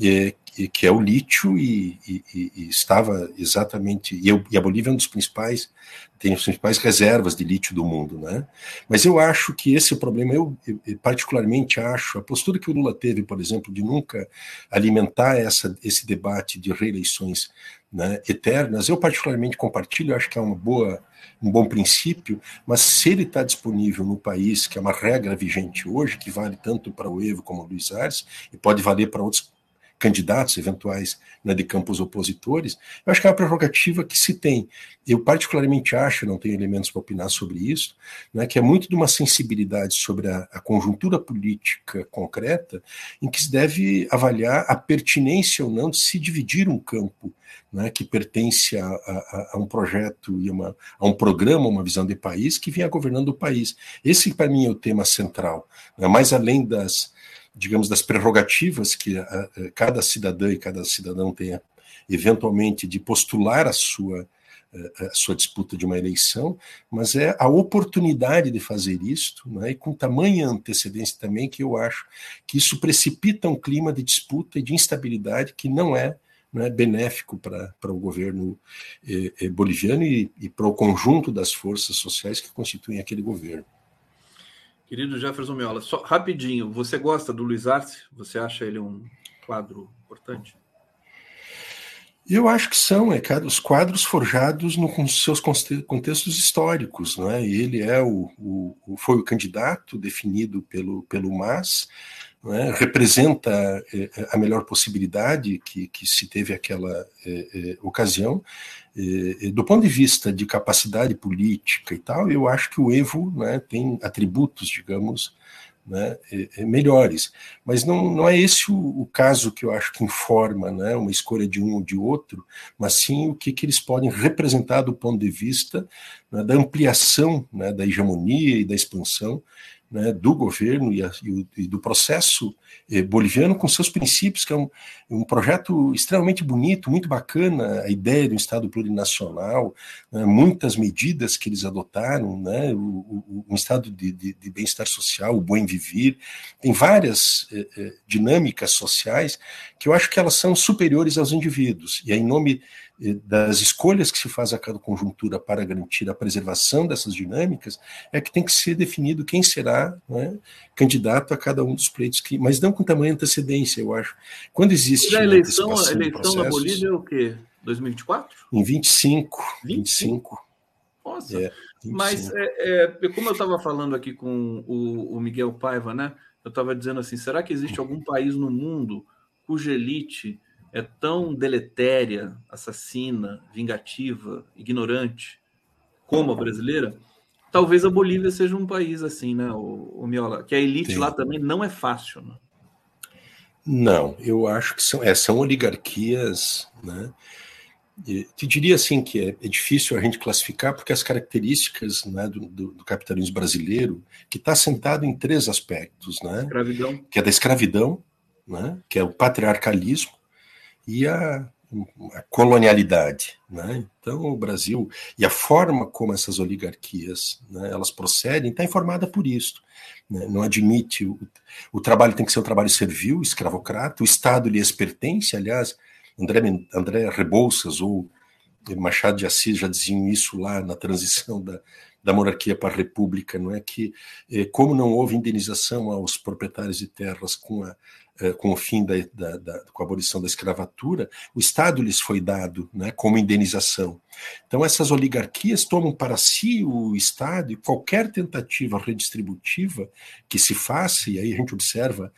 é, que é o lítio e, e, e estava exatamente e, eu, e, a Bolívia é um dos principais tem as principais reservas de lítio do mundo, né? Mas eu acho que esse problema eu, eu, particularmente acho a postura que o Lula teve, por exemplo, de nunca alimentar essa, esse debate de reeleições né, eternas, eu particularmente compartilho, acho que é uma boa um bom princípio, mas se ele está disponível no país, que é uma regra vigente hoje, que vale tanto para o Evo como o Luiz Arce, e pode valer para outros candidatos eventuais né, de campos opositores, eu acho que é uma prerrogativa que se tem. Eu particularmente acho, não tenho elementos para opinar sobre isso, né, que é muito de uma sensibilidade sobre a, a, conjuntura política concreta, em que se deve avaliar a pertinência ou não de se dividir um campo né, que pertence a, a, a, um projeto e uma, a um programa, uma visão de país que vinha governando o país. Esse, para mim, é o tema central. Né, mais além das digamos, das prerrogativas que a, a, cada cidadã e cada cidadão tenha, eventualmente, de postular a sua, a sua disputa de uma eleição, mas é a oportunidade de fazer isto, né, e com tamanha antecedência também, que eu acho que isso precipita um clima de disputa e de instabilidade que não é, não é benéfico para o governo eh, eh, boliviano e, e para o conjunto das forças sociais que constituem aquele governo. Querido Jefferson Miola, só rapidinho, você gosta do Luiz Arce? Você acha ele um quadro importante? Eu acho que são, é, os quadros forjados no, com seus contextos históricos, não é? Ele é o, o, foi o candidato definido pelo, pelo MAS, é? representa é, a melhor possibilidade que, que se teve aquela é, é ocasião. É, do ponto de vista de capacidade política e tal, eu acho que o Evo né, tem atributos, digamos, né, melhores. Mas não, não é esse o, o, caso que eu acho que informa né, uma escolha de um ou de outro, mas sim o que, que eles podem representar do ponto de vista né, da ampliação né, da hegemonia e da expansão né, do governo e, a, e, do processo eh, boliviano com seus princípios, que é um, um, projeto extremamente bonito, muito bacana, a ideia do Estado plurinacional, né, muitas medidas que eles adotaram, né, o, um Estado de, de, de bem-estar social, o bem viver, tem várias eh, eh, dinâmicas sociais que eu acho que elas são superiores aos indivíduos, e é em nome das escolhas que se faz a cada conjuntura para garantir a preservação dessas dinâmicas, é que tem que ser definido quem será né, candidato a cada um dos pleitos, que, mas não com tamanha antecedência, eu acho. Quando existe. a eleição, a eleição na Bolívia é o quê? 2024? Em 25. 25. Nossa. É, 25. Mas, é, é, como eu estava falando aqui com o, o Miguel Paiva, né? Eu estava dizendo assim: será que existe algum país no mundo cuja elite é tão deletéria, assassina, vingativa, ignorante como a brasileira, talvez a Bolívia seja um país assim, né, o, o Miola? Que a elite Sim. lá também não é fácil, né? Não, eu acho que são, é, são oligarquias, né? te diria assim que é, é, difícil a gente classificar porque as características né, do, do, do, capitalismo brasileiro que está sentado em três aspectos, né? Escravidão. Que é da escravidão, né? Que é o patriarcalismo e a, a colonialidade, né? Então o Brasil e a forma como essas oligarquias, né, elas procedem está informada por isso. Né? Não admite o, o trabalho tem que ser um trabalho servil, escravocrata. O Estado lhes pertence, aliás André, André Rebouças ou Machado de Assis já diziam isso lá na transição da, da monarquia para a república, não é que eh, como não houve indenização aos proprietários de terras com a com o fim da, da, da, com a abolição da escravatura, o Estado lhes foi dado né, como indenização. Então, essas oligarquias tomam para si o Estado e qualquer tentativa redistributiva que se faça, e aí a gente observa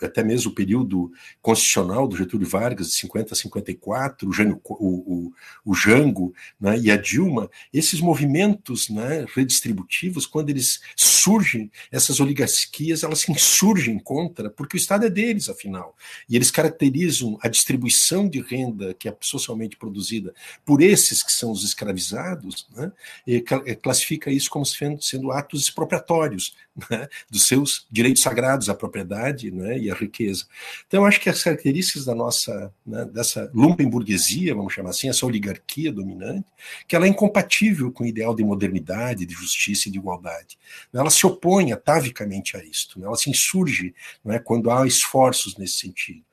até mesmo o período constitucional do Getúlio Vargas, de 50 a 54, o Jango, o, o, o Jango né, e a Dilma, esses movimentos né, redistributivos, quando eles surgem, essas oligarquias, elas se insurgem contra, porque o Estado é deles deles, afinal. E eles caracterizam a distribuição de renda que é socialmente produzida por esses que são os escravizados, né, e classifica isso como sendo, atos expropriatórios né, dos seus direitos sagrados à propriedade né, e à riqueza. Então, acho que as características da nossa, né, dessa lumpenburguesia, vamos chamar assim, essa oligarquia dominante, que ela é incompatível com o ideal de modernidade, de justiça e de igualdade. Ela se opõe atavicamente a isto, né, ela se insurge é, quando há esforço esforços nesse sentido.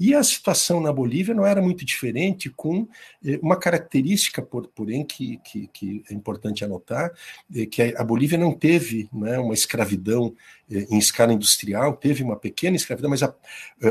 E a situação na Bolívia não era muito diferente, com eh, uma característica, porém, que, que, que é importante anotar, é que a Bolívia não teve né, uma escravidão eh, em escala industrial, teve uma pequena escravidão, mas a,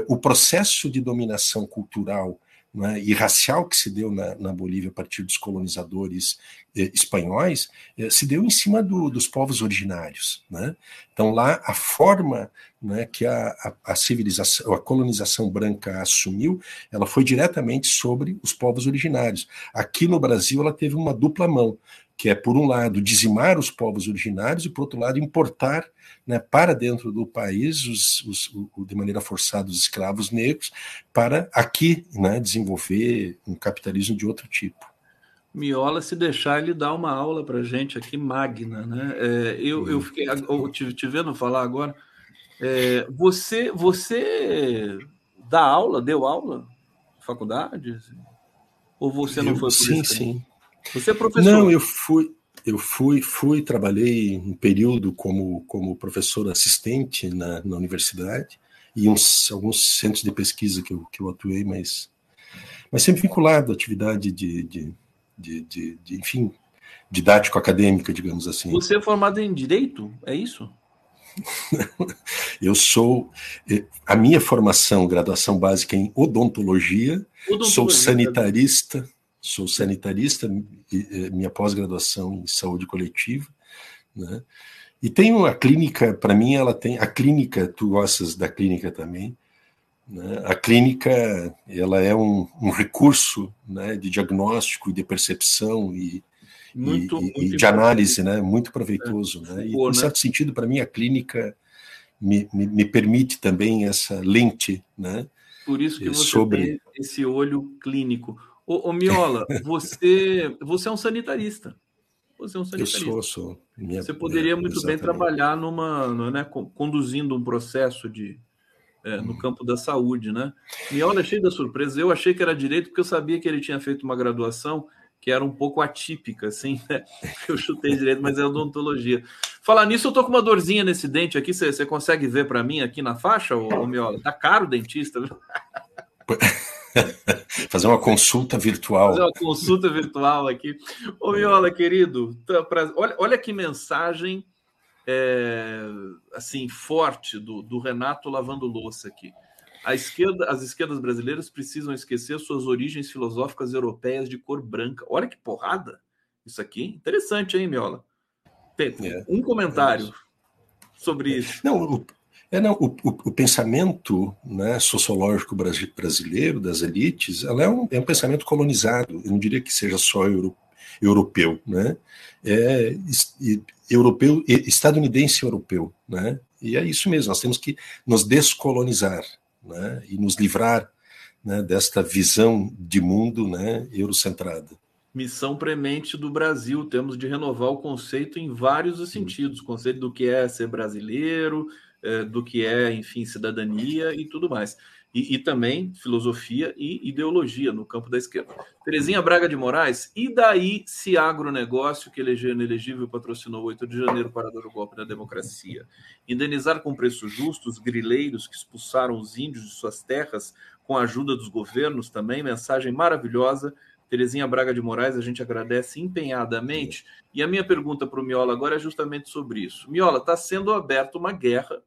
o processo de dominação cultural né, e racial que se deu na, na, Bolívia a partir dos colonizadores eh, espanhóis eh, se deu em cima do, dos povos originários. Né? Então lá a forma né, que a, a, a, civilização, a colonização branca assumiu, ela foi diretamente sobre os povos originários. Aqui no Brasil ela teve uma dupla mão que é, por um lado, dizimar os povos originários e, por outro lado, importar né, para dentro do país, os, os, o, de maneira forçada, os escravos negros, para aqui né, desenvolver um capitalismo de outro tipo. Miola, se deixar, ele dá uma aula para gente aqui, magna. Né? É, eu, eu fiquei eu te, te vendo falar agora. É, você, você dá aula, deu aula na faculdade? Ou você não foi por Sim, isso sim. Você é professor? Não, eu fui, eu fui, fui, trabalhei um período como, como professor assistente na, na universidade e uns, alguns centros de pesquisa que eu, que eu atuei, mas, mas sempre vinculado à atividade de, de, de, de, de enfim, didático-acadêmica, digamos assim. Você é formado em Direito, é isso? *laughs* eu sou. Eh, a minha formação, graduação básica em odontologia, odontologia sou sanitarista sou sanitarista, eh, minha pós-graduação em saúde coletiva, né? E tenho a clínica, para mim, ela tem a clínica. Tu gostas da clínica também? Né? A clínica, ela é um, um recurso, né, de diagnóstico, de percepção e, muito, e, muito e de análise, né, muito proveitoso, é, né? E, em certo sentido, para mim, a clínica me, me, me, permite também essa lente, né? Por isso que você sobre... tem esse olho clínico. Ô, ô Miola, *laughs* você, você é um sanitarista. Você é um sanitarista. Eu sou, sou. Minha, você poderia muito exatamente. bem trabalhar numa, né, conduzindo um processo de é, no campo da saúde, né? Miola é cheio da surpresa. Eu achei que era direito porque eu sabia que ele tinha feito uma graduação que era um pouco atípica, assim, né? *laughs* Eu chutei direito, mas é odontologia. Falar nisso, eu tô com uma dorzinha nesse dente aqui. Você, você consegue ver para mim aqui na faixa, ô, ô Miola? Tá caro o dentista, viu? *laughs* *laughs* Fazer uma consulta virtual. Fazer uma consulta virtual aqui. Ô, Miola, querido, tá olha, olha que mensagem é, assim forte do, do Renato lavando louça aqui. A esquerda, as esquerdas brasileiras precisam esquecer suas origens filosóficas europeias de cor branca. Olha que porrada isso aqui. Interessante, hein, Miola? Tem é, um comentário é sobre isso. Não, o, é, não, o, o, o, pensamento né, sociológico brasileiro, das elites, ela é um, é um pensamento colonizado, eu não diria que seja só euro, europeu, né? É europeu, estadunidense europeu, né? E é isso mesmo, nós temos que nos descolonizar, né? E nos livrar né, desta visão de mundo né, eurocentrada. Missão premente do Brasil, temos de renovar o conceito em vários sentidos, o conceito do que é ser brasileiro, é, do que é, enfim, cidadania e tudo mais e, e, também filosofia e ideologia no campo da esquerda. Terezinha Braga de Moraes, e daí se agronegócio, que elegeu inelegível patrocinou 8 de janeiro para dar o golpe da democracia? Indenizar com preço justo os grileiros que expulsaram os índios de suas terras com a ajuda dos governos também, mensagem maravilhosa. Terezinha Braga de Moraes, a gente agradece empenhadamente. E a minha pergunta para o Miola agora é justamente sobre isso. Miola, está sendo aberta uma guerra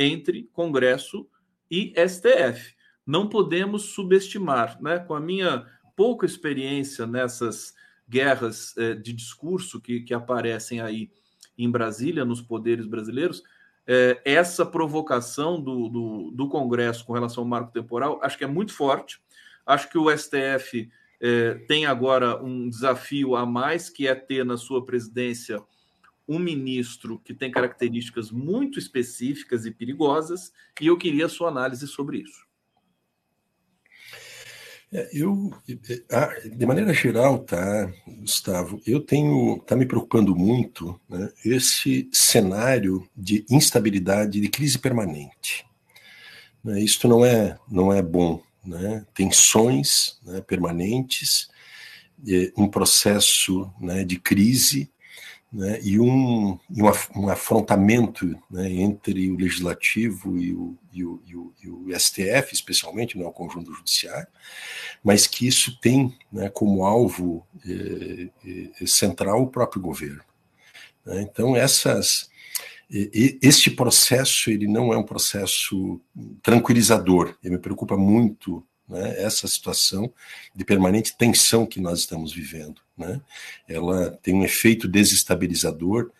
entre Congresso e STF. Não podemos subestimar, né? Com a minha pouca experiência nessas guerras eh, de discurso que, que aparecem aí em Brasília, nos poderes brasileiros, eh, essa provocação do, do, do, Congresso com relação ao marco temporal, acho que é muito forte. Acho que o STF eh, tem agora um desafio a mais, que é ter na sua presidência um ministro que tem características muito específicas e perigosas, e eu queria a sua análise sobre isso. É, eu, é, de maneira geral, tá, Gustavo, eu tenho, tá me preocupando muito né, esse cenário de instabilidade, de crise permanente. Né, isso não é, não é bom, né, tensões né, permanentes, é, um processo né, de crise né, e um, um, um afrontamento né, entre o legislativo e o, e, o, e, o, e o, STF, especialmente, não é o conjunto judiciário, mas que isso tem né, como alvo eh, eh, central o próprio governo. Né. Então, essas, este processo ele não é um processo tranquilizador, ele me preocupa muito né, essa situação de permanente tensão que nós estamos vivendo. Né? Ela tem um efeito desestabilizador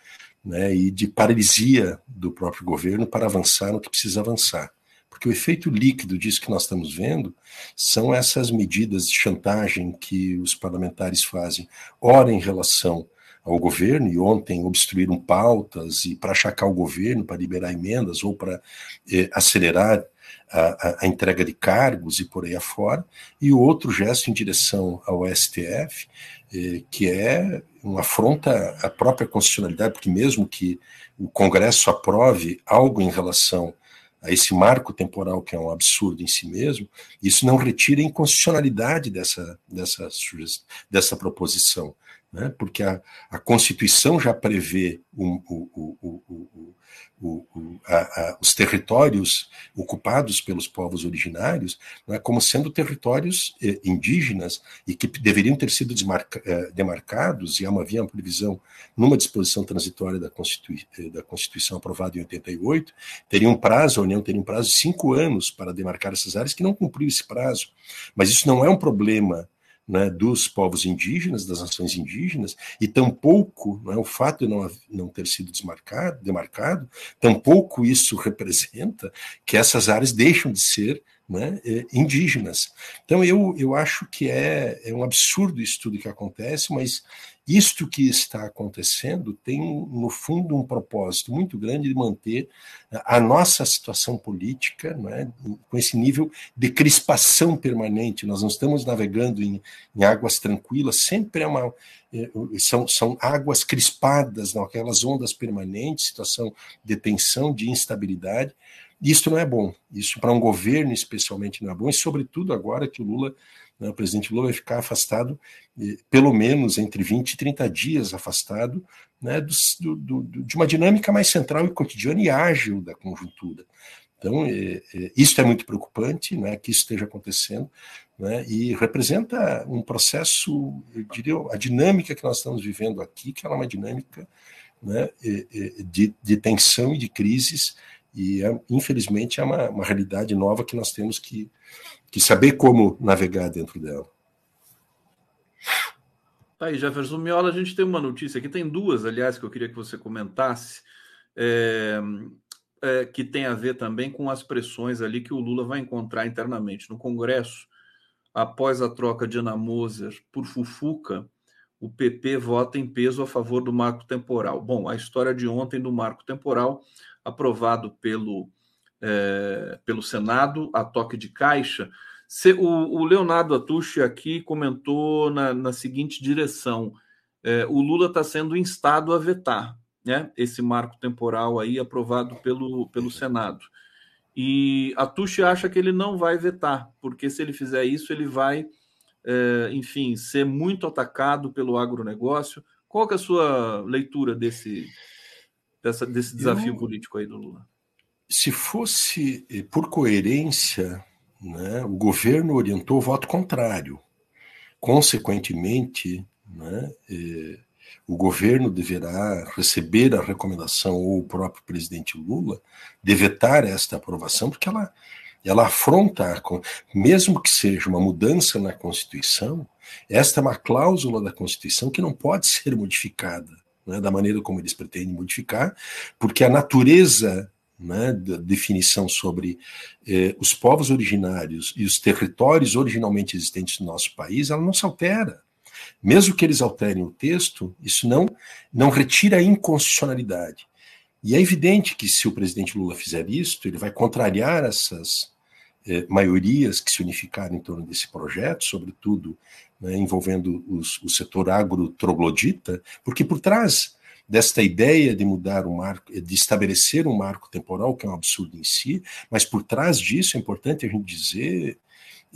né, e de paralisia do próprio governo para avançar no que precisa avançar. Porque o efeito líquido disso que nós estamos vendo são essas medidas de chantagem que os parlamentares fazem, ora em relação ao governo, e ontem obstruíram pautas e para achacar o governo, para liberar emendas ou para eh, acelerar a, a, entrega de cargos e por aí afora, e o outro gesto em direção ao STF, eh, que é uma afronta à própria constitucionalidade, porque mesmo que o Congresso aprove algo em relação a esse marco temporal que é um absurdo em si mesmo, isso não retira a inconstitucionalidade dessa, dessa, dessa proposição, né? porque a, a Constituição já prevê o, o, o, a, a, os territórios ocupados pelos povos originários né, como sendo territórios eh, indígenas e que deveriam ter sido desmarca, eh, demarcados, e havia uma previsão numa disposição transitória da, Constitui, eh, da Constituição aprovada em 88, teria um prazo, a União teria um prazo de cinco anos para demarcar essas áreas, que não cumpriu esse prazo. Mas isso não é um problema né, dos povos indígenas, das nações indígenas, e tampouco né, o fato de não, não ter sido desmarcado, demarcado, tampouco isso representa que essas áreas deixam de ser né, é, indígenas. Então eu, eu acho que é, é um absurdo isso tudo que acontece, mas isto que está acontecendo tem, no fundo, um propósito muito grande de manter a nossa situação política né, com esse nível de crispação permanente. Nós não estamos navegando em, em águas tranquilas, sempre é uma, é, são, são águas crispadas, não, aquelas ondas permanentes, situação de tensão, de instabilidade. Isso não é bom. Isso para um governo especialmente não é bom, e sobretudo agora que o Lula né, o presidente Lula vai ficar afastado, pelo menos entre 20 e 30 dias afastado, né, do, do, do, de uma dinâmica mais central e cotidiana e ágil da conjuntura. Então, é, é, isso é muito preocupante, né, que isso esteja acontecendo, né, e representa um processo, eu diria, a dinâmica que nós estamos vivendo aqui, que é uma dinâmica né, é, é, de, de tensão e de crises, e é, infelizmente é uma, uma realidade nova que nós temos que, que saber como navegar dentro dela. Tá aí, Jefferson Miola, a gente tem uma notícia aqui, tem duas, aliás, que eu queria que você comentasse, é, é, que tem a ver também com as pressões ali que o Lula vai encontrar internamente no Congresso. Após a troca de Ana Moser por Fufuca, o PP vota em peso a favor do marco temporal. Bom, a história de ontem do marco temporal, aprovado pelo é, pelo Senado a toque de caixa, o, Leonardo Atushi aqui comentou na, na seguinte direção: é, o Lula está sendo instado a vetar né, esse marco temporal aí aprovado pelo, pelo Senado. E Atushi acha que ele não vai vetar, porque se ele fizer isso, ele vai, é, enfim, ser muito atacado pelo agronegócio. Qual que é a sua leitura desse, dessa, desse desafio Eu, político aí do Lula? Se fosse eh, por coerência, né, o governo orientou o voto contrário. Consequentemente, né, eh, o governo deverá receber a recomendação, ou o próprio presidente Lula, de vetar esta aprovação, porque ela, ela afronta, mesmo que seja uma mudança na Constituição, esta é uma cláusula da Constituição que não pode ser modificada né, da maneira como eles pretendem modificar, porque a natureza né, da definição sobre eh, os povos originários e os territórios originalmente existentes no nosso país, ela não se altera. Mesmo que eles alterem o texto, isso não, não retira a inconstitucionalidade. E é evidente que se o presidente Lula fizer isso, ele vai contrariar essas eh, maiorias que se unificaram em torno desse projeto, sobretudo né, envolvendo os, o setor agro-troglodita, porque por trás desta ideia de mudar o marco, de estabelecer um marco temporal, que é um absurdo em si, mas por trás disso é importante a gente dizer,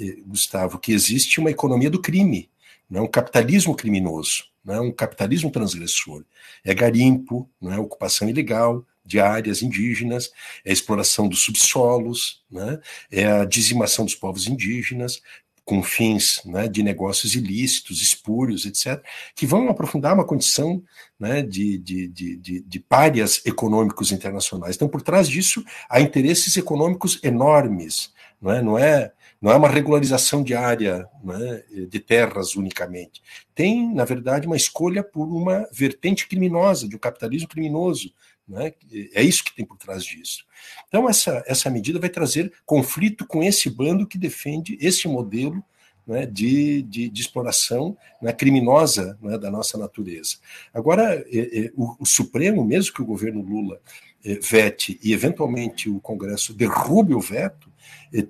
eh, Gustavo, que existe uma economia do crime, não é um capitalismo criminoso, não é um capitalismo transgressor. É garimpo, não é ocupação ilegal de áreas indígenas, é a exploração dos subsolos, né? é a dizimação dos povos indígenas, com fins né, de negócios ilícitos, espúrios, etc., que vão aprofundar uma condição né, de, de, de, de, de párias econômicos internacionais. Então, por trás disso, há interesses econômicos enormes. Não é, não é, não é uma regularização diária né, de terras unicamente. Tem, na verdade, uma escolha por uma vertente criminosa, de um capitalismo criminoso, né? É isso que tem por trás disso. Então, essa, essa medida vai trazer conflito com esse bando que defende esse modelo né, de, de, de, exploração né, criminosa né, da nossa natureza. Agora, é, é, o, o, Supremo, mesmo que o governo Lula é, vete e eventualmente o Congresso derrube o veto,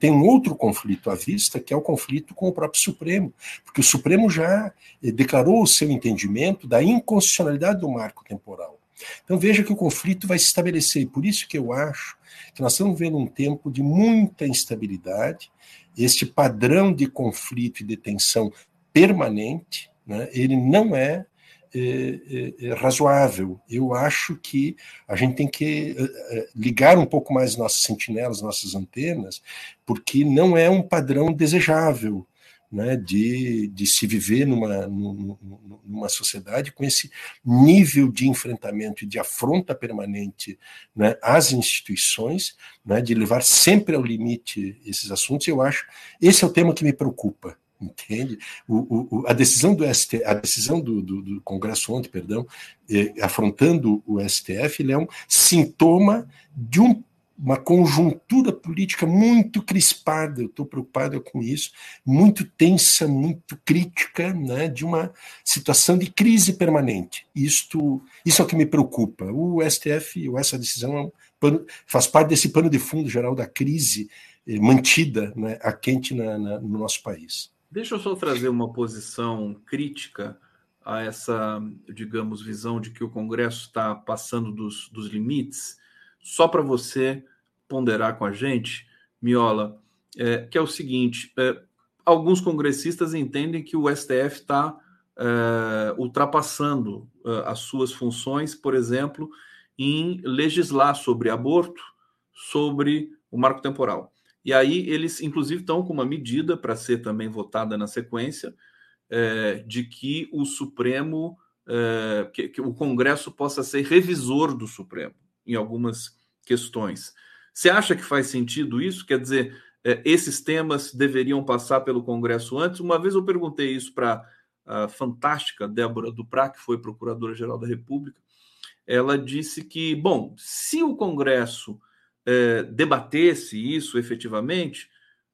tem um outro conflito à vista, que é o conflito com o próprio Supremo, porque o Supremo já declarou o seu entendimento da inconstitucionalidade do marco temporal. Então veja que o conflito vai se estabelecer, e por isso que eu acho que nós estamos vendo um tempo de muita instabilidade, este padrão de conflito e de tensão permanente, né, ele não é, é, é, é razoável. Eu acho que a gente tem que é, é, ligar um pouco mais nossas sentinelas, nossas antenas, porque não é um padrão desejável né, de, de se viver numa, numa sociedade com esse nível de enfrentamento e de afronta permanente né, às instituições, né, de levar sempre ao limite esses assuntos. Eu acho esse é o tema que me preocupa entende? O, o, a decisão do ST, a decisão do, do, do Congresso ontem, perdão, eh, afrontando o STF, ele é um sintoma de um uma conjuntura política muito crispada, eu estou preocupada com isso, muito tensa, muito crítica, né, de uma situação de crise permanente. Isto, isso é o que me preocupa. O STF, essa decisão, é faz parte desse pano de fundo geral da crise eh, mantida né, a quente na, na, no nosso país. Deixa eu só trazer uma posição crítica a essa, digamos, visão de que o Congresso está passando dos, dos limites só para você ponderar com a gente, Miola, é, que é o seguinte: é, alguns congressistas entendem que o STF está é, ultrapassando é, as suas funções, por exemplo, em legislar sobre aborto, sobre o marco temporal. E aí eles, inclusive, estão com uma medida para ser também votada na sequência, é, de que o Supremo, é, que, que, o Congresso possa ser revisor do Supremo em algumas questões. Você acha que faz sentido isso? Quer dizer, é, esses temas deveriam passar pelo Congresso antes? Uma vez eu perguntei isso para a fantástica Débora Duprá, que foi Procuradora-Geral da República. Ela disse que, bom, se o Congresso é, debatesse isso efetivamente,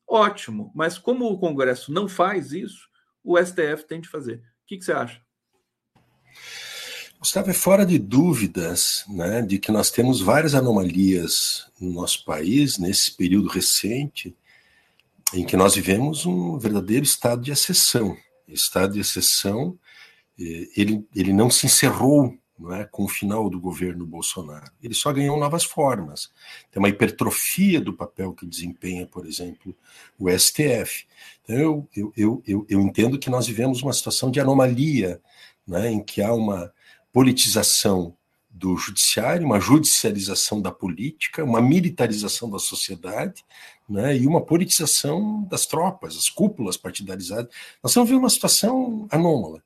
ótimo, mas como o Congresso não faz isso, o STF tem de fazer. O que, que você acha? Gustavo, é fora de dúvidas né, de que nós temos várias anomalias no nosso país, nesse período recente, em que nós vivemos um verdadeiro estado de exceção. Estado de exceção, eh, ele, ele não se encerrou não é, com o final do governo Bolsonaro. Ele só ganhou novas formas. Tem uma hipertrofia do papel que desempenha, por exemplo, o STF. Então, eu, eu, eu, eu, entendo que nós vivemos uma situação de anomalia, né, em que há uma politização do judiciário, uma judicialização da política, uma militarização da sociedade, né, e uma politização das tropas, as cúpulas partidarizadas. Nós estamos vivendo uma situação anômala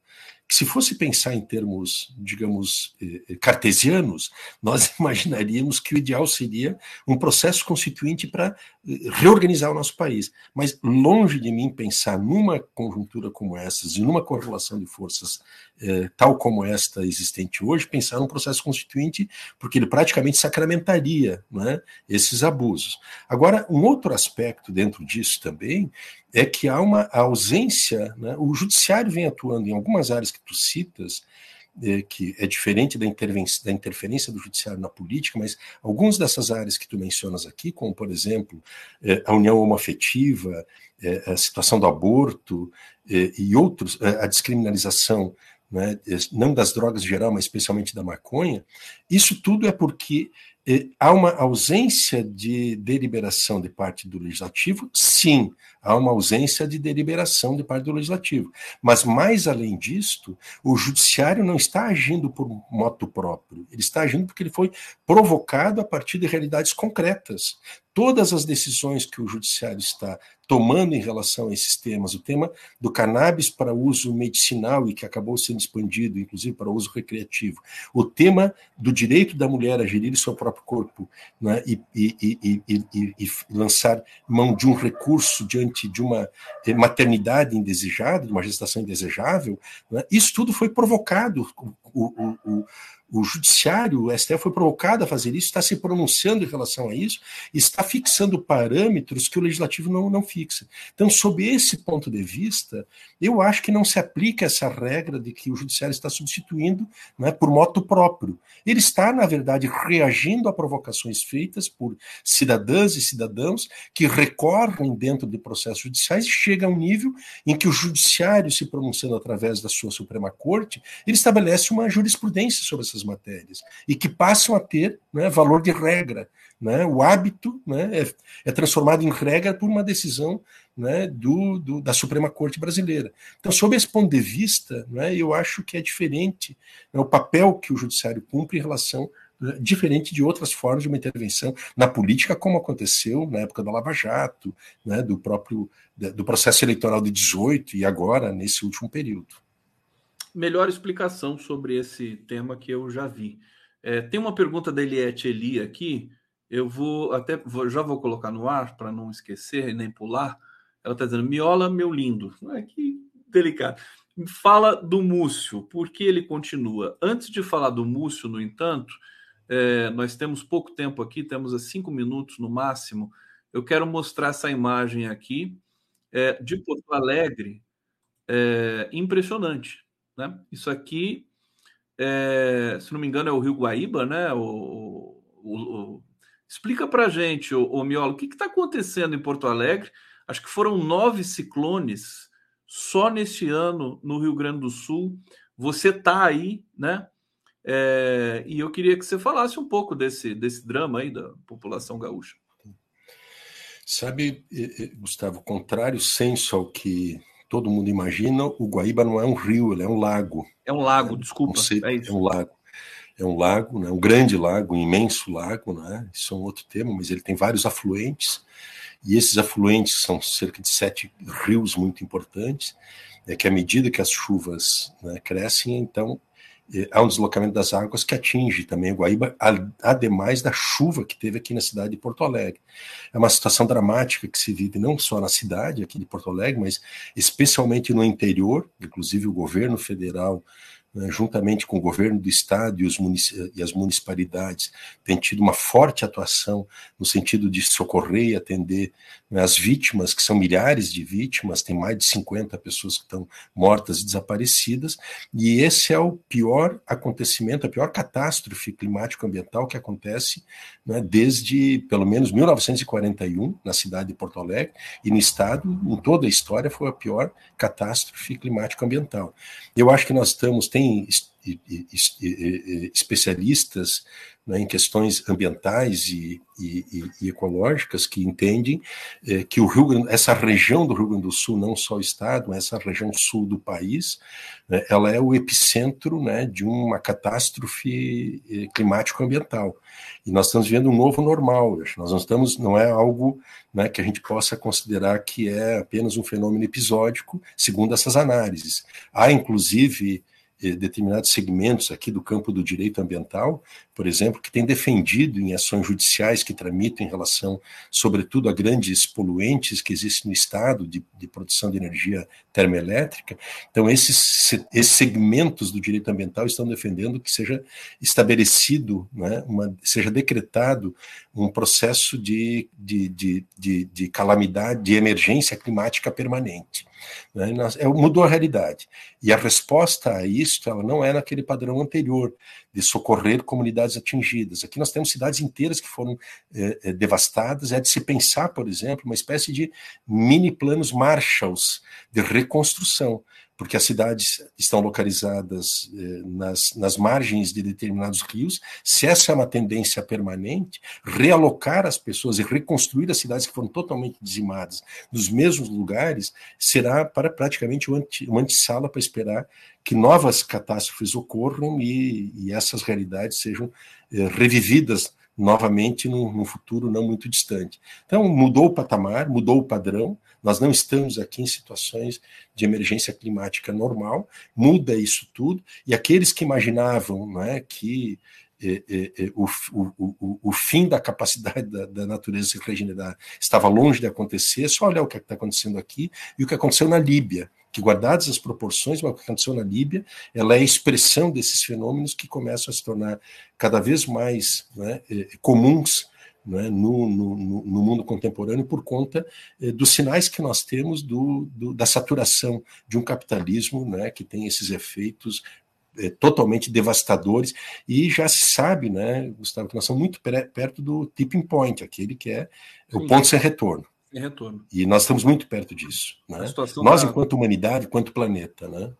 que se fosse pensar em termos, digamos, eh, eh, cartesianos, nós *laughs* imaginaríamos que o ideal seria um processo constituinte para eh, reorganizar o nosso país. Mas longe de mim pensar numa conjuntura como essa e numa correlação de forças tal como esta existente hoje, pensar num processo constituinte, porque ele praticamente sacramentaria né, esses abusos. Agora, um outro aspecto dentro disso também é que há uma ausência, né? o judiciário vem atuando em algumas áreas que tu citas, é, que é diferente da, da, interferência do judiciário na política, mas algumas dessas áreas que tu mencionas aqui, como por exemplo é, a união homoafetiva, é, a situação do aborto é, e outros, é, a descriminalização né, não das drogas em geral, mas especialmente da maconha, isso tudo é porque há uma ausência de deliberação de parte do legislativo? Sim, há uma ausência de deliberação de parte do legislativo. Mas, mais além disto, o judiciário não está agindo por moto próprio, ele está agindo porque ele foi provocado a partir de realidades concretas todas as decisões que o judiciário está tomando em relação a esses temas, o tema do cannabis para uso medicinal e que acabou sendo expandido, inclusive para uso recreativo, o tema do direito da mulher a gerir seu próprio corpo né, e, e, e, e, lançar mão de um recurso diante de uma maternidade indesejada, de uma gestação indesejável, né, isso tudo foi provocado. O, o, o, o judiciário, o STF foi provocado a fazer isso, está se pronunciando em relação a isso, está fixando parâmetros que o legislativo não, não fixa. Então, sob esse ponto de vista, eu acho que não se aplica essa regra de que o judiciário está substituindo né, por moto próprio. Ele está, na verdade, reagindo a provocações feitas por cidadãs e cidadãos que recorrem dentro de processos judiciais e chega a um nível em que o judiciário, se pronunciando através da sua Suprema Corte, ele estabelece uma jurisprudência sobre essas matérias e que passam a ter né, valor de regra. Né? O hábito né, é, é, transformado em regra por uma decisão né, do, do, da Suprema Corte Brasileira. Então, sob esse ponto de vista, né, eu acho que é diferente né, o papel que o Judiciário cumpre em relação diferente de outras formas de uma intervenção na política, como aconteceu na época da Lava Jato, né, do próprio do processo eleitoral de 18 e agora nesse último período melhor explicação sobre esse tema que eu já vi. É, tem uma pergunta da Eliette Eli aqui, eu vou até vou, já vou colocar no ar para não esquecer e nem pular. Ela está dizendo: Miola, meu lindo. Que delicado. Fala do Múcio, porque ele continua. Antes de falar do Múcio, no entanto, é, nós temos pouco tempo aqui, temos a cinco minutos no máximo. Eu quero mostrar essa imagem aqui é, de Porto Alegre, é, impressionante. Né? Isso aqui, é, se não me engano, é o Rio Guaíba, né? O, o, o... Explica para gente, o, o Miolo, o que está acontecendo em Porto Alegre? Acho que foram nove ciclones só neste ano no Rio Grande do Sul. Você está aí, né? É, e eu queria que você falasse um pouco desse, desse drama aí da população gaúcha. Sabe, Gustavo, contrário senso ao que todo mundo imagina, o Guaíba não é um rio, ele é um lago. É um lago, desculpa. é, é, um lago. É um lago, né? um grande lago, um imenso lago, né? isso é um outro tema, mas ele tem vários afluentes, e esses afluentes são cerca de sete rios muito importantes, é que à medida que as chuvas né, crescem, então há um deslocamento das águas que atinge também o Guaíba, ademais da chuva que teve aqui na cidade de Porto Alegre. É uma situação dramática que se vive não só na cidade aqui de Porto Alegre, mas especialmente no interior, inclusive o governo federal né, juntamente com o governo do estado e, e as municipalidades, tem tido uma forte atuação no sentido de socorrer e atender né, as vítimas, que são milhares de vítimas, tem mais de 50 pessoas que estão mortas e desaparecidas, e esse é o pior acontecimento, a pior catástrofe climático-ambiental que acontece né, desde pelo menos 1941, na cidade de Porto Alegre, e no estado, em toda a história, foi a pior catástrofe climático-ambiental. Eu acho que nós estamos, tem especialistas né, em questões ambientais e, e, e, ecológicas que entendem é, que o Rio Grande, essa região do Rio Grande do Sul, não só o estado, mas essa região sul do país, né, ela é o epicentro né, de uma catástrofe eh, climático-ambiental. E nós estamos vivendo um novo normal. Nós não estamos, não é algo né, que a gente possa considerar que é apenas um fenômeno episódico, segundo essas análises. Há, inclusive, eh, determinados segmentos aqui do campo do direito ambiental, por exemplo, que têm defendido em ações judiciais que tramitam em relação, sobretudo, a grandes poluentes que existem no Estado de, de produção de energia termoelétrica. Então, esses, esses segmentos do direito ambiental estão defendendo que seja estabelecido, né, uma, seja decretado um processo de, de, de, de, de calamidade, de emergência climática permanente. Né? É, mudou a realidade. E a resposta a isso ela não é naquele padrão anterior de socorrer comunidades atingidas. Aqui nós temos cidades inteiras que foram é, é, devastadas. É de se pensar, por exemplo, uma espécie de mini planos Marshalls de reconstrução porque as cidades estão localizadas eh, nas, nas margens de determinados rios. Se essa é uma tendência permanente, realocar as pessoas e reconstruir as cidades que foram totalmente dizimadas nos mesmos lugares será para praticamente uma, anti, antessala para esperar que novas catástrofes ocorram e, e essas realidades sejam eh, revividas novamente no futuro não muito distante. Então, mudou o patamar, mudou o padrão, nós não estamos aqui em situações de emergência climática normal, muda isso tudo, e aqueles que imaginavam é, que é, é, é, o, o, o, o, fim da capacidade da, da, natureza se regenerar estava longe de acontecer, só olhar o que está acontecendo aqui e o que aconteceu na Líbia, que guardadas as proporções, o que aconteceu na Líbia, ela é a expressão desses fenômenos que começam a se tornar cada vez mais né, é, comuns né, no, no, no, mundo contemporâneo por conta eh, dos sinais que nós temos do, do, da saturação de um capitalismo né, que tem esses efeitos eh, totalmente devastadores e já se sabe, né, Gustavo, que nós estamos muito perto do tipping point, aquele que é Sim. o ponto sem retorno. Sem retorno. E nós estamos muito perto disso. Né? Nós, tá... enquanto humanidade, enquanto planeta. Né?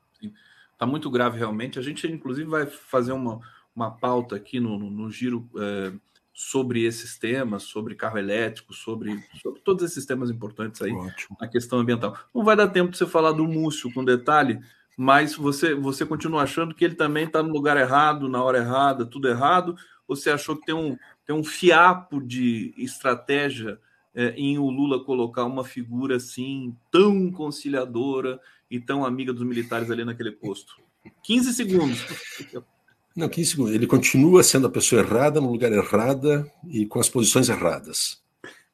Está muito grave realmente. A gente, inclusive, vai fazer uma, uma pauta aqui no, no, no giro. Eh, sobre esses temas, sobre carro elétrico, sobre, sobre todos esses temas importantes aí, Ótimo. a questão ambiental. Não vai dar tempo de você falar do Múcio com detalhe, mas você, você continua achando que ele também está no lugar errado, na hora errada, tudo errado? Ou você achou que tem um, tem um fiapo de estratégia é, em o Lula colocar uma figura assim tão conciliadora e tão amiga dos militares ali naquele posto? 15 segundos. Não, 15 segundos. Ele continua sendo a pessoa errada, no lugar errada e com as posições erradas.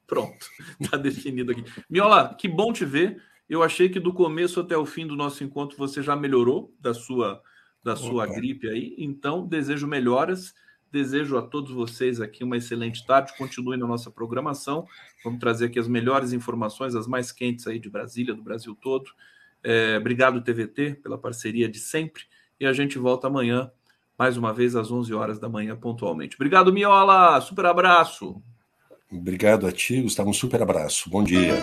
Pronto, está *laughs* definido aqui. Miola, que bom te ver. Eu achei que do começo até o fim do nosso encontro você já melhorou da sua, da sua gripe aí. Então, desejo melhoras. Desejo a todos vocês aqui uma excelente tarde. Continuem na nossa programação. Vamos trazer aqui as melhores informações, as mais quentes aí de Brasília, do Brasil todo. É, obrigado, TVT, pela parceria de sempre. E a gente volta amanhã mais uma vez às 11 horas da manhã, pontualmente. Obrigado, Miola. Super abraço. Obrigado a ti, Gustavo. Um super abraço. Bom dia.